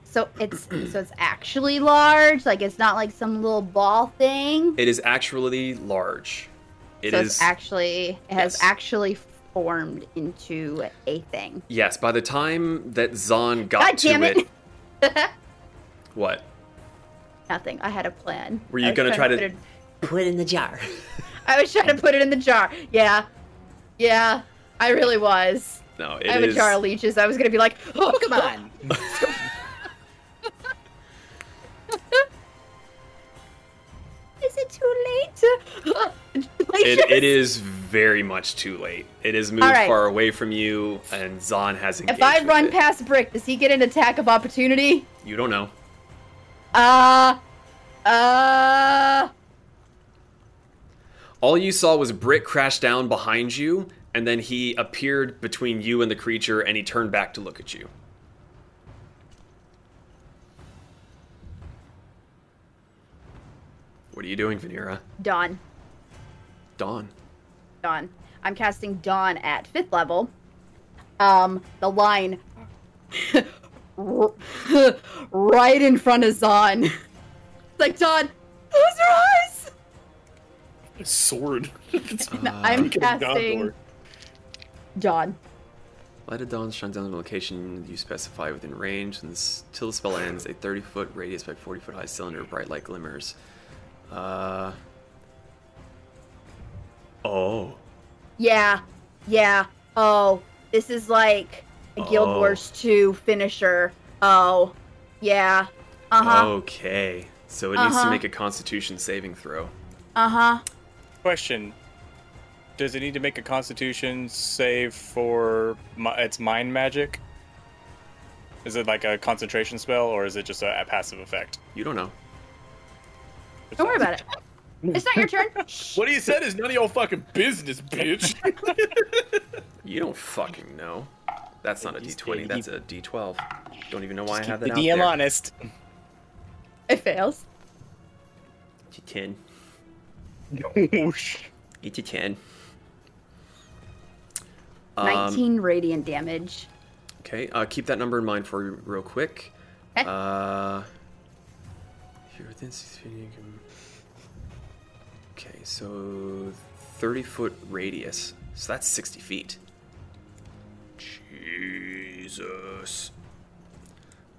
H: So it's so it's actually large. Like it's not like some little ball thing.
B: It is actually large. It
H: so
B: is
H: it's actually it has
B: Yes.
H: actually formed into a thing.
B: yes. By the time that Zahn got
H: God
B: to
H: damn it! (laughs)
B: what
H: Nothing. I had a plan.
B: were you gonna try
H: trying
B: to?
H: put
L: Put it in the jar. (laughs)
H: it- I was trying to put it in the jar. Yeah, yeah. I really was.
B: No, it is.
H: I have
B: is.
H: a jar of leeches. I was gonna be like, oh
L: Come on. (laughs)
H: Is it too late? (laughs)
B: It, it is very much too late. It has moved
H: All right.
B: far away from you, and Zahn has engaged
H: If I
B: with
H: run
B: it.
H: past Brick, does he get an attack of opportunity?
B: you don't know.
H: Uh, uh.
B: All you saw was Brick crash down behind you, and then he appeared between you and the creature, and he turned back to look at you. What are you doing, Venera?
H: Dawn.
B: Dawn.
H: Dawn. I'm casting Dawn at fifth level. Um, the line (laughs) (laughs) right in front of. (laughs) It's like Dawn, close your eyes.
E: A sword. (laughs) (laughs)
H: I'm casting
E: Gondor.
H: Dawn.
B: Light of dawn shines down on the location you specify within range, and this, till the spell ends, a 30 foot radius by 40 foot high cylinder of bright light glimmers. Uh. Oh.
H: Yeah, yeah. Oh, this is like a Guild
B: Oh.
H: Wars 2 finisher. Oh, yeah. Uh huh.
B: Okay. So it needs to
H: Uh-huh.
B: make a constitution saving throw.
H: Uh huh.
C: Question: Does it need to make a Constitution save for mi- its mind magic? Is it like a concentration spell, or is it just a, a passive effect?
B: You don't know.
H: Don't worry about it. It's not your turn. (laughs)
E: What he said is none of your fucking business, bitch. (laughs)
B: You don't fucking know. That's not a
C: He's
B: d20, that's a d12. Don't even know why I have
C: the
B: that out
C: DM
B: there.
C: honest.
H: It fails.
B: D10.
E: oh, sh-
B: 8 to 10. Um,
H: 19 radiant damage.
B: Okay, uh, keep that number in mind for you real quick.
H: Okay.
B: Uh, you're within six feet, you can- Okay, so 30 foot radius. So that's 60 feet. Jesus.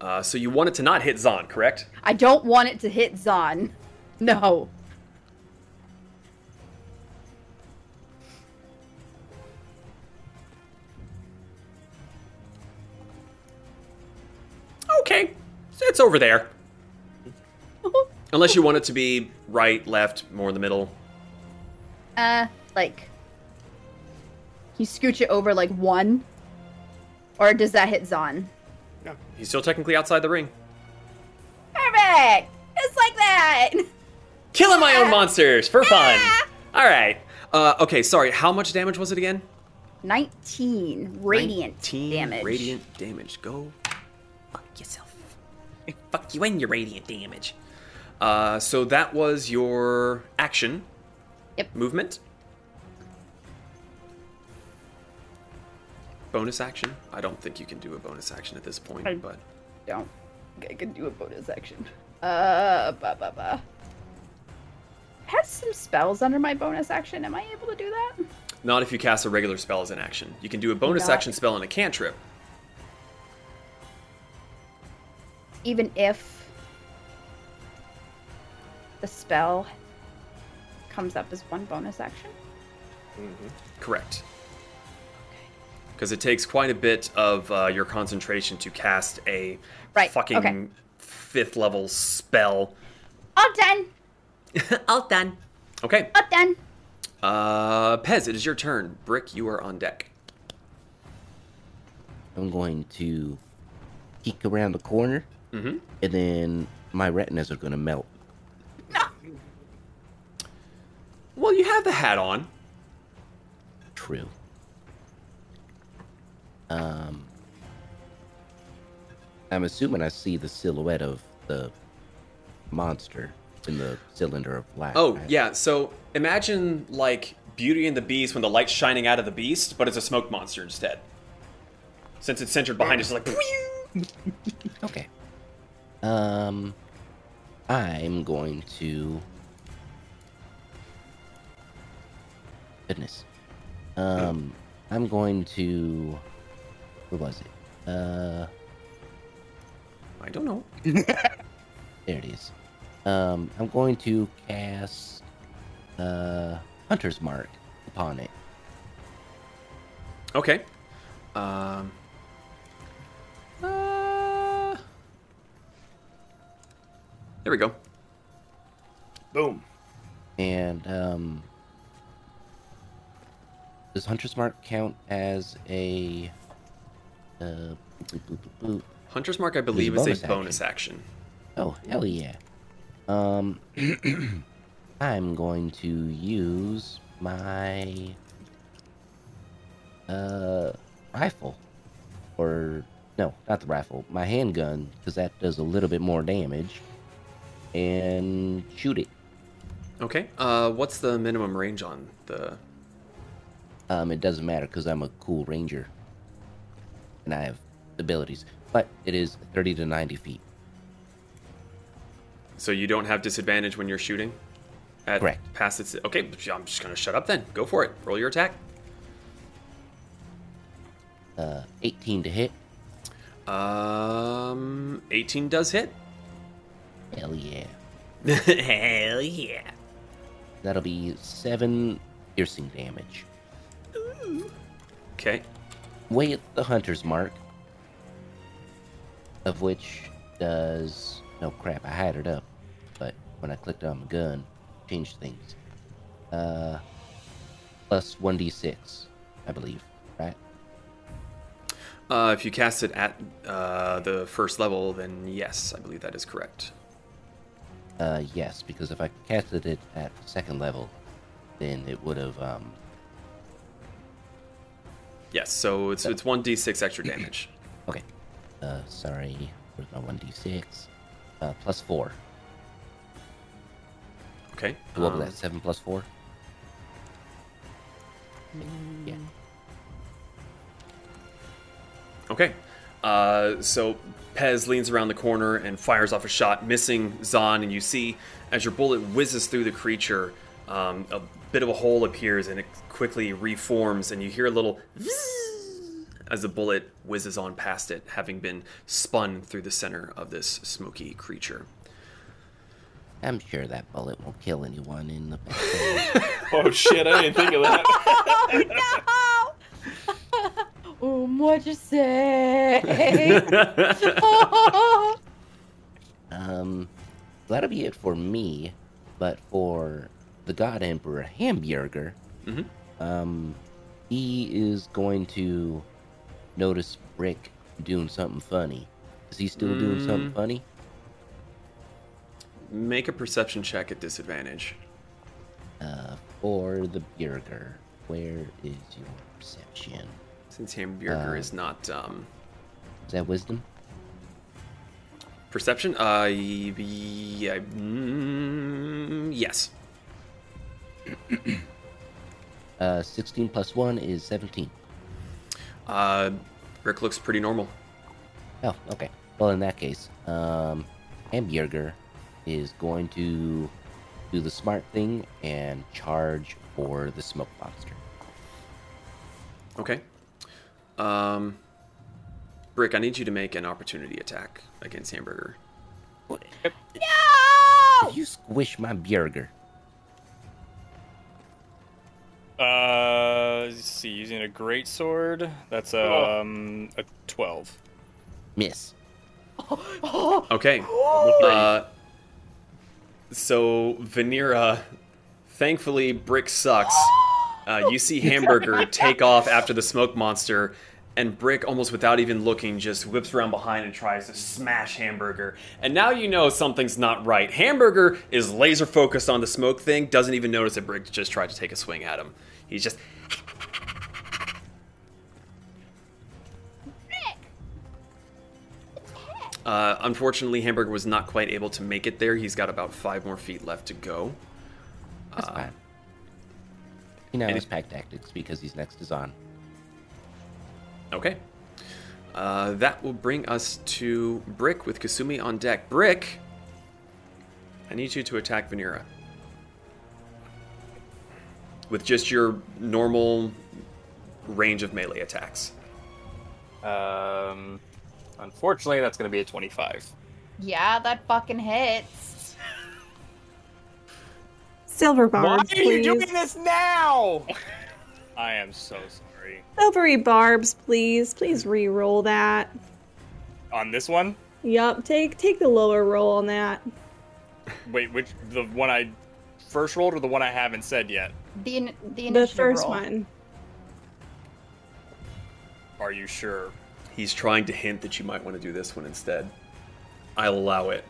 B: Uh, so you want it to not hit Zahn, correct?
H: I don't want it to hit Zahn. (laughs) No.
B: Okay, it's over there. Unless you want it to be right, left, more in the middle.
H: Uh, like. You scooch it over like one? Or does that hit Zahn?
B: Yeah, he's still technically outside the ring.
H: Perfect! Just like that!
B: Killing my own monsters for fun. All right. Uh, okay, sorry. How much damage was it again?
H: 19 radiant
B: 19
H: damage.
B: Radiant damage. Go fuck yourself. (laughs) fuck you and your radiant damage. Uh, so that was your action.
H: Yep.
B: Movement. Bonus action. I don't think you can do a bonus action at this point,
H: I-
B: but
H: Don't. I can do a bonus action. Uh, ba ba ba. I have some spells under my bonus action. Am I able to do that?
B: not if you cast a regular spell as an action. You can do a bonus
H: Not-
B: action spell and a cantrip.
H: Even if the spell comes up as one bonus action? Mm-hmm.
B: Correct. Because it takes quite a bit of uh, your concentration to cast a
H: Right,
B: fucking
H: okay.
B: fifth level spell.
H: All done. (laughs)
B: All done. Okay.
H: All done.
B: Uh, Pez, it is your turn. Brick, you are on deck.
G: I'm going to peek around the corner,
B: Mm-hmm.
G: and then my retinas are going to melt.
B: Well, you have the hat on.
G: True. Um, I'm assuming I see the silhouette of the monster in the cylinder of light.
B: Oh,
G: right?
B: yeah. So imagine like Beauty and the Beast when the light's shining out of the beast, but it's a smoke monster instead. Since it's centered behind us, it's like. (laughs)
G: Okay. Um, I'm going to. Goodness. Um, I'm going to. Where was it? Uh,
B: I don't know. (laughs)
G: there it is. Um, I'm going to cast uh, Hunter's Mark upon it.
B: Okay. Um. Uh, there we go.
E: Boom.
G: And um, does Hunter's Mark count as a uh, boop, boop, boop, boop, boop.
B: Hunter's Mark, I believe, is
G: bonus
B: a bonus action.
G: Oh hell yeah! Um, (clears throat) I'm going to use my uh rifle, or no, not the rifle, my handgun, because that does a little bit more damage, and shoot it.
B: Okay. Uh, what's the minimum range on the?
G: Um, it doesn't matter because I'm a cool ranger, and I have abilities. But it is 30 to 90 feet.
B: So you don't have disadvantage when you're shooting. At
G: Correct.
B: Past its. Okay, I'm just gonna shut up then. Go for it. Roll your attack.
G: Uh, 18 to hit.
B: Um, 18 does hit.
G: Hell yeah. (laughs)
B: Hell yeah.
G: That'll be seven piercing damage. Ooh.
B: Okay.
G: With the hunter's mark, of which does no crap. I had it up, but when I clicked on the gun, changed things. Uh, plus one d six, I believe. Right?
B: Uh, if you cast it at uh, the first level, then yes, I believe that is correct.
G: Uh, yes, because if I casted it at second level, then it would have um.
B: Yes, so it's it's one d six extra damage. (clears throat)
G: Okay. Uh, sorry. Where's my one d six? Uh, plus four.
B: Okay.
G: So what was
B: um,
G: that? Seven plus four. Yeah.
B: Okay. Uh, so Pez leans around the corner and fires off a shot, missing Zahn, and you see as your bullet whizzes through the creature, um, a bit of a hole appears and it quickly reforms, and you hear a little as the bullet whizzes on past it, having been spun through the center of this smoky creature.
G: I'm sure that bullet won't kill anyone in the (laughs)
E: Oh shit! I didn't think of that. (laughs)
H: Um, what'd you say? (laughs)
G: Um, that'll be it for me. But for the God Emperor Hamburger,
B: Mhm.
G: um, he is going to notice Rick doing something funny. Is he still doing something
B: Mm.
G: funny?
B: Make a perception check at disadvantage.
G: Uh, for the burger, where is your perception?
B: Since Hamburger
G: Uh,
B: is not um,
G: Is that wisdom?
B: perception, uh, yeah, mm, yes. (clears throat)
G: Uh, 16 plus 1 is 17.
B: Uh, Rick looks pretty normal.
G: Oh, okay. Well, in that case, um, Hamburger is going to do the smart thing and charge for the smoke monster.
B: Okay. Um, Brick, I need you to make an opportunity attack against Hamburger.
G: If you squish my burger,
C: Uh, let's see, using a great sword. That's um a twelve.
G: miss. (laughs)
B: Okay. Uh, so Vanira, thankfully, Brick sucks. Uh, you see (laughs) Hamburger take off after the smoke monster, and Brick, almost without even looking, just whips around behind and tries to smash Hamburger. And now you know something's not right. Hamburger is laser focused on the smoke thing, doesn't even notice that Brick just tried to take a swing at him. He's just. Uh, unfortunately, Hamburger was not quite able to make it there. He's got about five more feet left to go.
G: That's
B: Uh,
G: fine. He now
B: and
G: has pack tactics because he's next to Zahn.
B: Okay. Uh, that will bring us to Brick with Kasumi on deck. Brick, I need you to attack Vanira. With just your normal range of melee attacks.
C: Um, unfortunately, that's gonna be a twenty-five.
H: yeah, that fucking hits.
D: Silver
C: Why
D: barbs,
C: are you doing this now? (laughs) I am so sorry.
D: Silvery barbs, please. Please re-roll that.
C: On this one,
D: Yup, take take the lower roll on that.
C: wait, which the one I first rolled or the one I haven't said yet?
H: The in- the
D: The first
H: roll.
D: one.
C: Are you sure?
B: He's trying to hint that you might want to do this one instead. I'll allow it.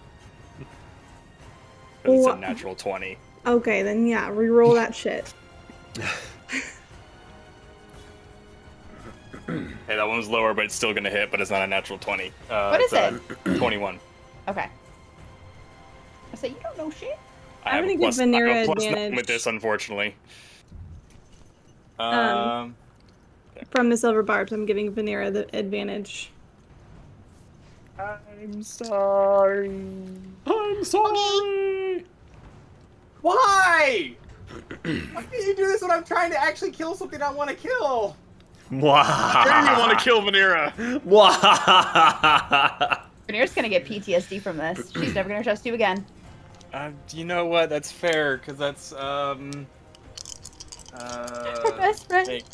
C: 'Cause it's a natural twenty.
D: Okay, then yeah, re-roll that shit. (laughs) (clears throat)
C: Hey, that one was lower, but it's still gonna hit. But it's not a natural twenty. Uh,
H: What is
C: it's a Twenty-one.
H: Okay. I say you don't know shit.
C: I
D: I'm
C: have a
D: gonna give
C: plus- I have a
D: Vanira
C: plus
D: advantage.
C: with this, unfortunately.
D: Um,
C: Um,
D: From the silver barbs, I'm giving Vanira the advantage.
C: I'm sorry.
B: I'm sorry.
M: Why? (clears throat) Why do you do this when I'm trying to actually kill something I want to kill?
B: Wow.
C: Sure you want to kill Vanira.
B: Wow.
H: Vanir's gonna get PTSD from this. She's never gonna trust you again.
C: Uh, you know what? That's fair, because that's um.
H: Her
C: Uh,
H: best friend.
C: make,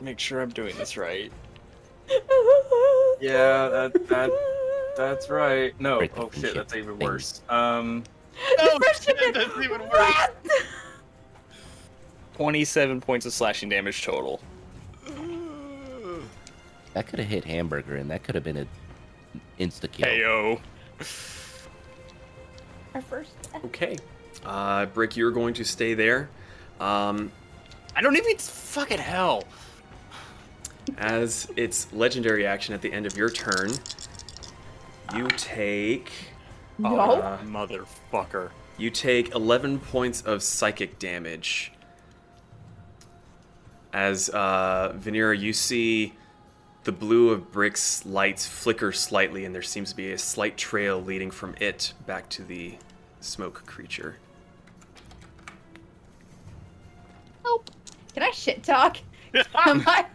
C: make sure I'm doing this right. (laughs) Yeah, that that that's right. No,
G: Break the
C: oh shit, that's even worse. Um,
H: Oh, shit,
C: that's even worse. (laughs) Twenty-seven points of slashing damage total.
G: That could have hit Hamburger, and that could have been an insta kill.
C: Heyo.
H: Our first.
B: Okay. Uh, Brick, you're going to stay there. Um,
C: I don't even fucking hell.
B: as its legendary action at the end of your turn, you take.
H: No.
B: uh,
C: Motherfucker.
B: you take 11 points of psychic damage. As uh, Venera, you see the blue of Brick's lights flicker slightly, and there seems to be a slight trail leading from it back to the smoke creature. Help!
H: Can I shit talk? (laughs) am I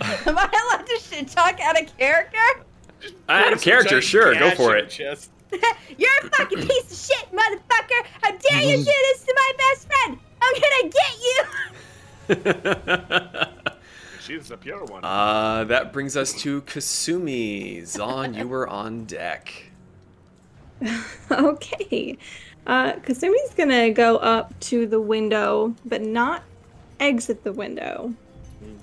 H: am I allowed to shit talk out of character?
B: Out of character, sure, go for it. (laughs)
H: You're a fucking piece of shit, motherfucker! How dare you do this to my best friend? I'm gonna get you! (laughs)
E: She's the pure one.
B: Uh, that brings us to Kasumi. Zahn, you were on deck. (laughs)
D: okay. Uh, Kasumi's gonna go up to the window, but not exit the window.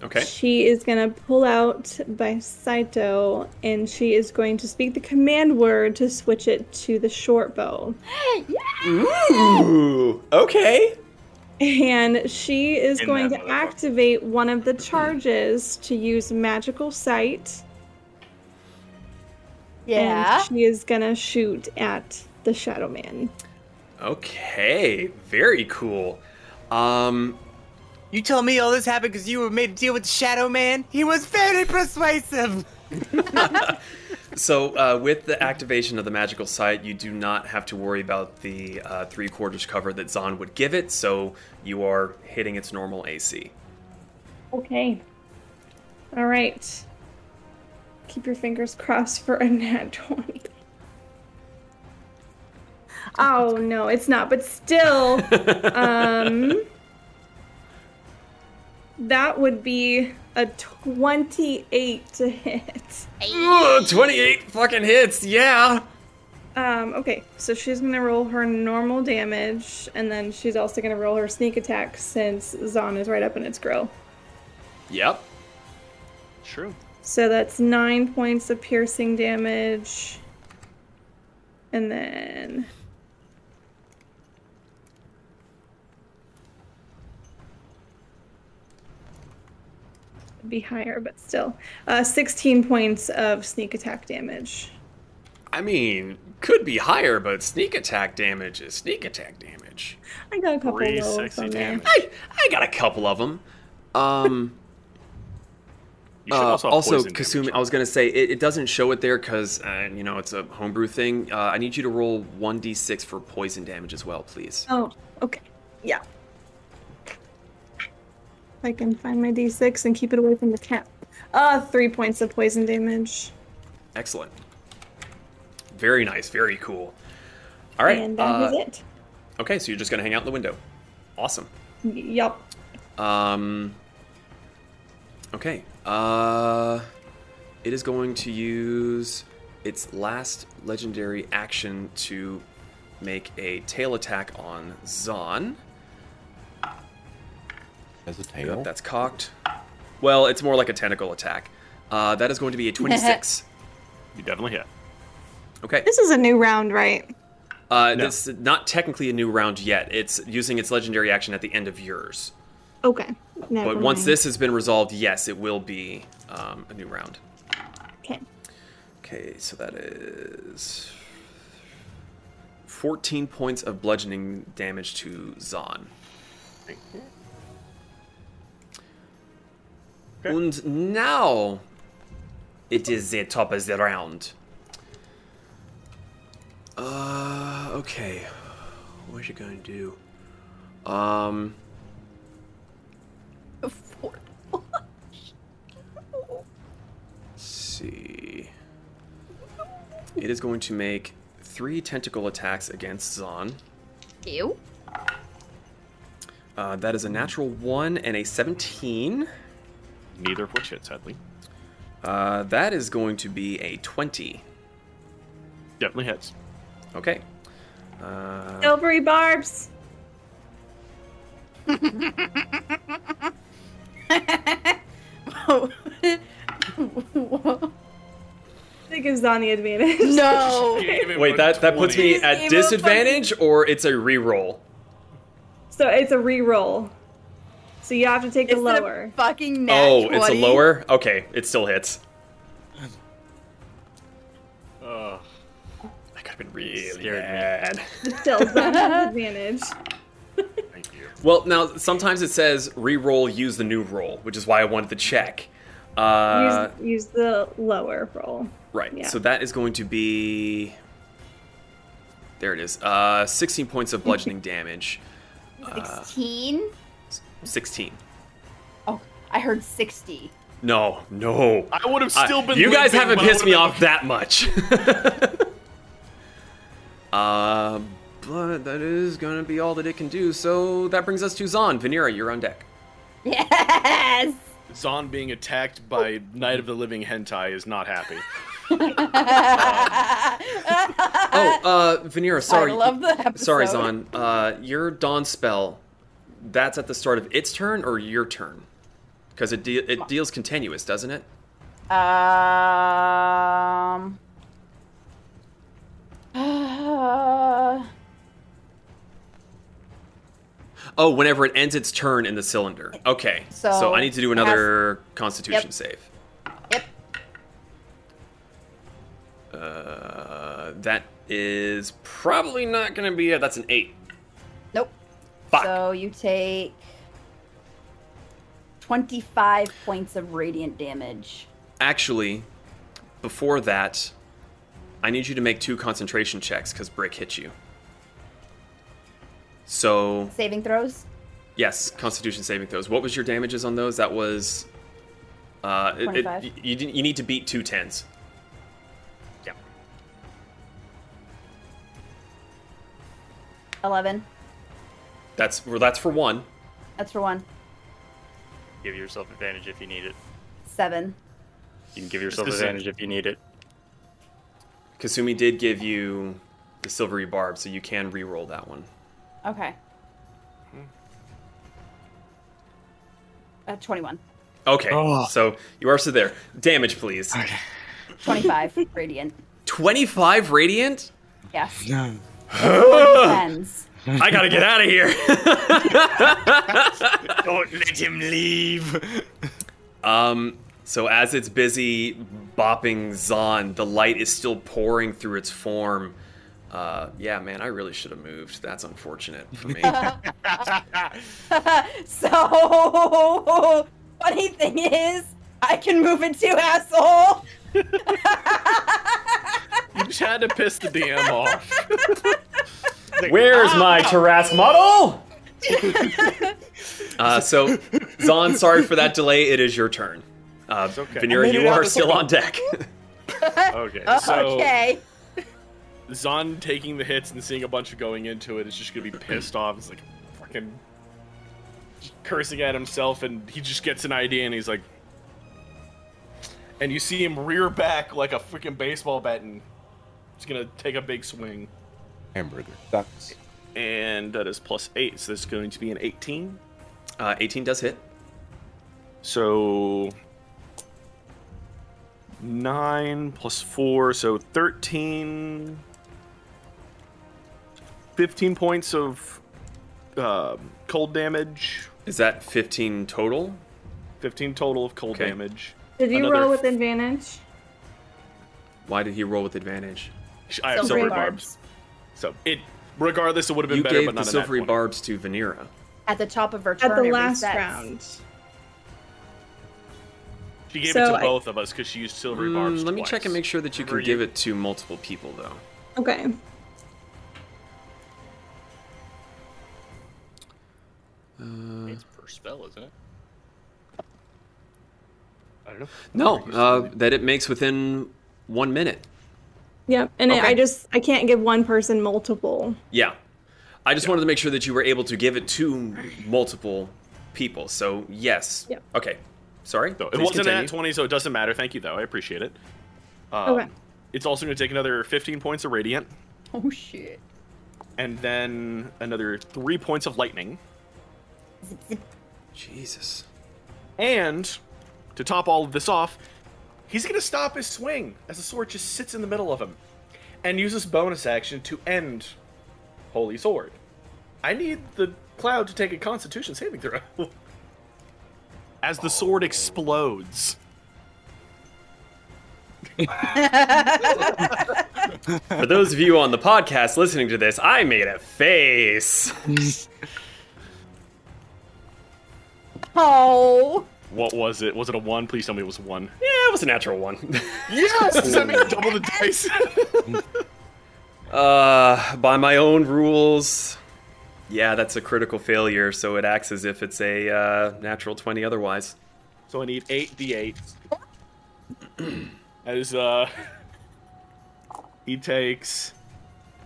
B: Okay.
D: She is gonna pull out by Saito, and she is going to speak the command word to switch it to the short bow.
B: Ooh, okay.
D: And she is
B: In
D: going
B: that
D: to activate one of the charges to use magical sight.
H: Yeah.
D: And she is gonna shoot at the Shadow Man.
B: Okay, very cool. Um,
N: You told me all this happened because you were made to deal with the Shadow Man. He was very persuasive. (laughs)
B: so uh, with the activation of the magical sight, you do not have to worry about the uh, three quarters cover that Zahn would give it. So you are hitting its normal AC.
D: Okay. All right. Keep your fingers crossed for a (laughs) nat 20. Oh no, it's not, but still (laughs) um that would be a 28 to hit.
B: Ugh, 28 fucking hits, yeah.
D: Um, okay, so she's gonna roll her normal damage, and then she's also gonna roll her sneak attack since Zahn is right up in its grill.
B: Yep.
E: True.
D: So that's nine points of piercing damage. And then. Be higher, but still. Uh, 16 points of sneak attack damage.
B: I mean, could be higher, but sneak attack damage is sneak attack damage.
D: I got a couple
B: Pretty
D: rolls
B: sexy damage. I, I got a couple of them. Um. (laughs)
E: You should
B: uh,
E: also have
B: also, Kasumi, I was gonna say it, it doesn't show it there because uh, you know it's a homebrew thing. Uh, I need you to roll one d6 for poison damage as well, please.
D: Oh, okay. Yeah. If I can find my d6 and keep it away from the cat. Uh, three points of poison damage.
B: Excellent. Very nice. Very cool. All right.
D: And that is
B: uh,
D: it.
B: Okay, so you're just gonna hang out in the window. Awesome.
D: Y- Yup.
B: Um. Okay. Uh, it is going to use its last legendary action to make a tail attack on Zahn.
I: As a
B: Yep, that's cocked. Well, it's more like a tentacle attack. Uh, that is going to be a (laughs) 26.
E: You definitely hit.
B: Okay.
D: This is a new round, right?
B: Uh, This is not technically a new round yet. It's using its legendary action at the end of yours.
D: Okay. Never
B: but once this has been resolved, yes, it will be um, a new round.
D: Okay.
B: Okay, so that is 14 points of bludgeoning damage to Zahn. And now it is the top of the round. Uh, okay. What's you gonna do? Um. Let's see. It is going to make three tentacle attacks against Zahn.
H: Ew.
B: Uh, that is a natural one and a 17.
E: Neither of which hit, sadly.
B: Uh, that is going to be a 20.
E: Definitely hits.
B: Okay. Uh,
D: Silvery barbs. (laughs) That gives Zahn the advantage.
H: No. (laughs)
B: wait, that, that puts me at disadvantage, or it's a reroll?
D: So it's a re-roll. So you have to take the
H: Instead of
D: lower.
H: Fucking nat
B: Oh, it's a
H: 20.
B: lower? Okay, it still hits.
E: Uh,
B: That could have been really bad.
D: But still, Zahn has (laughs) advantage.
E: thank you.
B: Well, now sometimes it says re-roll, use the new roll, which is why I wanted to check. Uh,
D: use, use the lower roll.
B: right.
D: yeah.
B: So that is going to be. There it is. Uh, 16 points of bludgeoning (laughs) damage. Uh,
H: 16?
B: 16.
H: Oh, I heard 60.
B: No, no.
E: I would have still
B: Uh,
E: been.
B: You guys haven't pissed me
E: would've
B: off that much. (laughs) uh, but that is going to be all that it can do. So that brings us to Zahn. Vanera, you're on deck.
H: Yes!
E: been- Zahn being attacked by Night of the Living Hentai is not happy. (laughs)
B: Oh, uh, Vanera, sorry.
H: I love the episode.
B: Sorry, Zahn. Uh, your Dawn spell, that's at the start of its turn or your turn? Because it, de- it deals continuous, doesn't it?
H: Um. Uh, (sighs)
B: Oh, whenever it ends its turn in the cylinder. Okay. So,
H: So,
B: I need to do
H: it has-
B: another Constitution
H: Yep.
B: save.
H: Yep.
B: Uh, that is probably not going to be it. That's an eight. Fuck.
H: So you take 25 points of radiant damage.
B: Actually, before that, I need you to make two concentration checks because Brick hit you. So,
H: Saving throws?
B: yes, Constitution saving throws. What was your damages on those? That was. Uh, it- it-
H: 25.
B: you, you need to beat two tens. Yeah.
H: 11.
B: That's well, that's for one.
H: That's for one.
C: Give yourself advantage if you need it.
H: 7.
C: You can give yourself
B: This
C: advantage if you need it.
B: Kasumi did give you the silvery barb, so you can re-roll that one.
H: Okay. Uh, 21.
B: Okay,
C: Oh.
B: so you are still there. Damage, please.
H: 25 radiant.
B: 25 radiant?
H: Yes.
B: I
H: Depends.
B: Gotta get out of here. (laughs)
C: Don't let him leave.
B: Um, so as it's busy bopping Zahn, the light is still pouring through its form. Uh, yeah, man, I really should have moved. That's unfortunate for me. (laughs)
H: so, (laughs) funny thing is, I can move it too, asshole.
E: You just had to piss the DM off.
B: Where's my Tarrasque model? (laughs) uh, so, Zahn, sorry for that delay. It is your turn. Uh,
E: okay.
B: Veneer,
E: I made
B: you are still on deck. (laughs)
E: Okay, so
H: okay.
E: Zahn taking the hits and seeing a bunch of going into it is just gonna be pissed off. It's like fucking cursing at himself, and he just gets an idea, and he's like, and you see him rear back like a freaking baseball bat, and he's gonna take a big swing.
I: Hamburger. Ducks.
E: And that is plus eight, so this is going to be an eighteen.
B: Uh, 18 does hit.
E: So nine plus four, so 13, 15 points of um, cold damage.
B: Is that 15 total?
E: 15 total of cold
B: Okay.
E: damage.
D: Did you
E: Another
D: roll with advantage?
B: Why did he roll with advantage?
E: I have
H: Silvery
E: silvery
H: barbs.
E: barbs. So it, regardless, it would have been
B: You
E: better,
B: gave
E: but
B: the
E: not in
B: silvery barbs to Vanera.
H: At the top of her turn,
D: At the last
H: resets.
D: round.
E: She gave
D: So
E: it to
D: I-
E: both of us because she used silvery
B: Mm,
E: barbs.
B: let me
E: twice.
B: check and make sure that you can
E: Remember
B: give it to multiple people, though.
D: Okay.
B: Uh,
C: It's per spell, isn't it?
E: I don't know.
B: no, uh, that it makes within one minute.
D: Yep. And it,
B: Okay.
D: I just I can't give one person multiple.
B: Yeah. I just wanted to make sure that you were able to give it to multiple people. So, yes.
D: Yep.
B: Okay. Sorry.
E: So it wasn't
B: continue.
E: at 20, so it doesn't matter. Thank you, though. I appreciate it. Um,
D: Okay.
E: It's also going to take another 15 points of radiant,
H: Oh shit.
E: and then another three points of lightning.
B: Jesus.
E: And to top all of this off, he's going to stop his swing as the sword just sits in the middle of him and uses bonus action to end Holy Sword. I need the cloud to take a constitution saving throw. (laughs) as the sword explodes. (laughs)
B: For those of you on the podcast listening to this, I made a face. (laughs)
K: Oh.
E: What was it? Was it a one? Please tell me it was a one.
B: Yeah, it was a natural one. (laughs)
E: Yes! Does that mean double the dice? (laughs)
B: Uh, by my own rules, yeah, that's a critical failure, so it acts as if it's a uh, natural 20 otherwise.
E: so I need eight d8. (clears throat) That is, uh. (laughs) He takes.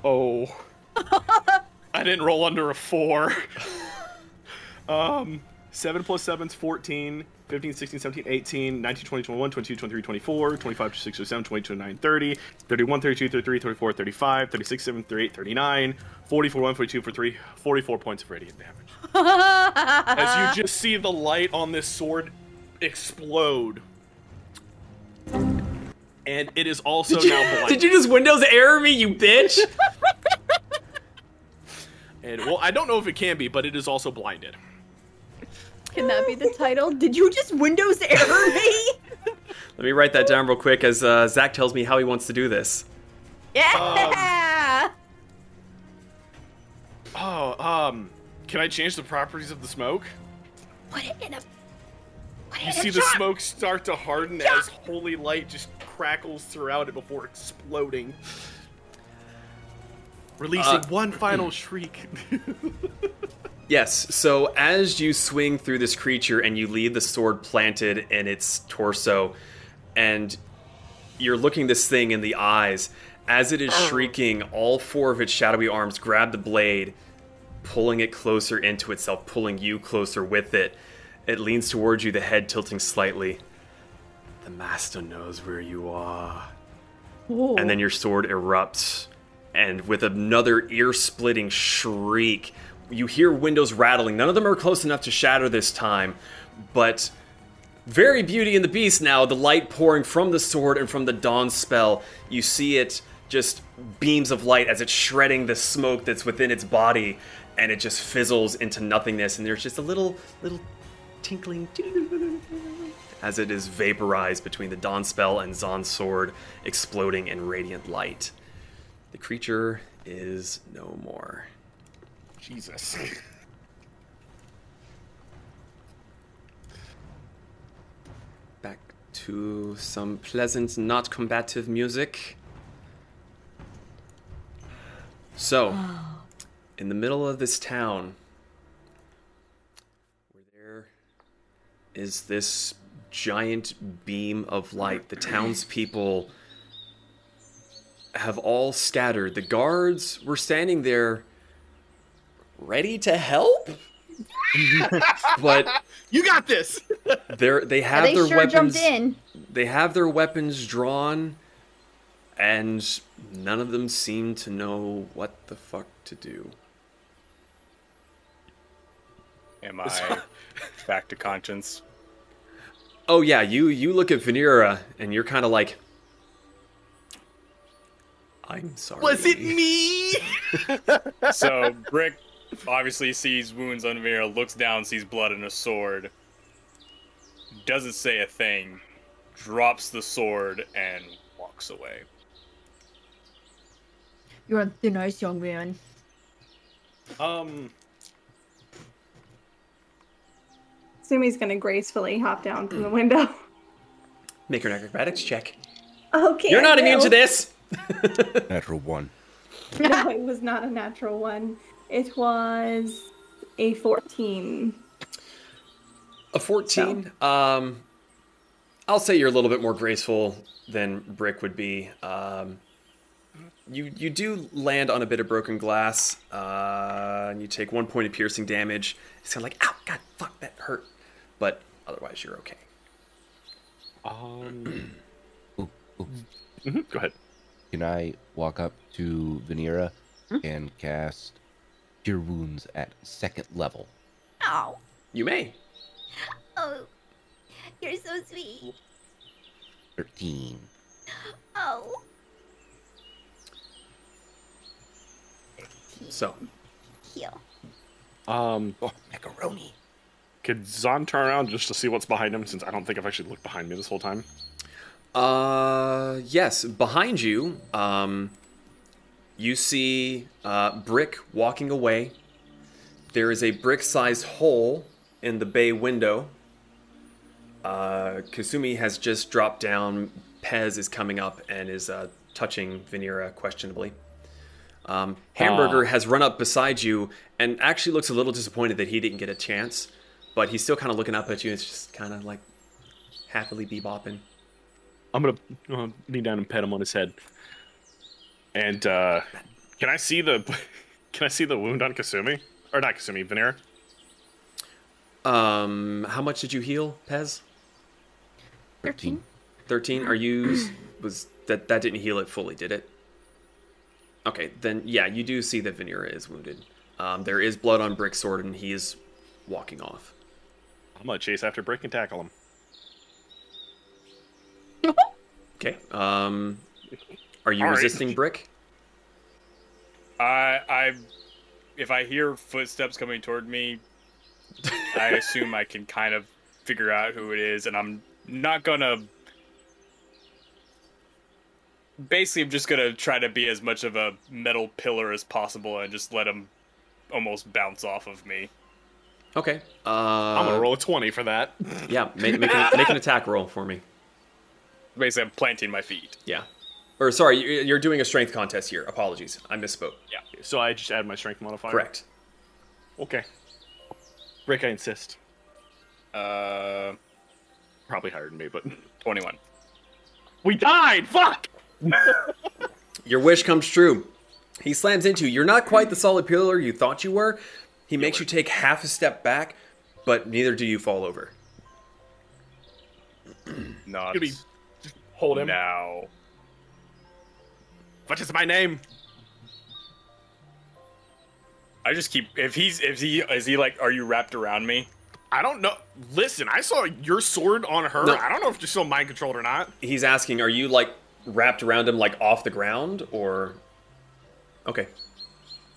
E: Oh. I didn't roll under a four. um, 7 plus 7 is 14. 15, 16, 17, 18, 19, 20, 21, 22, 23, 24, 25, 26, 27, 28, 29, 30, 31, 32, 33, 34, 35, 36, 7, 38, 39, 40, 41, 42, 43, 44 points of radiant damage. (laughs) As you just see the light on this sword explode. And it is also
B: Did you,
E: now (laughs) blind.
B: did you just Windows error me, you bitch? (laughs)
E: And well, I don't know if it can be, but it is also blinded.
K: Can that be the title? Did you just Windows error me? (laughs)
B: Let me write that down real quick as uh, Zach tells me how he wants to do this.
K: Yeah.
E: Oh, um, can I change the properties of the smoke?
K: Put it in a. Put
E: You
K: in
E: see
K: a
E: the
K: jar.
E: smoke start to harden as holy light just crackles throughout it before exploding. Releasing
B: Uh,
E: one final shriek. (laughs)
B: Yes, so as you swing through this creature and you leave the sword planted in its torso, and you're looking this thing in the eyes, as it is oh. shrieking, all four of its shadowy arms grab the blade, pulling it closer into itself, pulling you closer with it. It leans towards you, the head tilting slightly. The master knows where you are. And then your sword erupts, and with another ear splitting shriek, you hear windows rattling. None of them are close enough to shatter this time, but very Beauty and the Beast now, the light pouring from the sword and from the dawn spell. You see it just beams of light as it's shredding the smoke that's within its body, and it just fizzles into nothingness, and there's just a little, little tinkling as it is vaporized between the dawn spell and Zahn's sword, exploding in radiant light. The creature is no more.
E: Jesus. (laughs)
B: Back to some pleasant, not combative music. So, oh. in the middle of this town, where there is this giant beam of light, the townspeople have all scattered. The guards were standing there ready to help. (laughs) but
E: you got this. (laughs)
B: they're they have
K: they
B: their
K: sure
B: weapons
K: jumped in.
B: they have their weapons drawn and none of them seem to know what the fuck to do.
C: Am (laughs) I back to conscience?
B: Oh yeah, you you look at Venera and you're kind of like I'm sorry.
E: Was it me?
C: so Brick obviously sees wounds on Vera, looks down, sees blood and a sword, doesn't say a thing, drops the sword, and walks away.
K: You're on thin ice, young man.
E: Um,
D: Sumi's gonna gracefully hop down from the window. (laughs)
B: Make an acrobatics check.
D: Okay.
B: You're not immune to this. (laughs)
I: Natural one. (laughs)
D: no, it was not a natural one. It was a 14.
B: A 14. Um, I'll say you're a little bit more graceful than Brick would be. Um, you you do land on a bit of broken glass, uh, and you take one point of piercing damage. It's kind of like, ow, god, fuck, that hurt. But otherwise, you're okay.
E: Um. (clears throat) Mhm, Go ahead.
I: Can I walk up to Venera
K: Hmm?
I: and cast Cure Wounds at second level?
K: Oh,
B: You may.
K: oh, you're so sweet.
I: 13.
K: Oh.
B: So,
K: Heal.
E: Um,
I: oh, macaroni.
E: Could Zahn turn around just to see what's behind him? Since I don't think I've actually looked behind me this whole time.
B: Uh, yes, behind you, um, you see uh, Brick walking away. There is a brick-sized hole in the bay window. Uh, Kasumi has just dropped down. Pez is coming up and is uh, touching Venera questionably. Um, Hamburger
I: Ah.
B: has run up beside you and actually looks a little disappointed that he didn't get a chance, but he's still kind of looking up at you. It's just kind of like happily bebopping.
E: I'm gonna uh, kneel down and pet him on his head. And uh, can I see the (laughs) can I see the wound on Kasumi or not Kasumi Venera?
B: Um, how much did you heal, Pez?
H: Thirteen.
B: Thirteen. Are you (clears throat) was that that didn't heal it fully, did it? Okay, then yeah, you do see that Venera is wounded. Um, there is blood on Brick's sword, and he is walking off.
E: I'm gonna chase after Brick and tackle him. (laughs)
B: Okay. Um, are you
C: All right.
B: resisting Brick?
C: I I if I hear footsteps coming toward me, I (laughs) assume I can kind of figure out who it is, and I'm not gonna. Basically, I'm just gonna try to be as much of a metal pillar as possible and just let him almost bounce off of me.
B: Okay. Uh,
E: I'm gonna roll a twenty for that.
B: Yeah, make, make, an, make an (laughs) attack roll for me.
C: Basically, I'm planting my feet.
B: Yeah. Or sorry, you- you're doing a strength contest here. Apologies, I misspoke.
C: Yeah.
E: So I just add my strength modifier.
B: Correct.
E: Okay. Rick, I insist.
C: Uh,
E: Probably higher than me, but (laughs)
C: twenty-one.
E: we died. Fuck. (laughs)
B: Your wish comes true. He slams into you. You're not quite the solid pillar you thought you were. He makes you take half a step back, but neither do you fall over.
C: Not
E: Could hold him?
C: now.
E: What is my name?
C: I just keep if he's if he is he like are you wrapped around me?
E: I don't know. Listen, I saw your sword on her.
B: No.
E: I don't know if you're still mind controlled or not.
B: He's asking, are you like wrapped around him like off the ground or Okay.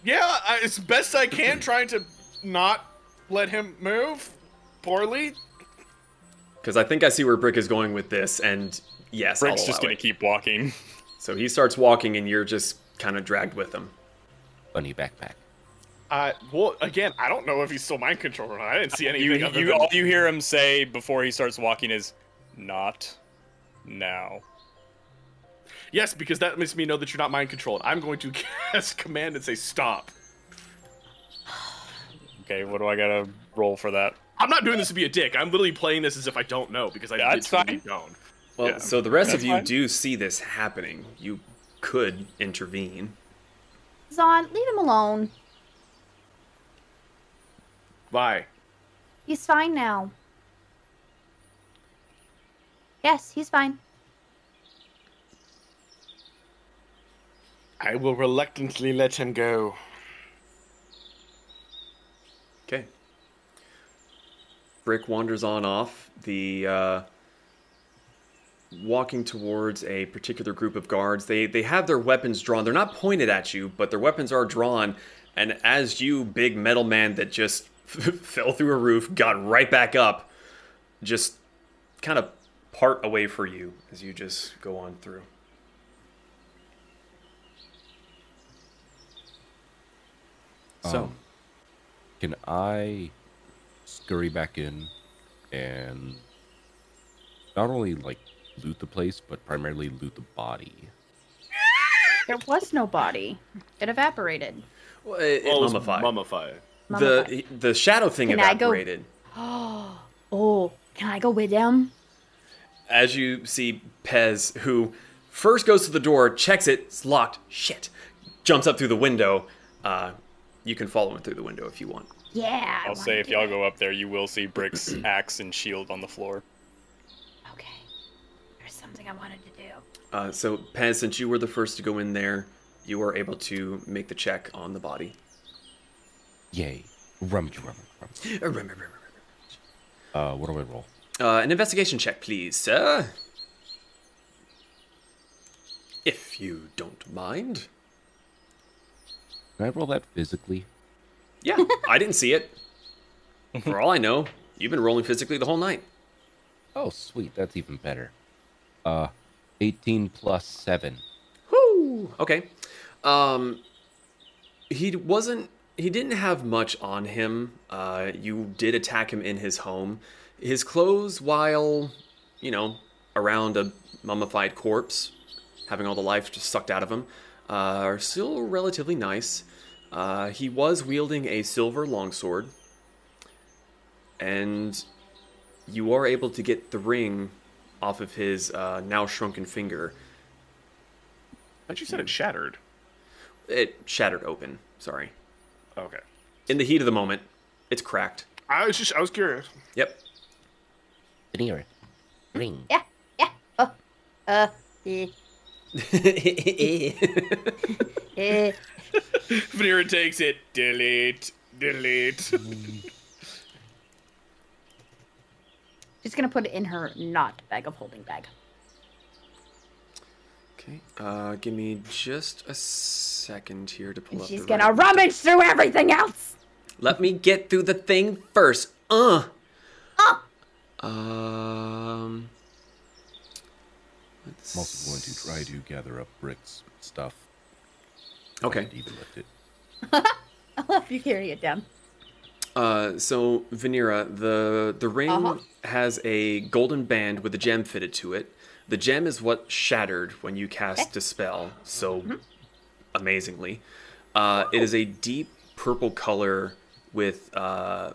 E: Yeah, I, as best I can, (clears throat) trying to not let him move poorly.
B: Because I think I see where Brick is going with this, and yes,
C: Brick's just gonna
B: it.
C: keep walking.
B: So he starts walking, and you're just kind of dragged with him.
I: Bunny backpack.
E: Uh, well, again, I don't know if he's still mind controlled or not. I didn't see anything.
C: You,
E: other
C: you
E: than-
C: all you hear him say before he starts walking is not now.
E: Yes, because that makes me know that you're not mind controlled. I'm going to (laughs) cast command and say stop.
C: Okay, what do I gotta roll for that?
E: I'm not doing this to be a dick. I'm literally playing this as if I don't know because I
C: That's
E: literally
C: fine.
E: don't.
B: Well,
E: Yeah.
B: so the rest of you
C: fine.
B: do see this happening. You could intervene.
H: Zahn, leave him alone.
E: Why?
H: He's fine now. Yes, he's fine.
E: I will reluctantly let him go.
B: Okay. Brick wanders on off. The uh, walking towards a particular group of guards. They they have their weapons drawn. They're not pointed at you, but their weapons are drawn. And as you, big metal man that just (laughs) fell through a roof, got right back up, just kind of part away for you as you just go on through. So.
I: Um, can I scurry back in and not only like loot the place, but primarily loot the body?
H: There was no body. It evaporated.
B: Well, it, it
E: Well,
B: mummified.
E: mummified.
B: The the shadow thing
H: Can I go-
B: evaporated. (gasps)
H: Oh, can I go with him?
B: As you see Pez, who first goes to the door, checks it, it's locked, shit, jumps up through the window. Uh, you can follow him through the window if you want.
H: Yeah. I
C: I'll say if y'all go up there, you will see Brick's (clears throat) axe and shield on the floor.
H: Okay. There's something I wanted to do.
B: Uh, so Pez, since you were the first to go in there, you are able to make the check on the body.
I: Yay. Rummage, rummage, rummage. Uh, what do I roll?
B: Uh, an investigation check, please, sir. If you don't mind.
I: Can I roll that physically?
B: Yeah, I didn't see it. For all I know, you've been rolling physically the whole night.
I: Oh, sweet. That's even better. Uh, 18 plus 7.
B: Whoo! Okay. Um, he wasn't he didn't have much on him. Uh, you did attack him in his home. His clothes, while you know around a mummified corpse, having all the life just sucked out of him, uh, are still relatively nice. Uh, he was wielding a silver longsword, and you are able to get the ring off of his uh, now shrunken finger.
E: But you said it shattered.
B: It shattered open. Sorry.
E: Okay.
B: In the heat of the moment, it's cracked.
E: I was just I was curious.
B: Yep.
G: Veneer, ring.
H: Yeah, yeah. Oh, uh, (laughs) (laughs) eh.
C: Vanera takes it. Delete. Delete. (laughs)
H: She's gonna put it in her not bag of holding bag.
B: Okay. Uh, give me just a second here to pull
H: And
B: up.
H: she's
B: the
H: gonna
B: right-
H: rummage through everything else.
B: Let me get through the thing first. Uh.
H: Oh.
B: Um.
I: I'm also going to try to gather up bricks and stuff.
B: Okay.
I: And even lift it. (laughs)
H: I'll help you carry it down.
B: Uh, so Vanera, the the ring
H: Uh-huh.
B: has a golden band with a gem fitted to it. The gem is what shattered when you cast dispel. So
H: Mm-hmm.
B: amazingly, uh, it is a deep purple color with uh,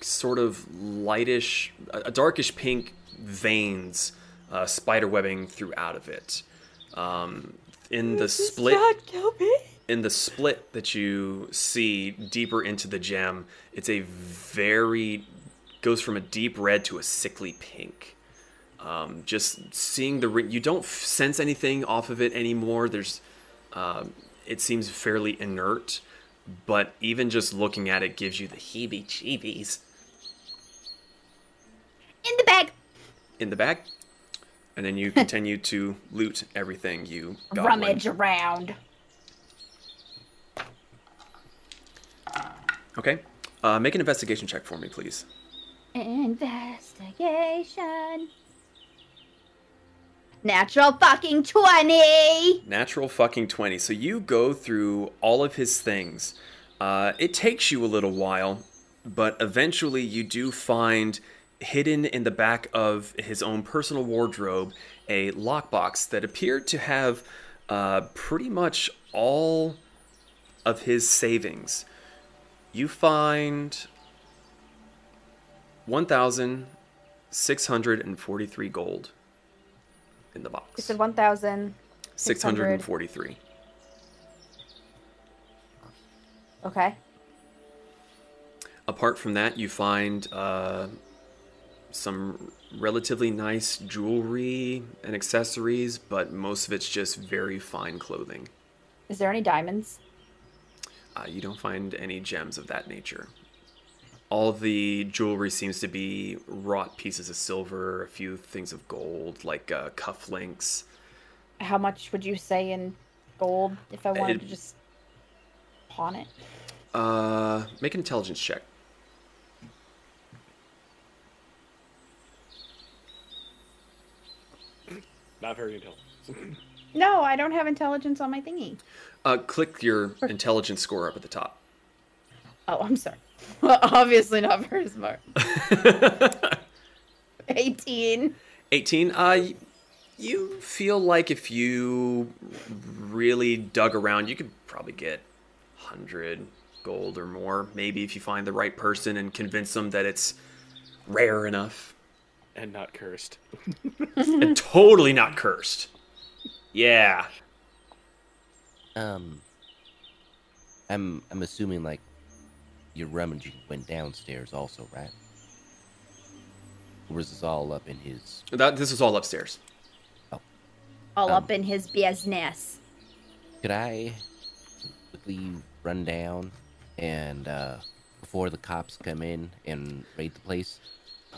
B: sort of lightish, a a darkish pink veins, uh, spider webbing throughout of it. Um, in the split in the split that you see deeper into the gem, it's a very goes from a deep red to a sickly pink. Um, just seeing the ring, you don't f- sense anything off of it anymore. There's, um, it seems fairly inert, but even just looking at it gives you the heebie-jeebies
H: In the bag.
B: in the bag. And then you continue to loot everything you got.
H: Rummage around.
B: Okay, uh, make an investigation check for me, please.
H: Investigation. Natural fucking 20.
B: Natural fucking 20. So you go through all of his things. Uh, it takes you a little while, but eventually you do find hidden in the back of his own personal wardrobe a lockbox that appeared to have uh, pretty much all of his savings. You find 1,643 gold in the box.
H: You said
B: 1,643.
H: Okay.
B: Apart from that, you find uh, some relatively nice jewelry and accessories, but most of it's just very fine clothing.
H: Is there any diamonds?
B: Uh, you don't find any gems of that nature. All the jewelry seems to be wrought pieces of silver, a few things of gold, like uh, cufflinks.
H: How much would you say in gold if I wanted
B: It-
H: to just pawn it?
B: Uh, make an intelligence check.
E: Not very intelligent.
H: No, I don't have intelligence on my thingy.
B: Uh, click your intelligence score up at the top.
H: Oh, I'm sorry. (laughs) Well, obviously not very smart. (laughs) 18.
B: 18 uh you feel like if you really dug around you could probably get 100 gold or more maybe if you find the right person and convince them that it's rare enough
E: And not cursed. (laughs)
B: and totally not cursed yeah
G: Um, I'm I'm assuming like your rummaging went downstairs also, right? Or was this all up in his?
B: that this is all upstairs Oh,
H: All
G: Um,
H: up in his business.
G: Could I quickly run down and uh, before the cops come in and raid the place,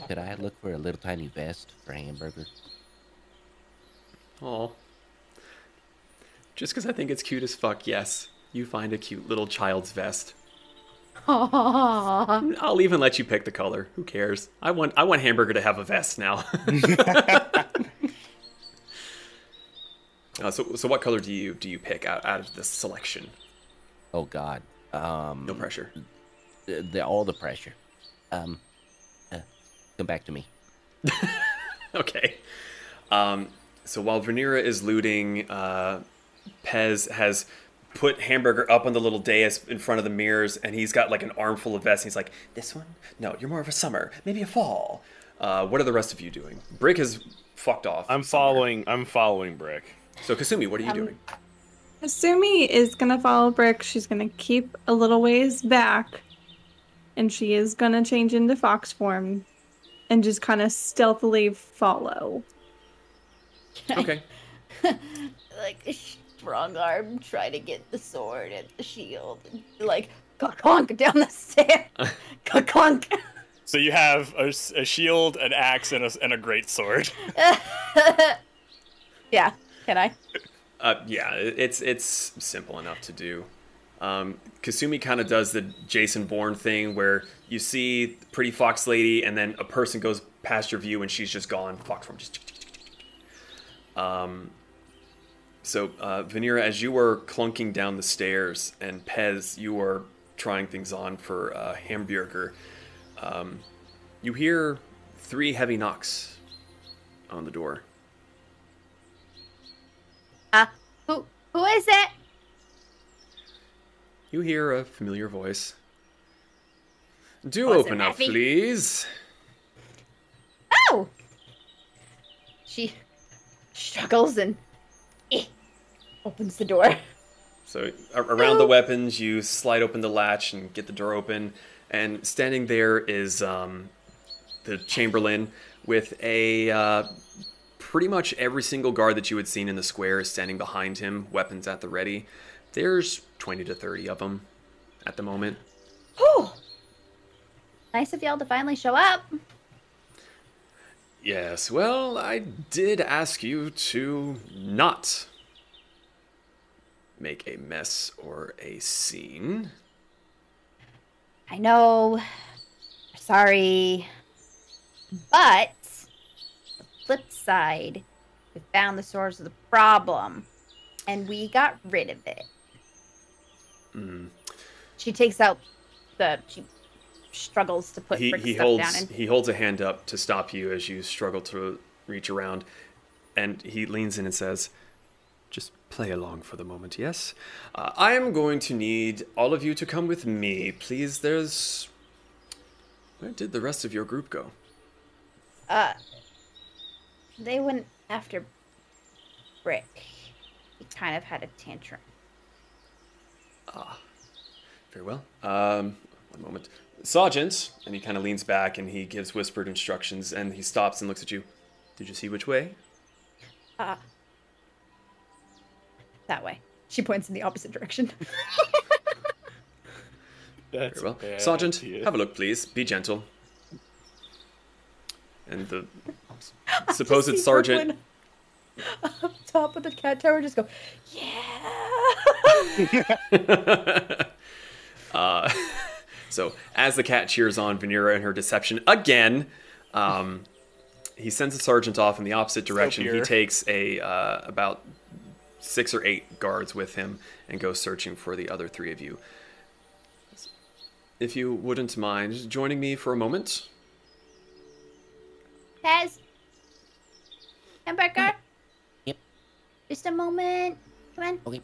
G: could I look for a little tiny vest for Hamburger?
B: oh just because i think it's cute as fuck yes you find a cute little child's vest I'll even let you pick the color. Who cares? I want I want Hamburger to have a vest now. (laughs) (laughs) uh, so so what color do you do you pick out, out of this selection?
G: Oh God, Um,
B: No pressure.
G: The, the, all the pressure. Um, uh, come back to me. (laughs)
B: okay. Um, so while Venera is looting, uh, Pez has put Hamburger up on the little dais in front of the mirrors, and he's got like an armful of vests. And he's like, "This one? No, you're more of a summer, maybe a fall." Uh, what are the rest of you doing? Brick is fucked off.
E: I'm following. I'm following Brick.
B: So Kasumi, what are you
D: Um,
B: doing?
D: Kasumi is gonna follow Brick. She's gonna keep a little ways back, and she is gonna change into fox form, and just kind of stealthily follow.
B: Okay. (laughs)
H: like a strong arm try to get the sword and the shield and like clunk down the stairs. (laughs) clunk.
C: So you have a shield, an axe, and a, and a great sword. (laughs)
H: yeah. Can I?
B: Uh, yeah, it's it's simple enough to do. Um, Kasumi kind of does the Jason Bourne thing where you see pretty fox lady, and then a person goes past your view, and she's just gone. Fox form just. Um, so uh, Venera, as you were clunking down the stairs, and Pez, you were trying things on for uh, Hamburger. Um, you hear three heavy knocks on the door.
H: Uh, who who is it?
B: You hear a familiar voice. Do
H: Was
B: open up, please.
H: Oh. She struggles and opens the door.
B: So around the weapons, you slide open the latch and get the door open, and standing there is um, the Chamberlain with a uh, pretty much every single guard that you had seen in the square is standing behind him, weapons at the ready. There's 20 to 30 of them at the moment.
H: Whew. Nice of y'all to finally show up.
B: Yes, well, I did ask you to not make a mess or a scene.
H: I know. Sorry. But the flip side, we found the source of the problem and we got rid of it.
B: Mm.
H: She takes out the she struggles to put
B: he, he holds
H: down and
B: he holds a hand up to stop you as you struggle to reach around and he leans in and says just play along for the moment yes? Uh, i am going to need all of you to come with me. Please there's where did the rest of your group go?
H: Uh they went after Brick. He kind of had a tantrum.
B: ah very well. Um one moment. Sergeant and he kind of leans back and he gives whispered instructions and he stops and looks at you. Did you see which way?
H: Uh that way. She points in the opposite direction. (laughs)
E: That's
B: Very well.
E: bad
B: Sergeant,
E: idea.
B: have a look, please. Be gentle. And the supposed (laughs) sergeant. (laughs)
H: up top of the cat tower just go, yeah.
B: uh, so, as the cat cheers on Venera and her deception again, um, he sends the sergeant off in the opposite direction. he takes a uh, about six or eight guards with him and go searching for the other three of you. If you wouldn't mind joining me for a moment.
H: Pez. Hamburger. Mm-hmm.
G: Yep.
H: Just a moment. Come on.
G: Okay.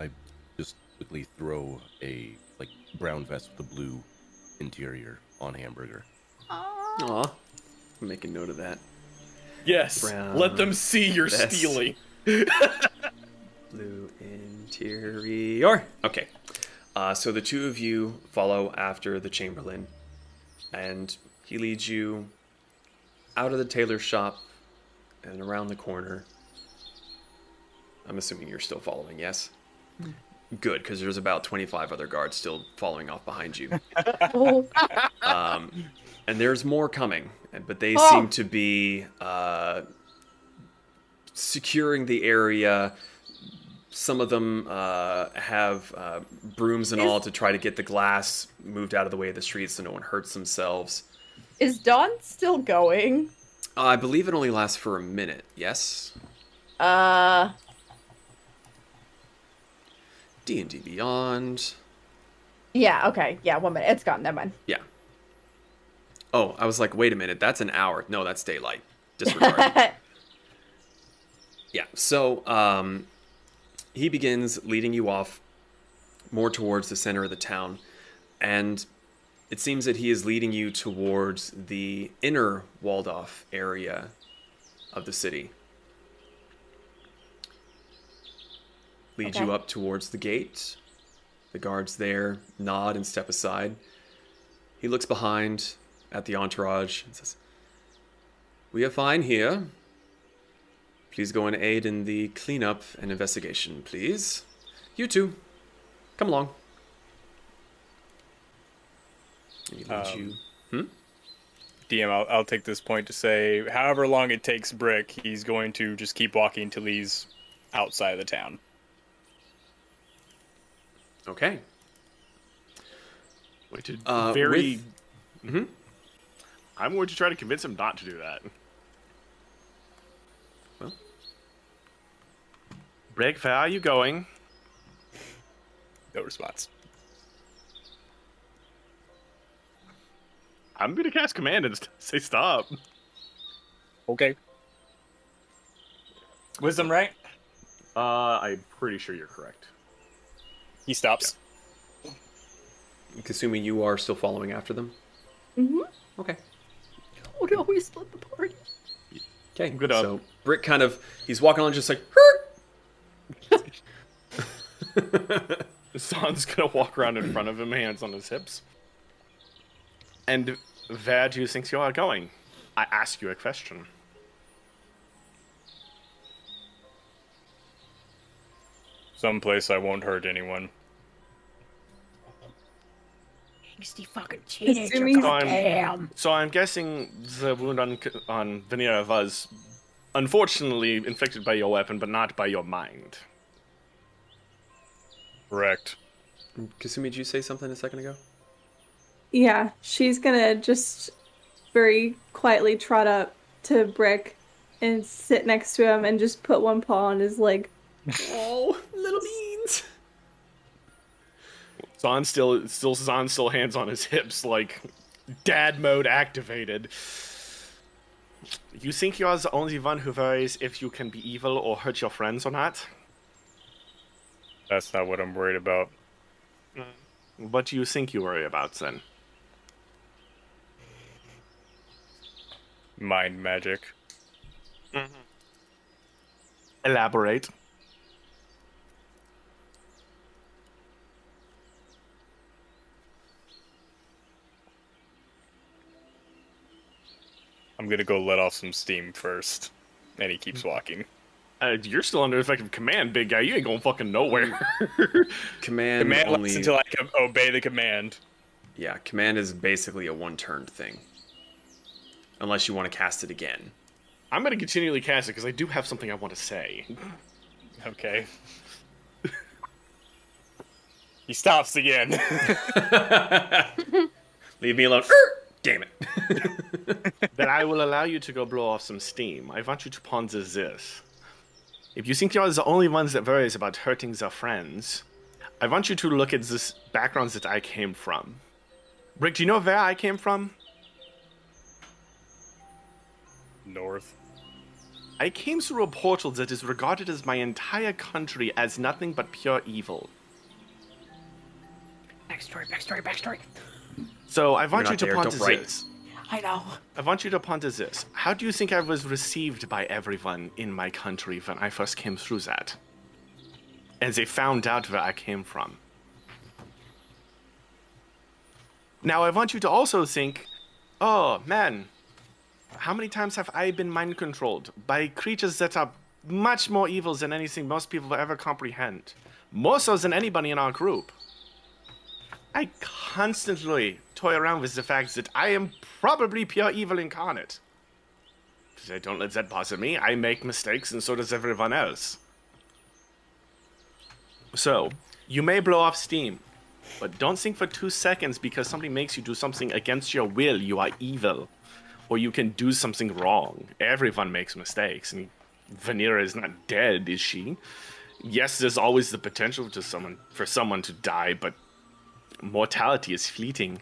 I: I just quickly throw a like brown vest with a blue interior on hamburger.
B: Aw. I'm making note of that.
C: Yes.
B: Brown
C: Let them see you're
B: vest.
C: stealing. (laughs)
B: Blue interior. Okay. Uh, so the two of you follow after the Chamberlain, and he leads you out of the tailor shop and around the corner. I'm assuming you're still following, yes? Good, because there's about 25 other guards still following off behind you. (laughs) um, and there's more coming, but they
H: Oh.
B: seem to be uh, securing the area. Some of them uh, have uh, brooms and all to try to get the glass moved out of the way of the street so no one hurts themselves.
O: Is Dawn still going?
B: I believe it only lasts for a minute. Yes.
O: Uh,
B: D&D Beyond.
H: Yeah, okay. Yeah, one minute. It's gone. Never mind.
B: Yeah. Oh, I was like, wait a minute, that's an hour. No, that's daylight. Disregard. (laughs) yeah. So, um, he begins leading you off more towards the center of the town, and it seems that he is leading you towards the inner walled off area of the city. Leads you up towards the gate. The guards there nod and step aside. He looks behind at the entourage and says, We are fine here. Please go and aid in the cleanup and investigation, please. You two, come along. He
C: Um,
B: you. Hmm?
C: DM, I'll, I'll take this point to say, however long it takes Brick, he's going to just keep walking until he's outside of the town.
B: Okay.
E: Which is
B: Uh,
E: very.
B: with- Mhm.
E: I'm going to try to convince him not to do that.
B: Well.
E: Break, where are you going?
C: No response.
E: I'm going to cast command and st- (laughs) say stop.
C: Okay. Wisdom, right?
E: Uh, I'm pretty sure you're correct.
C: He stops.
B: Kasumi, you are still following after them?
H: Mm-hmm.
B: Okay.
H: Oh no, we split the party.
B: Okay.
E: Good up.
B: So Brick kind of he's walking on just like
E: Zahn's (laughs) gonna walk around in front of him, hands on his hips. And where do you think you are going? I ask you a question.
C: Someplace I won't hurt anyone.
K: Angsty fucking teenager.
D: Assuming-
E: So I'm,
K: Goddamn.
E: so I'm guessing the wound on on Vanilla was unfortunately inflicted by your weapon, but not by your mind.
C: Correct.
B: Kasumi, did you say something a second ago?
D: Yeah, she's gonna just very quietly trot up to Brick and sit next to him and just put one paw on his leg.
B: Oh, little beans.
E: Zahn still still Zahn still hands on his hips like dad mode activated. You think you are the only one who worries if you can be evil or hurt your friends or not?
C: That's not what I'm worried about. Mm.
E: What do you think you worry about then?
C: Mind magic.
E: Elaborate.
C: I'm gonna go let off some steam first. And he keeps walking.
E: Uh, you're still under effective command, big guy. You ain't going fucking nowhere. (laughs)
B: Command,
C: Command
B: only
C: lasts until I can obey the command.
B: Yeah, command is basically a one turn thing. Unless you want to cast it again.
E: I'm gonna continually cast it because I do have something I want to say.
C: Okay. (laughs) he stops again. (laughs)
B: Leave me alone. Damn it. (laughs)
E: then I will allow you to go blow off some steam. I want you to ponder this. If you think you're the only ones that worries about hurting their friends, I want you to look at this backgrounds that I came from. Rick, do you know where I came from?
C: North.
E: I came through a portal that is regarded as my entire country as nothing but pure evil.
K: Backstory, backstory, backstory.
E: So I want
B: You're
E: you to
B: not there,
E: ponder this.
K: I know.
E: I want you to ponder this. How do you think I was received by everyone in my country when I first came through that? And they found out where I came from. Now I want you to also think, oh man, how many times have I been mind controlled by creatures that are much more evil than anything most people will ever comprehend? More so than anybody in our group. I constantly toy around with the fact that I am probably pure evil incarnate. Because I don't let that bother me. I make mistakes, and so does everyone else. So, you may blow off steam, but don't think for two seconds because somebody makes you do something against your will, you are evil. Or you can do something wrong. Everyone makes mistakes, and Venera is not dead, is she? yes, there's always the potential to someone for someone to die, but mortality is fleeting.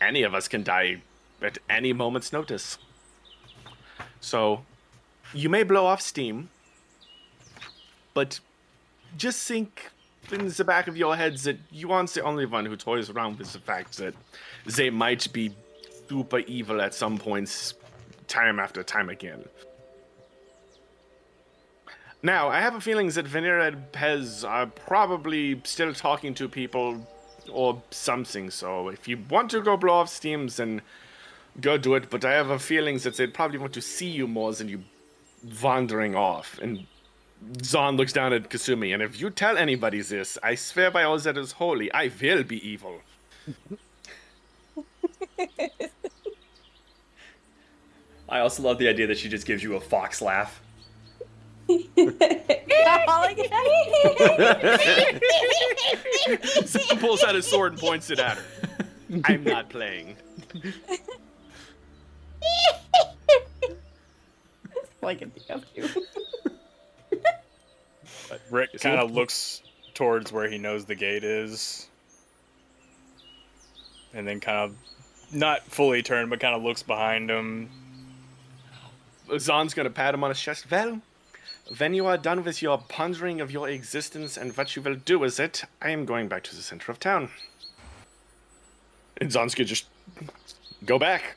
E: Any of us can die at any moment's notice. So, you may blow off steam, but just think in the back of your heads that you aren't the only one who toys around with the fact that they might be super evil at some points, time after time again. Now, I have a feeling that Venera and Pez are probably still talking to people or something, so if you want to go blow off steams, then go do it, but I have a feeling that they'd probably want to see you more than you wandering off. And Zahn looks down at Kasumi, and if you tell anybody this, I swear by all that is holy, I will be evil. (laughs)
B: I also love the idea that she just gives you a fox laugh.
E: Zahn pulls out his sword and points it at her. I'm not playing.
H: like a of you.
C: Rick kind of looks towards where he knows the gate is, and then kind of not fully turned, but kind of looks behind him.
E: Zahn's gonna pat him on his chest. Well, when you are done with your pondering of your existence and what you will do with it, I am going back to the center of town. And Zahn's just go back.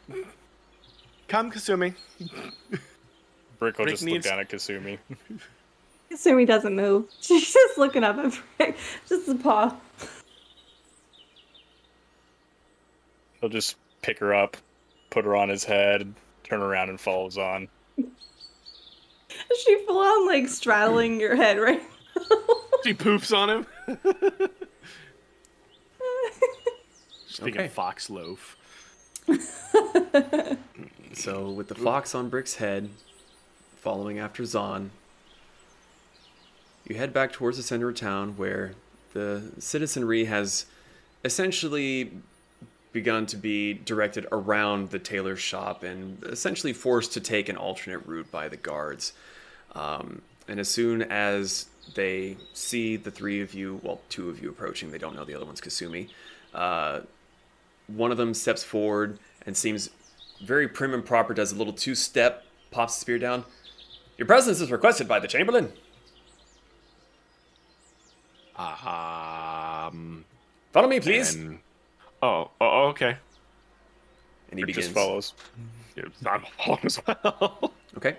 E: Come, Kasumi.
C: Brick will
E: Rick
C: just
E: needs-
C: look down at Kasumi.
D: Kasumi doesn't move. (laughs) She's just looking up at Brick. Just a paw.
C: He'll just pick her up, put her on his head, turn around, and follows on. (laughs)
D: She full on like straddling your head right (laughs)
E: She poofs on him. (laughs) Just thinking
B: Okay.
E: fox loaf.
B: So, with the fox on Brick's head, following after Zahn, you head back towards the center of town where the citizenry has essentially begun to be directed around the tailor's shop and essentially forced to take an alternate route by the guards. Um, and as soon as they see the three of you, well, two of you approaching, they don't know the other one's Kasumi. Uh, one of them steps forward and seems very prim and proper, does a little two step, pops the spear down. Your presence is requested by the Chamberlain.
E: Um.
B: Follow me, please.
E: and- oh, oh, okay.
B: And he
E: Rick
B: begins.
E: just follows. I'm following (laughs) as well.
B: Okay.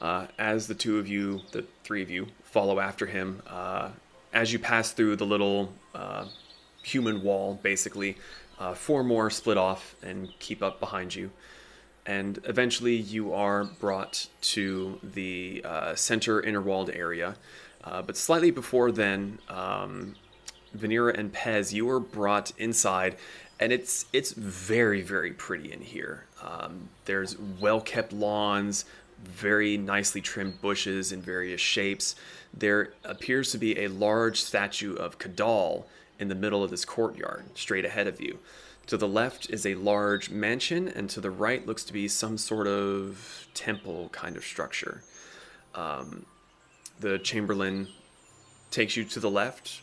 B: Uh, as the two of you, the three of you, follow after him, uh, as you pass through the little uh, human wall, basically, uh, four more split off and keep up behind you. And eventually you are brought to the uh, center inner walled area. Uh, but slightly before then, um, Venera and Pez, you were brought inside, and it's it's very very pretty in here. Um, there's well kept lawns, very nicely trimmed bushes in various shapes. There appears to be a large statue of Kadal in the middle of this courtyard, straight ahead of you. To the left is a large mansion, and to the right looks to be some sort of temple kind of structure. Um, the Chamberlain takes you to the left,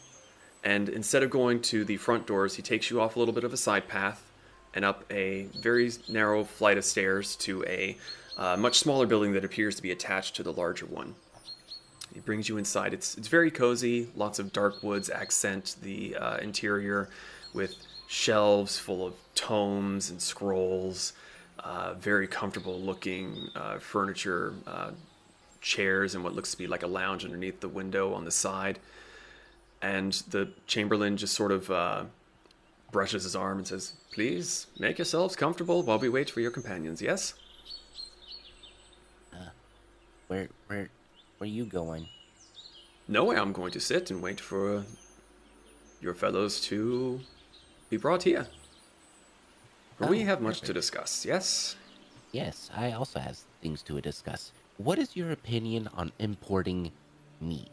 B: and instead of going to the front doors, he takes you off a little bit of a side path and up a very narrow flight of stairs to a uh, much smaller building that appears to be attached to the larger one. He brings you inside. It's it's very cozy. Lots of dark woods accent the uh, interior, with shelves full of tomes and scrolls. Uh, very comfortable looking uh, furniture, uh, chairs, and what looks to be like a lounge underneath the window on the side. And the Chamberlain just sort of uh, brushes his arm and says, Please make yourselves comfortable while we wait for your companions, yes?
G: Where, where, where are you going?
B: No way I'm going to sit and wait for your fellows to be brought here. For we
G: Oh,
B: have much to discuss, yes?
G: Yes, I also have things to discuss. What is your opinion on importing meat?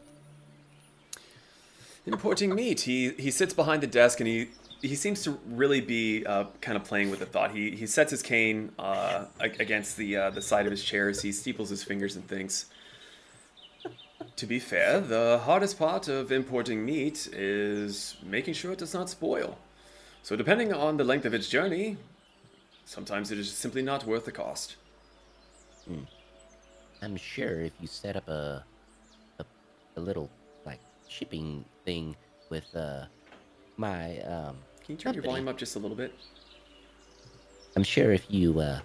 B: Importing meat. He he sits behind the desk and he he seems to really be uh, kind of playing with the thought. He he sets his cane uh, against the uh, the side of his chair as he steeples his fingers and thinks. to be fair, the hardest part of importing meat is making sure it does not spoil. So, depending on the length of its journey, sometimes it is simply not worth the cost.
G: Hmm. I'm sure if you set up a, a a little like shipping thing with uh my um
B: Can you turn your volume up just a little bit?
G: I'm sure if you uh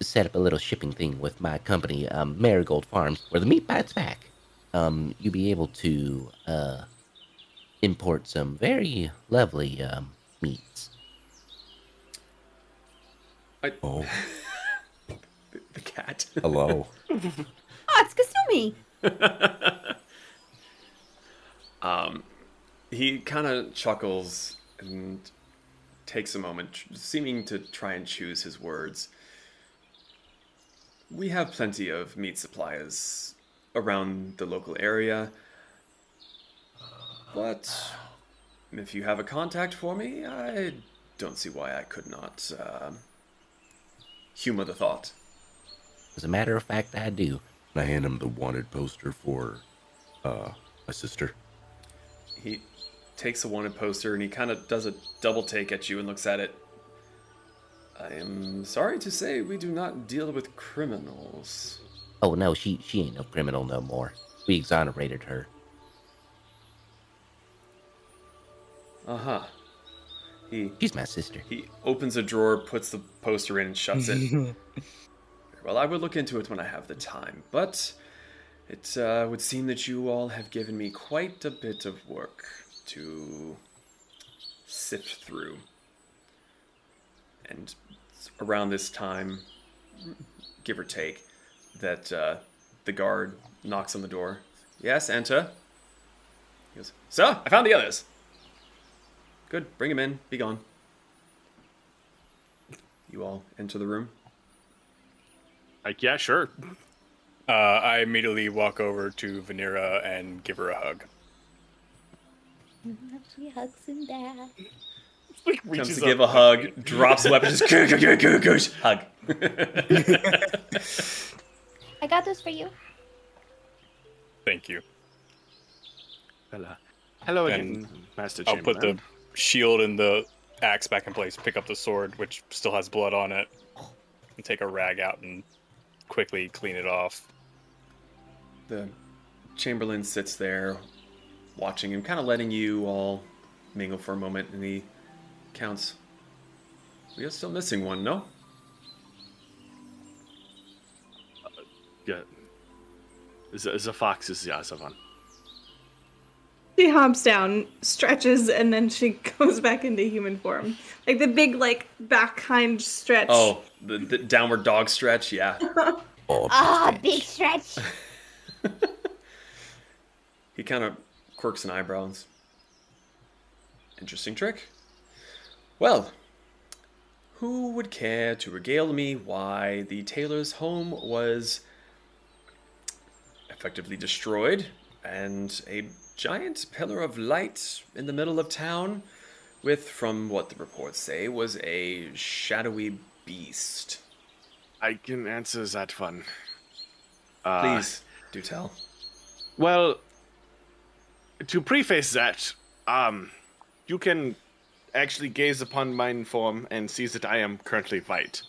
G: set up a little shipping thing with my company, um, Marigold Farms, where the meat bites back, um, you'll be able to uh import some very lovely um meats.
B: I...
I: Oh, (laughs)
B: The cat.
I: hello.
H: Oh, (laughs) it's Kasumi. (laughs)
B: Um, he kind of chuckles and takes a moment, seeming to try and choose his words. We have plenty of meat suppliers around the local area, but if you have a contact for me, I don't see why I could not uh, humor the thought.
G: As a matter of fact, I do.
I: And I hand him the wanted poster for uh my sister.
B: Takes a wanted poster and he kind of does a double take at you and looks at it. I am sorry to say we do not deal with criminals.
G: Oh no, she she ain't no criminal no more. We exonerated her.
B: Uh huh. He
G: She's my sister.
B: he opens a drawer, puts the poster in, and shuts it. (laughs) well, I will look into it when I have the time, but it uh, would seem that you all have given me quite a bit of work to sift through. And around this time, give or take, that uh, the guard knocks on the door. Yes, enter. He goes, Sir, I found the others. Good, bring him in. Be gone. You all enter the room.
E: Like, yeah, sure.
C: Uh, I immediately walk over to Venera and give her a hug.
H: She hugs him back.
B: Comes
C: Reaches
B: to give a hug, drops the weapon, just "Goo, goo, goo, goo, goo," hug. (laughs)
H: I got this for you.
C: Thank you.
E: Hello, hello again,
C: And
E: Master
C: I'll put the shield and the axe back in place, pick up the sword, which still has blood on it, and take a rag out and quickly clean it off.
B: The Chamberlain sits there, watching him, kind of letting you all mingle for a moment, and he counts. We are still missing one, no?
E: Yeah. The, the fox is Yasavan.
D: She hops down, stretches, and then she (laughs) goes back into human form. Like the big, like back hind stretch.
B: Oh, the, the downward dog stretch, yeah.
I: Oh, (laughs)
H: Ah, big stretch. (laughs)
B: He kind of quirks and eyebrows. Interesting trick. Well, who would care to regale me why the tailor's home was effectively destroyed and a giant pillar of light in the middle of town with, from what the reports say, was a shadowy beast?
E: I can answer that one. Uh,
B: Please, do tell.
E: Well, to preface that, um, you can actually gaze upon mine form and see that I am currently white.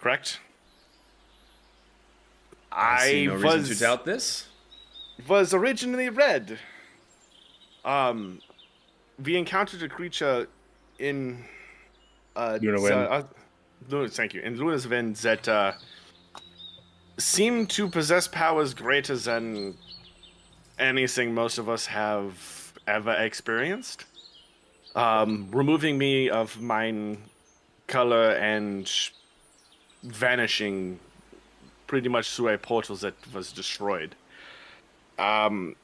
E: Correct?
B: I see no reason to doubt this.
E: was originally red. Um, we encountered a creature in uh,
C: Luna Wind.
E: uh, Luna, thank you. In Luna's Wind that uh, seemed to possess powers greater than anything most of us have ever experienced. Um, removing me of mine color and vanishing pretty much through a portal that was destroyed. Um,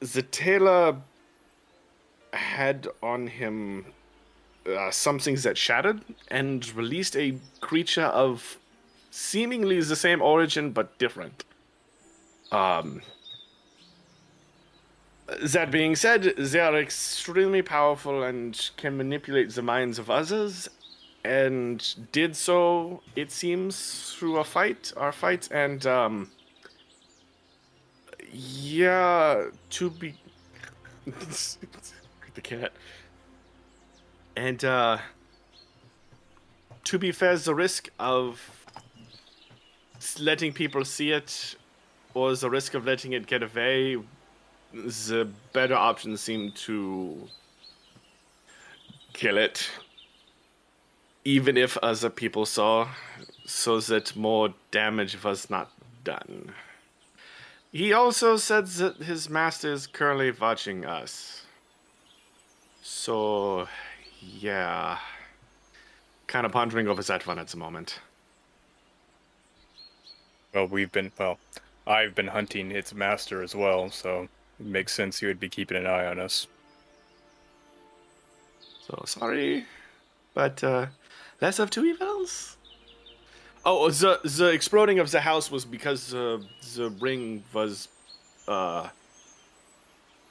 E: the tailor had on him uh, some things that shattered and released a creature of seemingly the same origin but different. Um, that being said, they are extremely powerful and can manipulate the minds of others, and did so, it seems, through a fight, our fight, and um, yeah, to be (laughs) the cat. And uh to be fair, the risk of letting people see it or the risk of letting it get away, the better option seemed to kill it. Even if other people saw, so that more damage was not done. He also said that his master is currently watching us. So, yeah. Kind of pondering over that one at the moment.
C: Well, we've been well. I've been hunting its master as well, so it makes sense you would be keeping an eye on us.
E: So sorry, but uh, less of two evils. Oh, the the exploding of the house was because uh, the ring was uh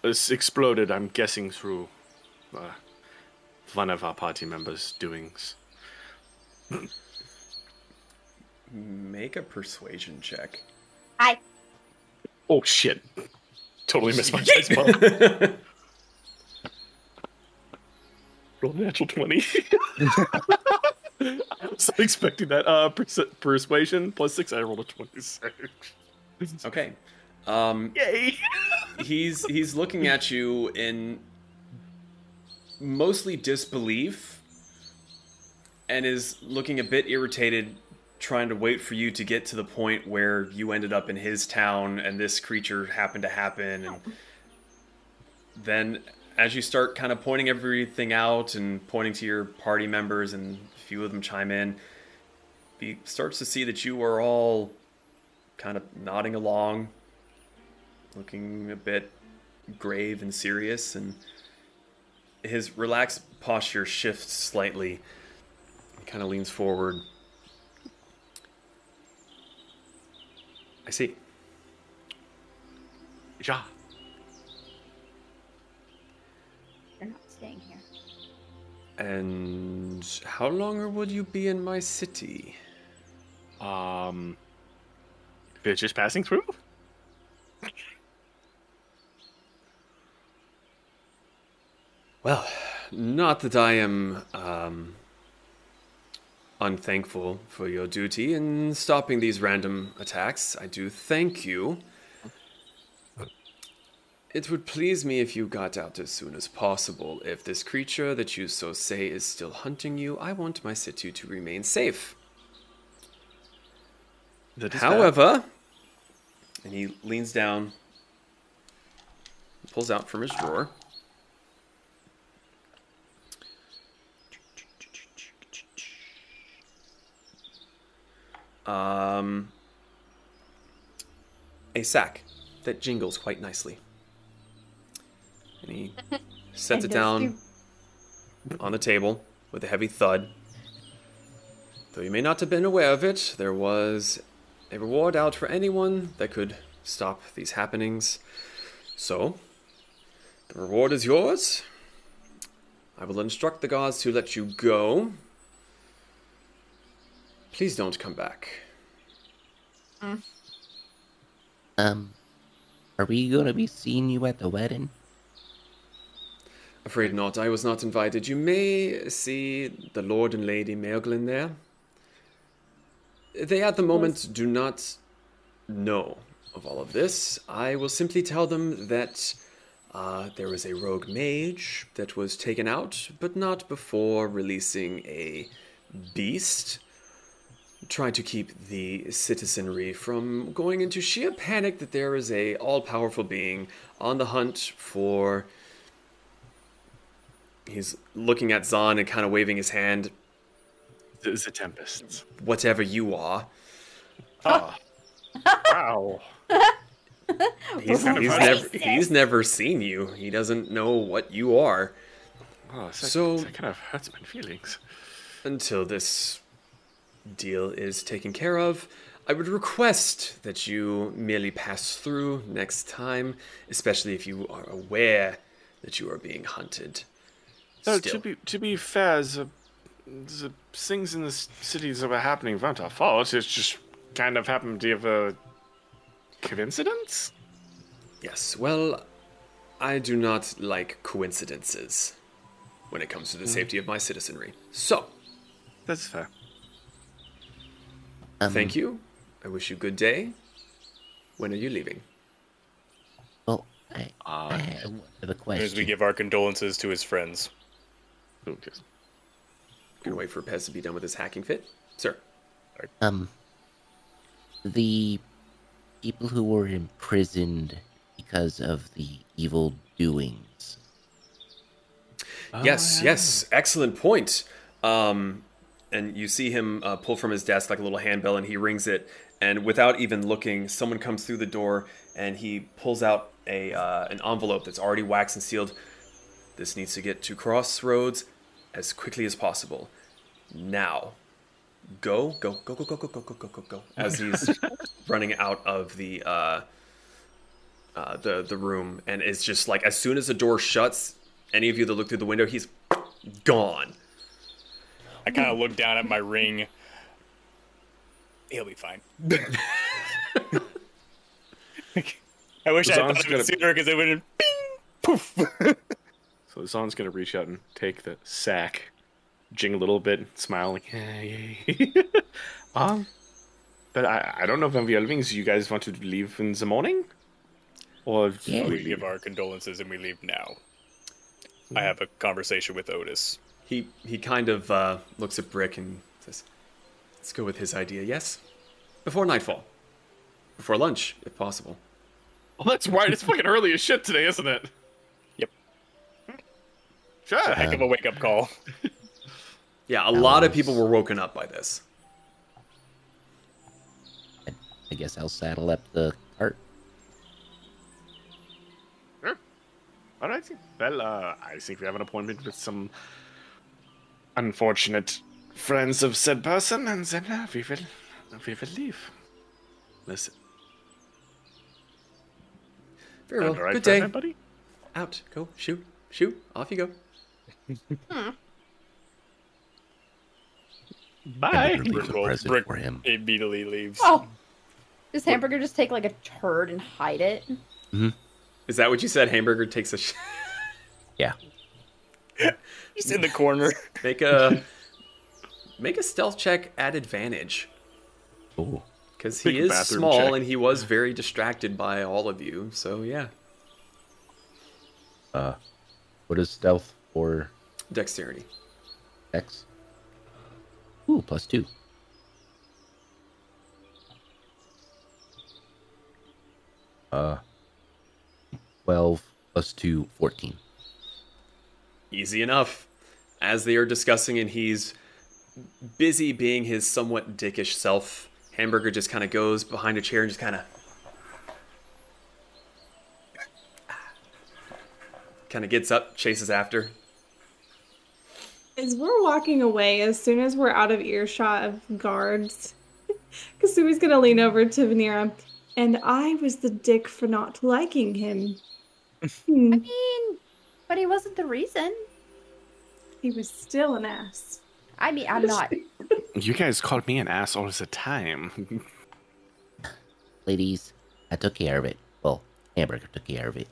E: was exploded. I'm guessing through uh, one of our party members' doings.
B: Make a persuasion check.
H: I
E: Oh shit! Totally missed my dice ball. (laughs) Roll natural twenty. I was not expecting that. Uh, pers- persuasion plus six. I rolled a twenty-six.
B: Okay. Um,
E: Yay!
B: he's he's looking at you in mostly disbelief and is looking a bit irritated trying to wait for you to get to the point where you ended up in his town and this creature happened to happen and then as you start kind of pointing everything out and pointing to your party members and a few of them chime in he starts to see that you are all kind of nodding along looking a bit grave and serious, and his relaxed posture shifts slightly. He kind of leans forward. I see.
E: Ja.
H: You're not staying here.
B: And how longer would you be in my city?
E: Um, they're just passing through.
B: Well, not that I am um, unthankful for your duty in stopping these random attacks. I do thank you. It would please me if you got out as soon as possible. If this creature that you so say is still hunting you, I want my city to remain safe.
E: That is fair.
B: However, and he leans down, pulls out from his drawer. Um, a sack that jingles quite nicely. And he (laughs) sets it down on the table with a heavy thud. Though you may not have been aware of it, there was a reward out for anyone that could stop these happenings. So, the reward is yours. I will instruct the guards to let you go. Please don't come back.
G: Um, are we gonna be seeing you at the wedding?
B: Afraid not. I was not invited. You may see the Lord and Lady Merglin there. They at the moment do not know of all of this. I will simply tell them that uh, there was a rogue mage that was taken out, but not before releasing a beast. Trying to keep the citizenry from going into sheer panic that there is a all-powerful being on the hunt for He's looking at Zahn and kind of waving his hand.
E: The, the Tempests.
B: Whatever you are.
E: Ah. wow. (laughs)
B: He's, he's never he's never seen you. He doesn't know what you are.
E: Oh, that,
B: So-
E: that kind of hurts my feelings.
B: Until this deal is taken care of, I would request that you merely pass through next time, especially if you are aware that you are being hunted.
E: No,
B: Still.
E: to be to be fair, the, the things in the cities that were happening weren't our fault. It's just kind of happened to have a coincidence.
B: Yes, well, I do not like coincidences when it comes to the hmm. safety of my citizenry. So,
E: That's fair.
G: Um,
B: thank you. I wish you good day. When are you leaving?
G: Well, I,
E: Uh,
G: I have a
C: As we give our condolences to his friends.
E: Okay.
B: Gonna wait for Pez to be done with his hacking fit? Sir.
G: Um, the people who were imprisoned because of the evil doings.
B: yes, yes, excellent point. Um, and you see him uh, pull from his desk like a little handbell, and he rings it. And without even looking, someone comes through the door, and he pulls out a uh, an envelope that's already waxed and sealed. This needs to get to Crossroads as quickly as possible. Now, go, go, go, go, go, go, go, go, go, go, go. As he's running out of the uh, uh, the the room, and it's just like as soon as the door shuts, any of you that look through the window, he's gone.
C: I kind of look down at my ring. He'll be fine. I wish I had
E: Zahn's
C: thought of
E: gonna-
C: it sooner because it would have poof. (laughs)
E: So Zahn's gonna reach out and take the sack, jing a little bit, smile like, "Hey." (laughs) um, but I, I don't know if Elvings, you guys want to leave in the morning, or
G: Yeah.
C: we give our condolences and we leave now. I have a conversation with Otis.
B: He he kind of uh, looks at Brick and says, "Let's go with his idea. Yes, before nightfall, before lunch, if possible."
E: Oh, that's right. It's fucking early as shit today, isn't it?
C: Yep.
E: Sure.
C: A heck of a wake up call.
B: Yeah, a lot of people were woken up by this.
G: I guess I'll saddle up the cart.
E: All right. Well, uh, I think we have an appointment with some unfortunate friends of said person, and then uh, we will we will leave. Listen.
B: Very well.
E: All right
B: Good day.
E: everybody?
B: Out. Go. Shoot. Shoot. Off you go. (laughs)
E: Bye.
G: Hamburger leaves
C: Brick, will-
G: present
C: Brick
G: for him.
C: immediately leaves.
H: Oh. Does Hamburger just take like a turd and hide it?
B: Is that what you said? Hamburger takes a. Sh-
G: Yeah. (laughs)
C: He's in the corner.
B: make a make a stealth check at advantage
G: Oh,
B: because he
E: Make
B: is small
E: check.
B: and he was very distracted by all of you. So yeah,
I: Uh, what is stealth or
B: dexterity.
I: X?
G: ooh, plus two.
I: Uh, 12 plus 2, 14.
B: Easy enough. As they are discussing and he's busy being his somewhat dickish self, Hamburger just kind of goes behind a chair and just kind of. Kind of gets up, chases after.
D: As we're walking away, as soon as we're out of earshot of guards, (laughs) Kasumi's gonna lean over to Venera, and I was the dick for not liking him. (laughs) Hmm,
H: I mean, but he wasn't the reason.
D: he was still an ass.
H: I mean, I'm not.
E: You guys called me an ass all the time. (laughs)
G: Ladies, I took care of it. Well, Hamburger took care of it.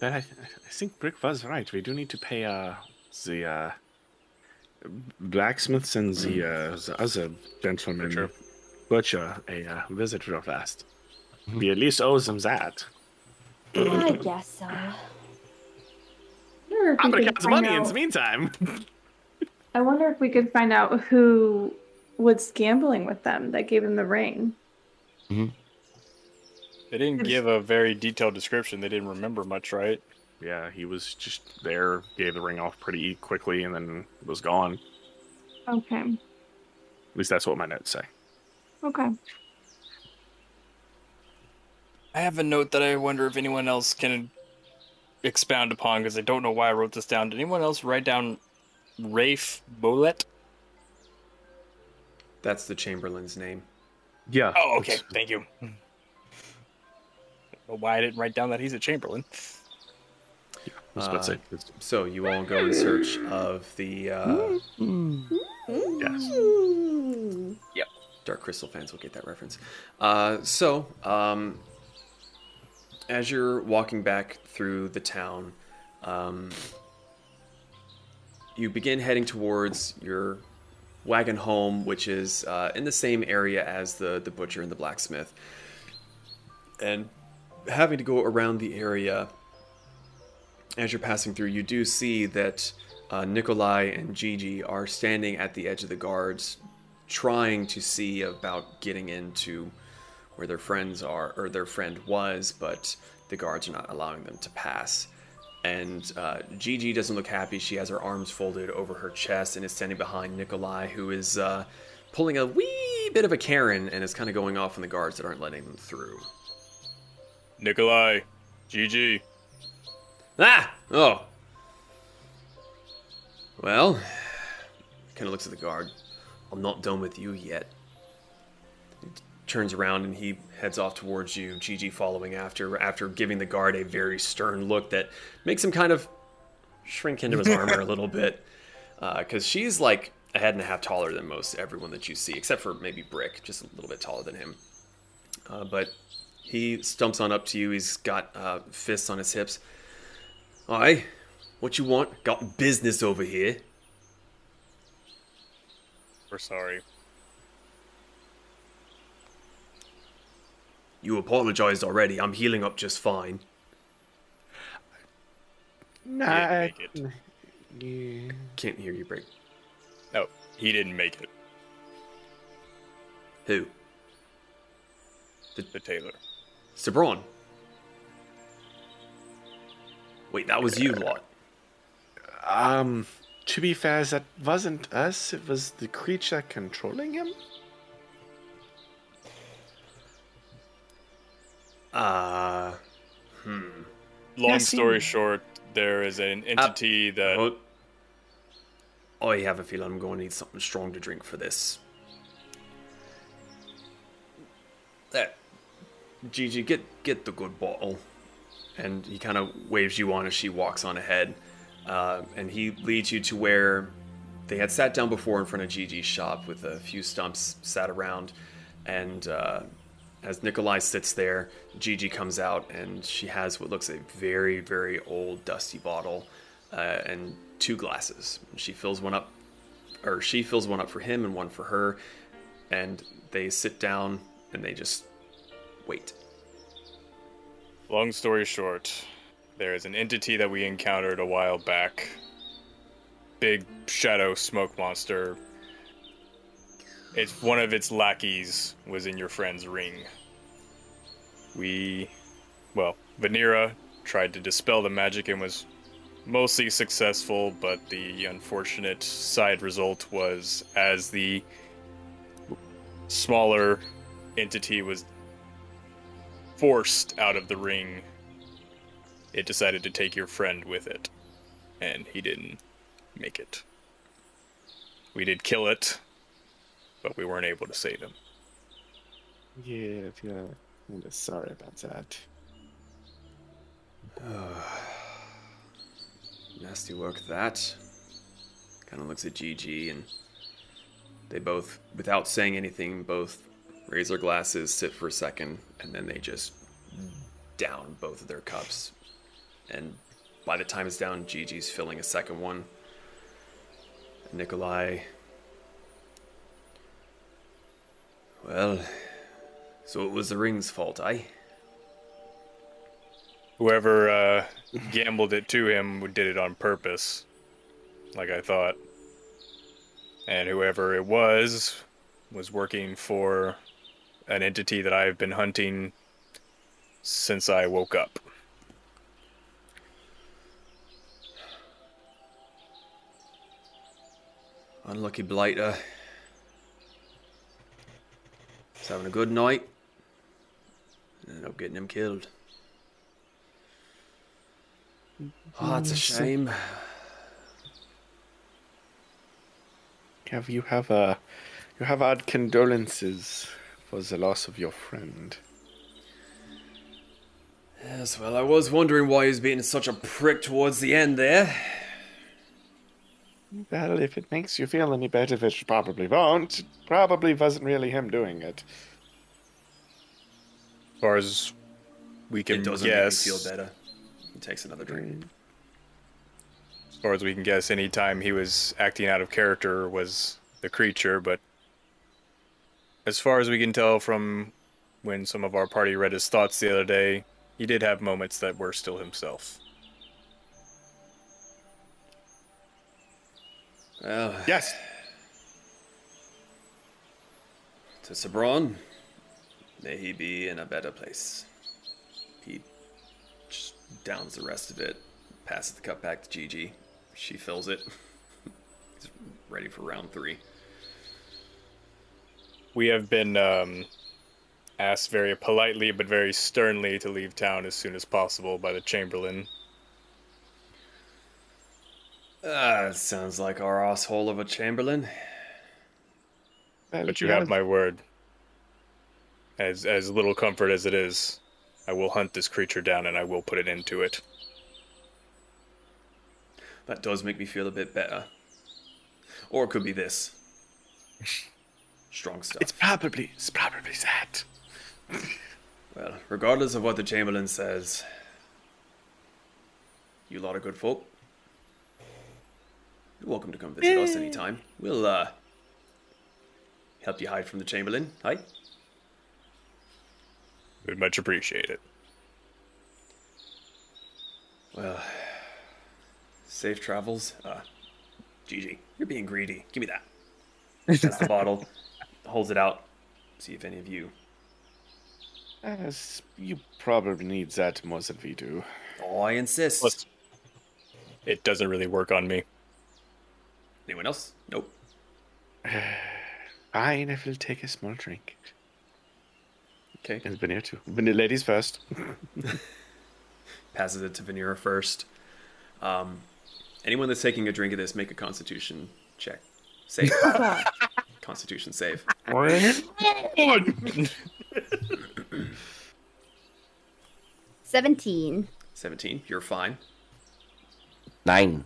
E: But I, I think Brick was right. We do need to pay uh, the uh, blacksmiths and the, uh, the other gentleman
C: Butcher.
E: butcher a uh, visit real fast. We at least owe them that.
H: I guess so.
D: I if
E: I'm gonna count the
D: find
E: money in the meantime.
D: I wonder if we could find out who was gambling with them that gave him the ring. Hmm.
C: They didn't give a very detailed description. They didn't remember much, right?
E: yeah, he was just there, gave the ring off pretty quickly, and then was gone.
D: Okay.
E: At least that's what my notes say.
D: Okay.
C: I have a note that I wonder if anyone else can expound upon because I don't know why I wrote this down. Did anyone else write down Rafe Bolet?
B: That's the Chamberlain's name.
E: Yeah.
C: Oh, okay. Thank you. I don't know why I didn't write down that he's a Chamberlain.
E: I was about to say,
B: Uh, So you all go in search of the. Uh,
E: yes.
B: Dark Crystal fans will get that reference. Uh, so, um, as you're walking back through the town, um, you begin heading towards your wagon home, which is uh, in the same area as the, the butcher and the blacksmith. And having to go around the area as you're passing through, you do see that uh, Nikolai and Gigi are standing at the edge of the guards, trying to see about getting into where their friends are, or their friend was, but the guards are not allowing them to pass. And uh, Gigi doesn't look happy. She has her arms folded over her chest and is standing behind Nikolai, who is uh, pulling a wee bit of a Karen and is kind of going off on the guards that aren't letting them through.
C: Nikolai, Gigi.
B: Ah! Oh. Well, kind of looks at the guard. I'm not done with you yet. He turns around and he heads off towards you, Gigi following after, after giving the guard a very stern look that makes him kind of shrink into his armor a little bit. Because she's like a head and a half taller than most everyone that you see, except for maybe Brick, just a little bit taller than him. Uh, but he stumps on up to you. He's got uh, fists on his hips. Aye, what you want? Got business over here.
C: We're sorry.
B: You apologized already. I'm healing up just fine.
E: Nah.
C: He didn't make it.
E: Yeah.
B: Can't hear you, Break.
C: No, he didn't make it.
B: Who?
C: The tailor.
B: Sabron. Wait, that was you, lot.
E: Um, to be fair, that wasn't us. It was the creature controlling him.
B: Uh, hmm.
C: Long
E: Yeah,
C: story short, there is an entity that
B: Oh, I have a feeling I'm going to need something strong to drink for this. There. Gigi, get get the good bottle. And he kind of waves you on as she walks on ahead. Uh, and he leads you to where they had sat down before in front of Gigi's shop with a few stumps sat around. And uh, as Nikolai sits there, Gigi comes out and she has what looks a very, very old, dusty bottle uh, and two glasses. She fills one up, or she fills one up for him and one for her. And they sit down and they just wait.
C: Long story short, there is an entity that we encountered a while back. Big shadow smoke monster. It's one of its lackeys was in your friend's ring. We, well, Venera tried to dispel the magic and was mostly successful, but the unfortunate side result was as the smaller entity was forced out of the ring, it decided to take your friend with it, and he didn't make it. We did kill it, but we weren't able to save him.
E: Yeah, yeah. I'm just sorry about that. (sighs)
B: Nasty work that. Kind of looks at Gigi and they both, without saying anything, both raise their glasses, sit for a second, and then they just down both of their cups. And by the time it's down, Gigi's filling a second one. Nikolai. Well, so it was the ring's fault, eh?
C: Whoever uh, (laughs) gambled it to him did it on purpose, like I thought. And whoever it was was working for an entity that I've been hunting since I woke up.
B: Unlucky blighter. He's having a good night. And ended up getting him killed. Oh, that's a shame.
E: Have you have a you have our condolences for the loss of your friend.
B: Yes, well, I was wondering why he was being such a prick towards the end there.
E: Well, if it makes you feel any better, which probably won't, it probably wasn't really him doing it.
C: As far as we can
B: It doesn't
C: guess,
B: make me feel better. He takes another drink. Mm.
C: as far as we can guess, any time he was acting out of character was the creature, but as far as we can tell from when some of our party read his thoughts the other day, he did have moments that were still himself.
B: Well,
E: Yes.
B: to Sabron, may he be in a better place. He just downs the rest of it, passes the cup back to Gigi. She fills it. (laughs) He's ready for round three.
C: We have been um, asked very politely but very sternly to leave town as soon as possible by the Chamberlain.
B: Ah, sounds like our asshole of a Chamberlain.
C: But you
E: yeah,
C: have my word. As as little comfort as it is, I will hunt this creature down and I will put an end to it.
B: That does make me feel a bit better. Or it could be this. (laughs) Strong stuff.
E: It's probably, it's probably that. (laughs)
B: Well, regardless of what the Chamberlain says, you lot of good folk. You're welcome to come visit us anytime. We'll uh help you hide from the Chamberlain. Hi.
C: Would much appreciate it.
B: Well, safe travels. Uh, Gigi, you're being greedy. Give me that. That's the bottle. (laughs) Holds it out. See if any of you.
E: Yes, you probably need that more than we do.
B: Oh, I insist.
C: Plus, it doesn't really work on me.
B: Anyone else? Nope. (sighs)
E: Fine, I will take a small drink.
B: Okay.
E: And Veneer too. Veneer, ladies first. (laughs)
B: Passes it to Venera first. Um, anyone that's taking a drink of this, make a Constitution check. Save. (laughs) Constitution save.
H: Seventeen.
B: 17. You're fine.
G: Nine.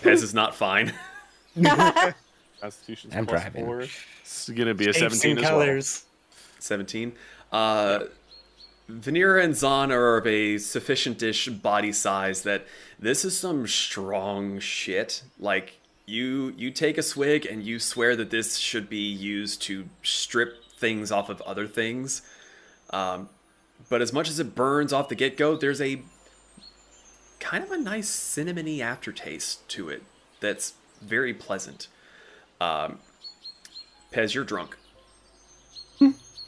B: Pez is not fine. (laughs) (laughs)
E: Constitution's
G: I'm
E: plus
G: driving.
E: four. It's gonna be a
C: Shapes
E: 17
C: and
E: as well.
B: 17. Uh, Venera and Zahn are of a sufficient-ish body size that this is some strong shit. Like you, you take a swig and you swear that this should be used to strip things off of other things. Um, but as much as it burns off the get-go, there's a kind of a nice cinnamony aftertaste to it that's very pleasant. Um, Pez, you're drunk.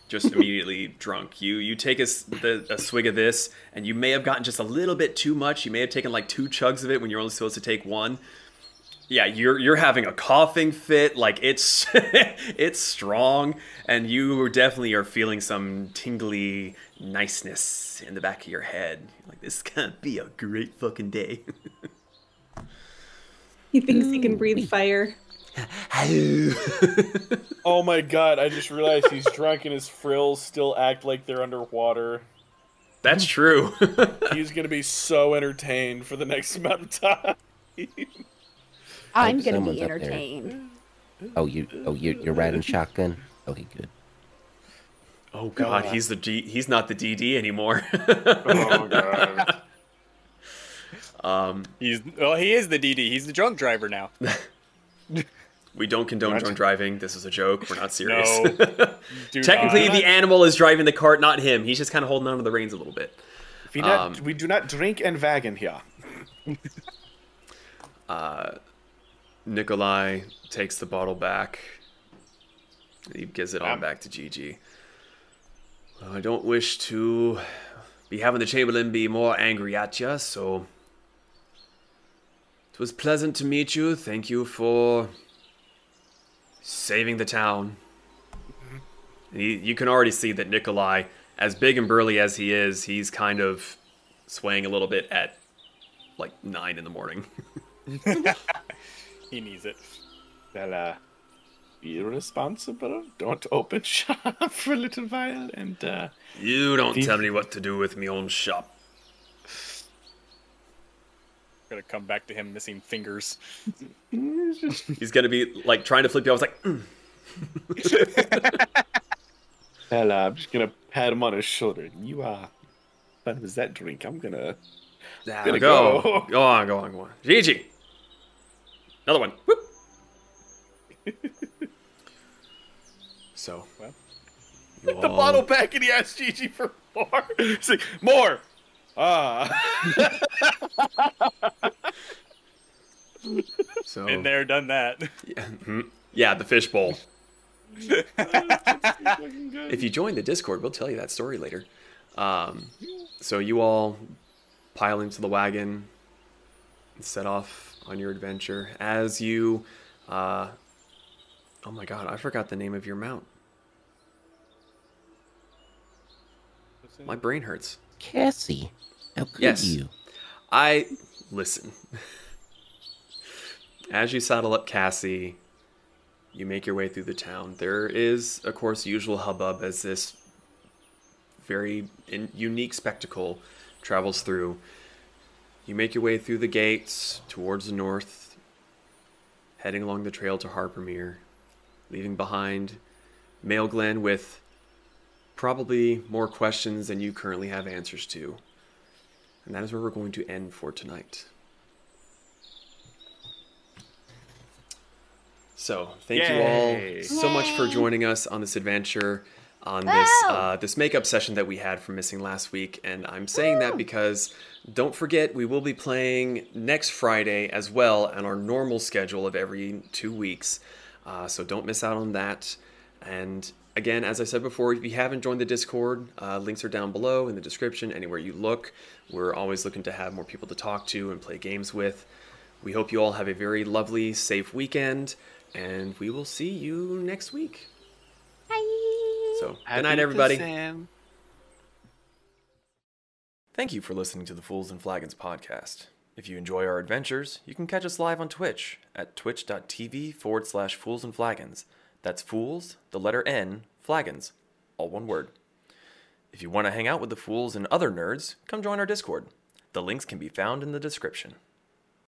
B: Just (laughs) immediately drunk. You you take a, the, a swig of this, and you may have gotten just a little bit too much. You may have taken like two chugs of it when you're only supposed to take one. Yeah, you're you're having a coughing fit. Like it's (laughs) it's strong, and you definitely are feeling some tingly niceness in the back of your head. Like this is gonna be a great fucking day. (laughs)
D: He thinks he can breathe fire. (laughs)
P: Oh my god, I just realized he's drunk and his frills still act like they're underwater.
B: That's true. (laughs)
P: He's gonna be so entertained for the next amount of time.
H: I'm gonna be entertained.
G: Oh, you. Oh, you. You're riding shotgun. Okay, good.
B: Oh god, he's the D- he's not the DD anymore. (laughs)
E: Oh god.
B: Um,
C: He's well, he is the DD. He's the drunk driver now. (laughs)
B: we don't condone
E: What?
B: drunk driving. This is a joke. We're not serious.
C: No. (laughs)
B: Technically,
C: not.
B: the animal is driving the cart, not him. He's just kind of holding onto the reins a little bit.
E: We, not,
B: Um,
E: we do not drink and wagon here. (laughs)
B: Uh, Nikolai takes the bottle back. He gives it on
E: Um,
B: back to Gigi. Well, I don't wish to be having the Chamberlain be more angry at you, so it was pleasant to meet you. Thank you for saving the town. He, you can already see that Nikolai, as big and burly as he is, he's kind of swaying a little bit at like nine in the morning. (laughs) (laughs)
C: He needs it.
E: Well, uh, be responsible. Don't open (laughs) shop for a little while, and uh,
B: You don't
E: Thief.
B: tell me what to do with me own shop.
C: Gonna come back to him missing fingers. (laughs)
B: He's gonna be like trying to flip you. I was like, mm. (laughs)
E: Hell, I'm just gonna pat him on his shoulder. You are. What was that drink? I'm gonna.
B: Nah,
E: gonna
B: go.
E: go.
B: go on, go on, go on. Gigi, another one. Whoop. so,
C: Well.
B: you
E: the
B: all-
E: bottle back and he asked Gigi for more. (laughs) He's like, more. Ah.
B: So
C: Been there, done that.
B: Yeah, mhm. yeah, the fishbowl. if you join the Discord, we'll tell you that story later. Um, so you all pile into the wagon and set off on your adventure. As you, uh, oh my god, I forgot the name of your mount. My brain hurts.
G: Cassie, how could
B: Yes.
G: you?
B: I listen. (laughs) As you saddle up Cassie, you make your way through the town. There is, of course, usual hubbub as this very in, unique spectacle travels through. You make your way through the gates towards the north, heading along the trail to Harpermere, leaving behind Mail Glen with probably more questions than you currently have answers to. And that is where we're going to end for tonight. So, thank you all so much for joining us on this adventure, on this uh, this makeup session that we had from missing last week. And I'm saying that because don't forget we will be playing next Friday as well on our normal schedule of every two weeks. Uh, so don't miss out on that. And again, as I said before, if you haven't joined the Discord, uh, links are down below in the description. Anywhere you look, we're always looking to have more people to talk to and play games with. We hope you all have a very lovely, safe weekend, and we will see you next week. So, good night, everybody. Thank you for listening to the Fools and Flagons podcast. If you enjoy our adventures, you can catch us live on Twitch at twitch.tv forward slash fools and flagons. That's fools, the letter N, flagons, all one word. If you want to hang out with the fools and other nerds, come join our Discord. The links can be found in the description.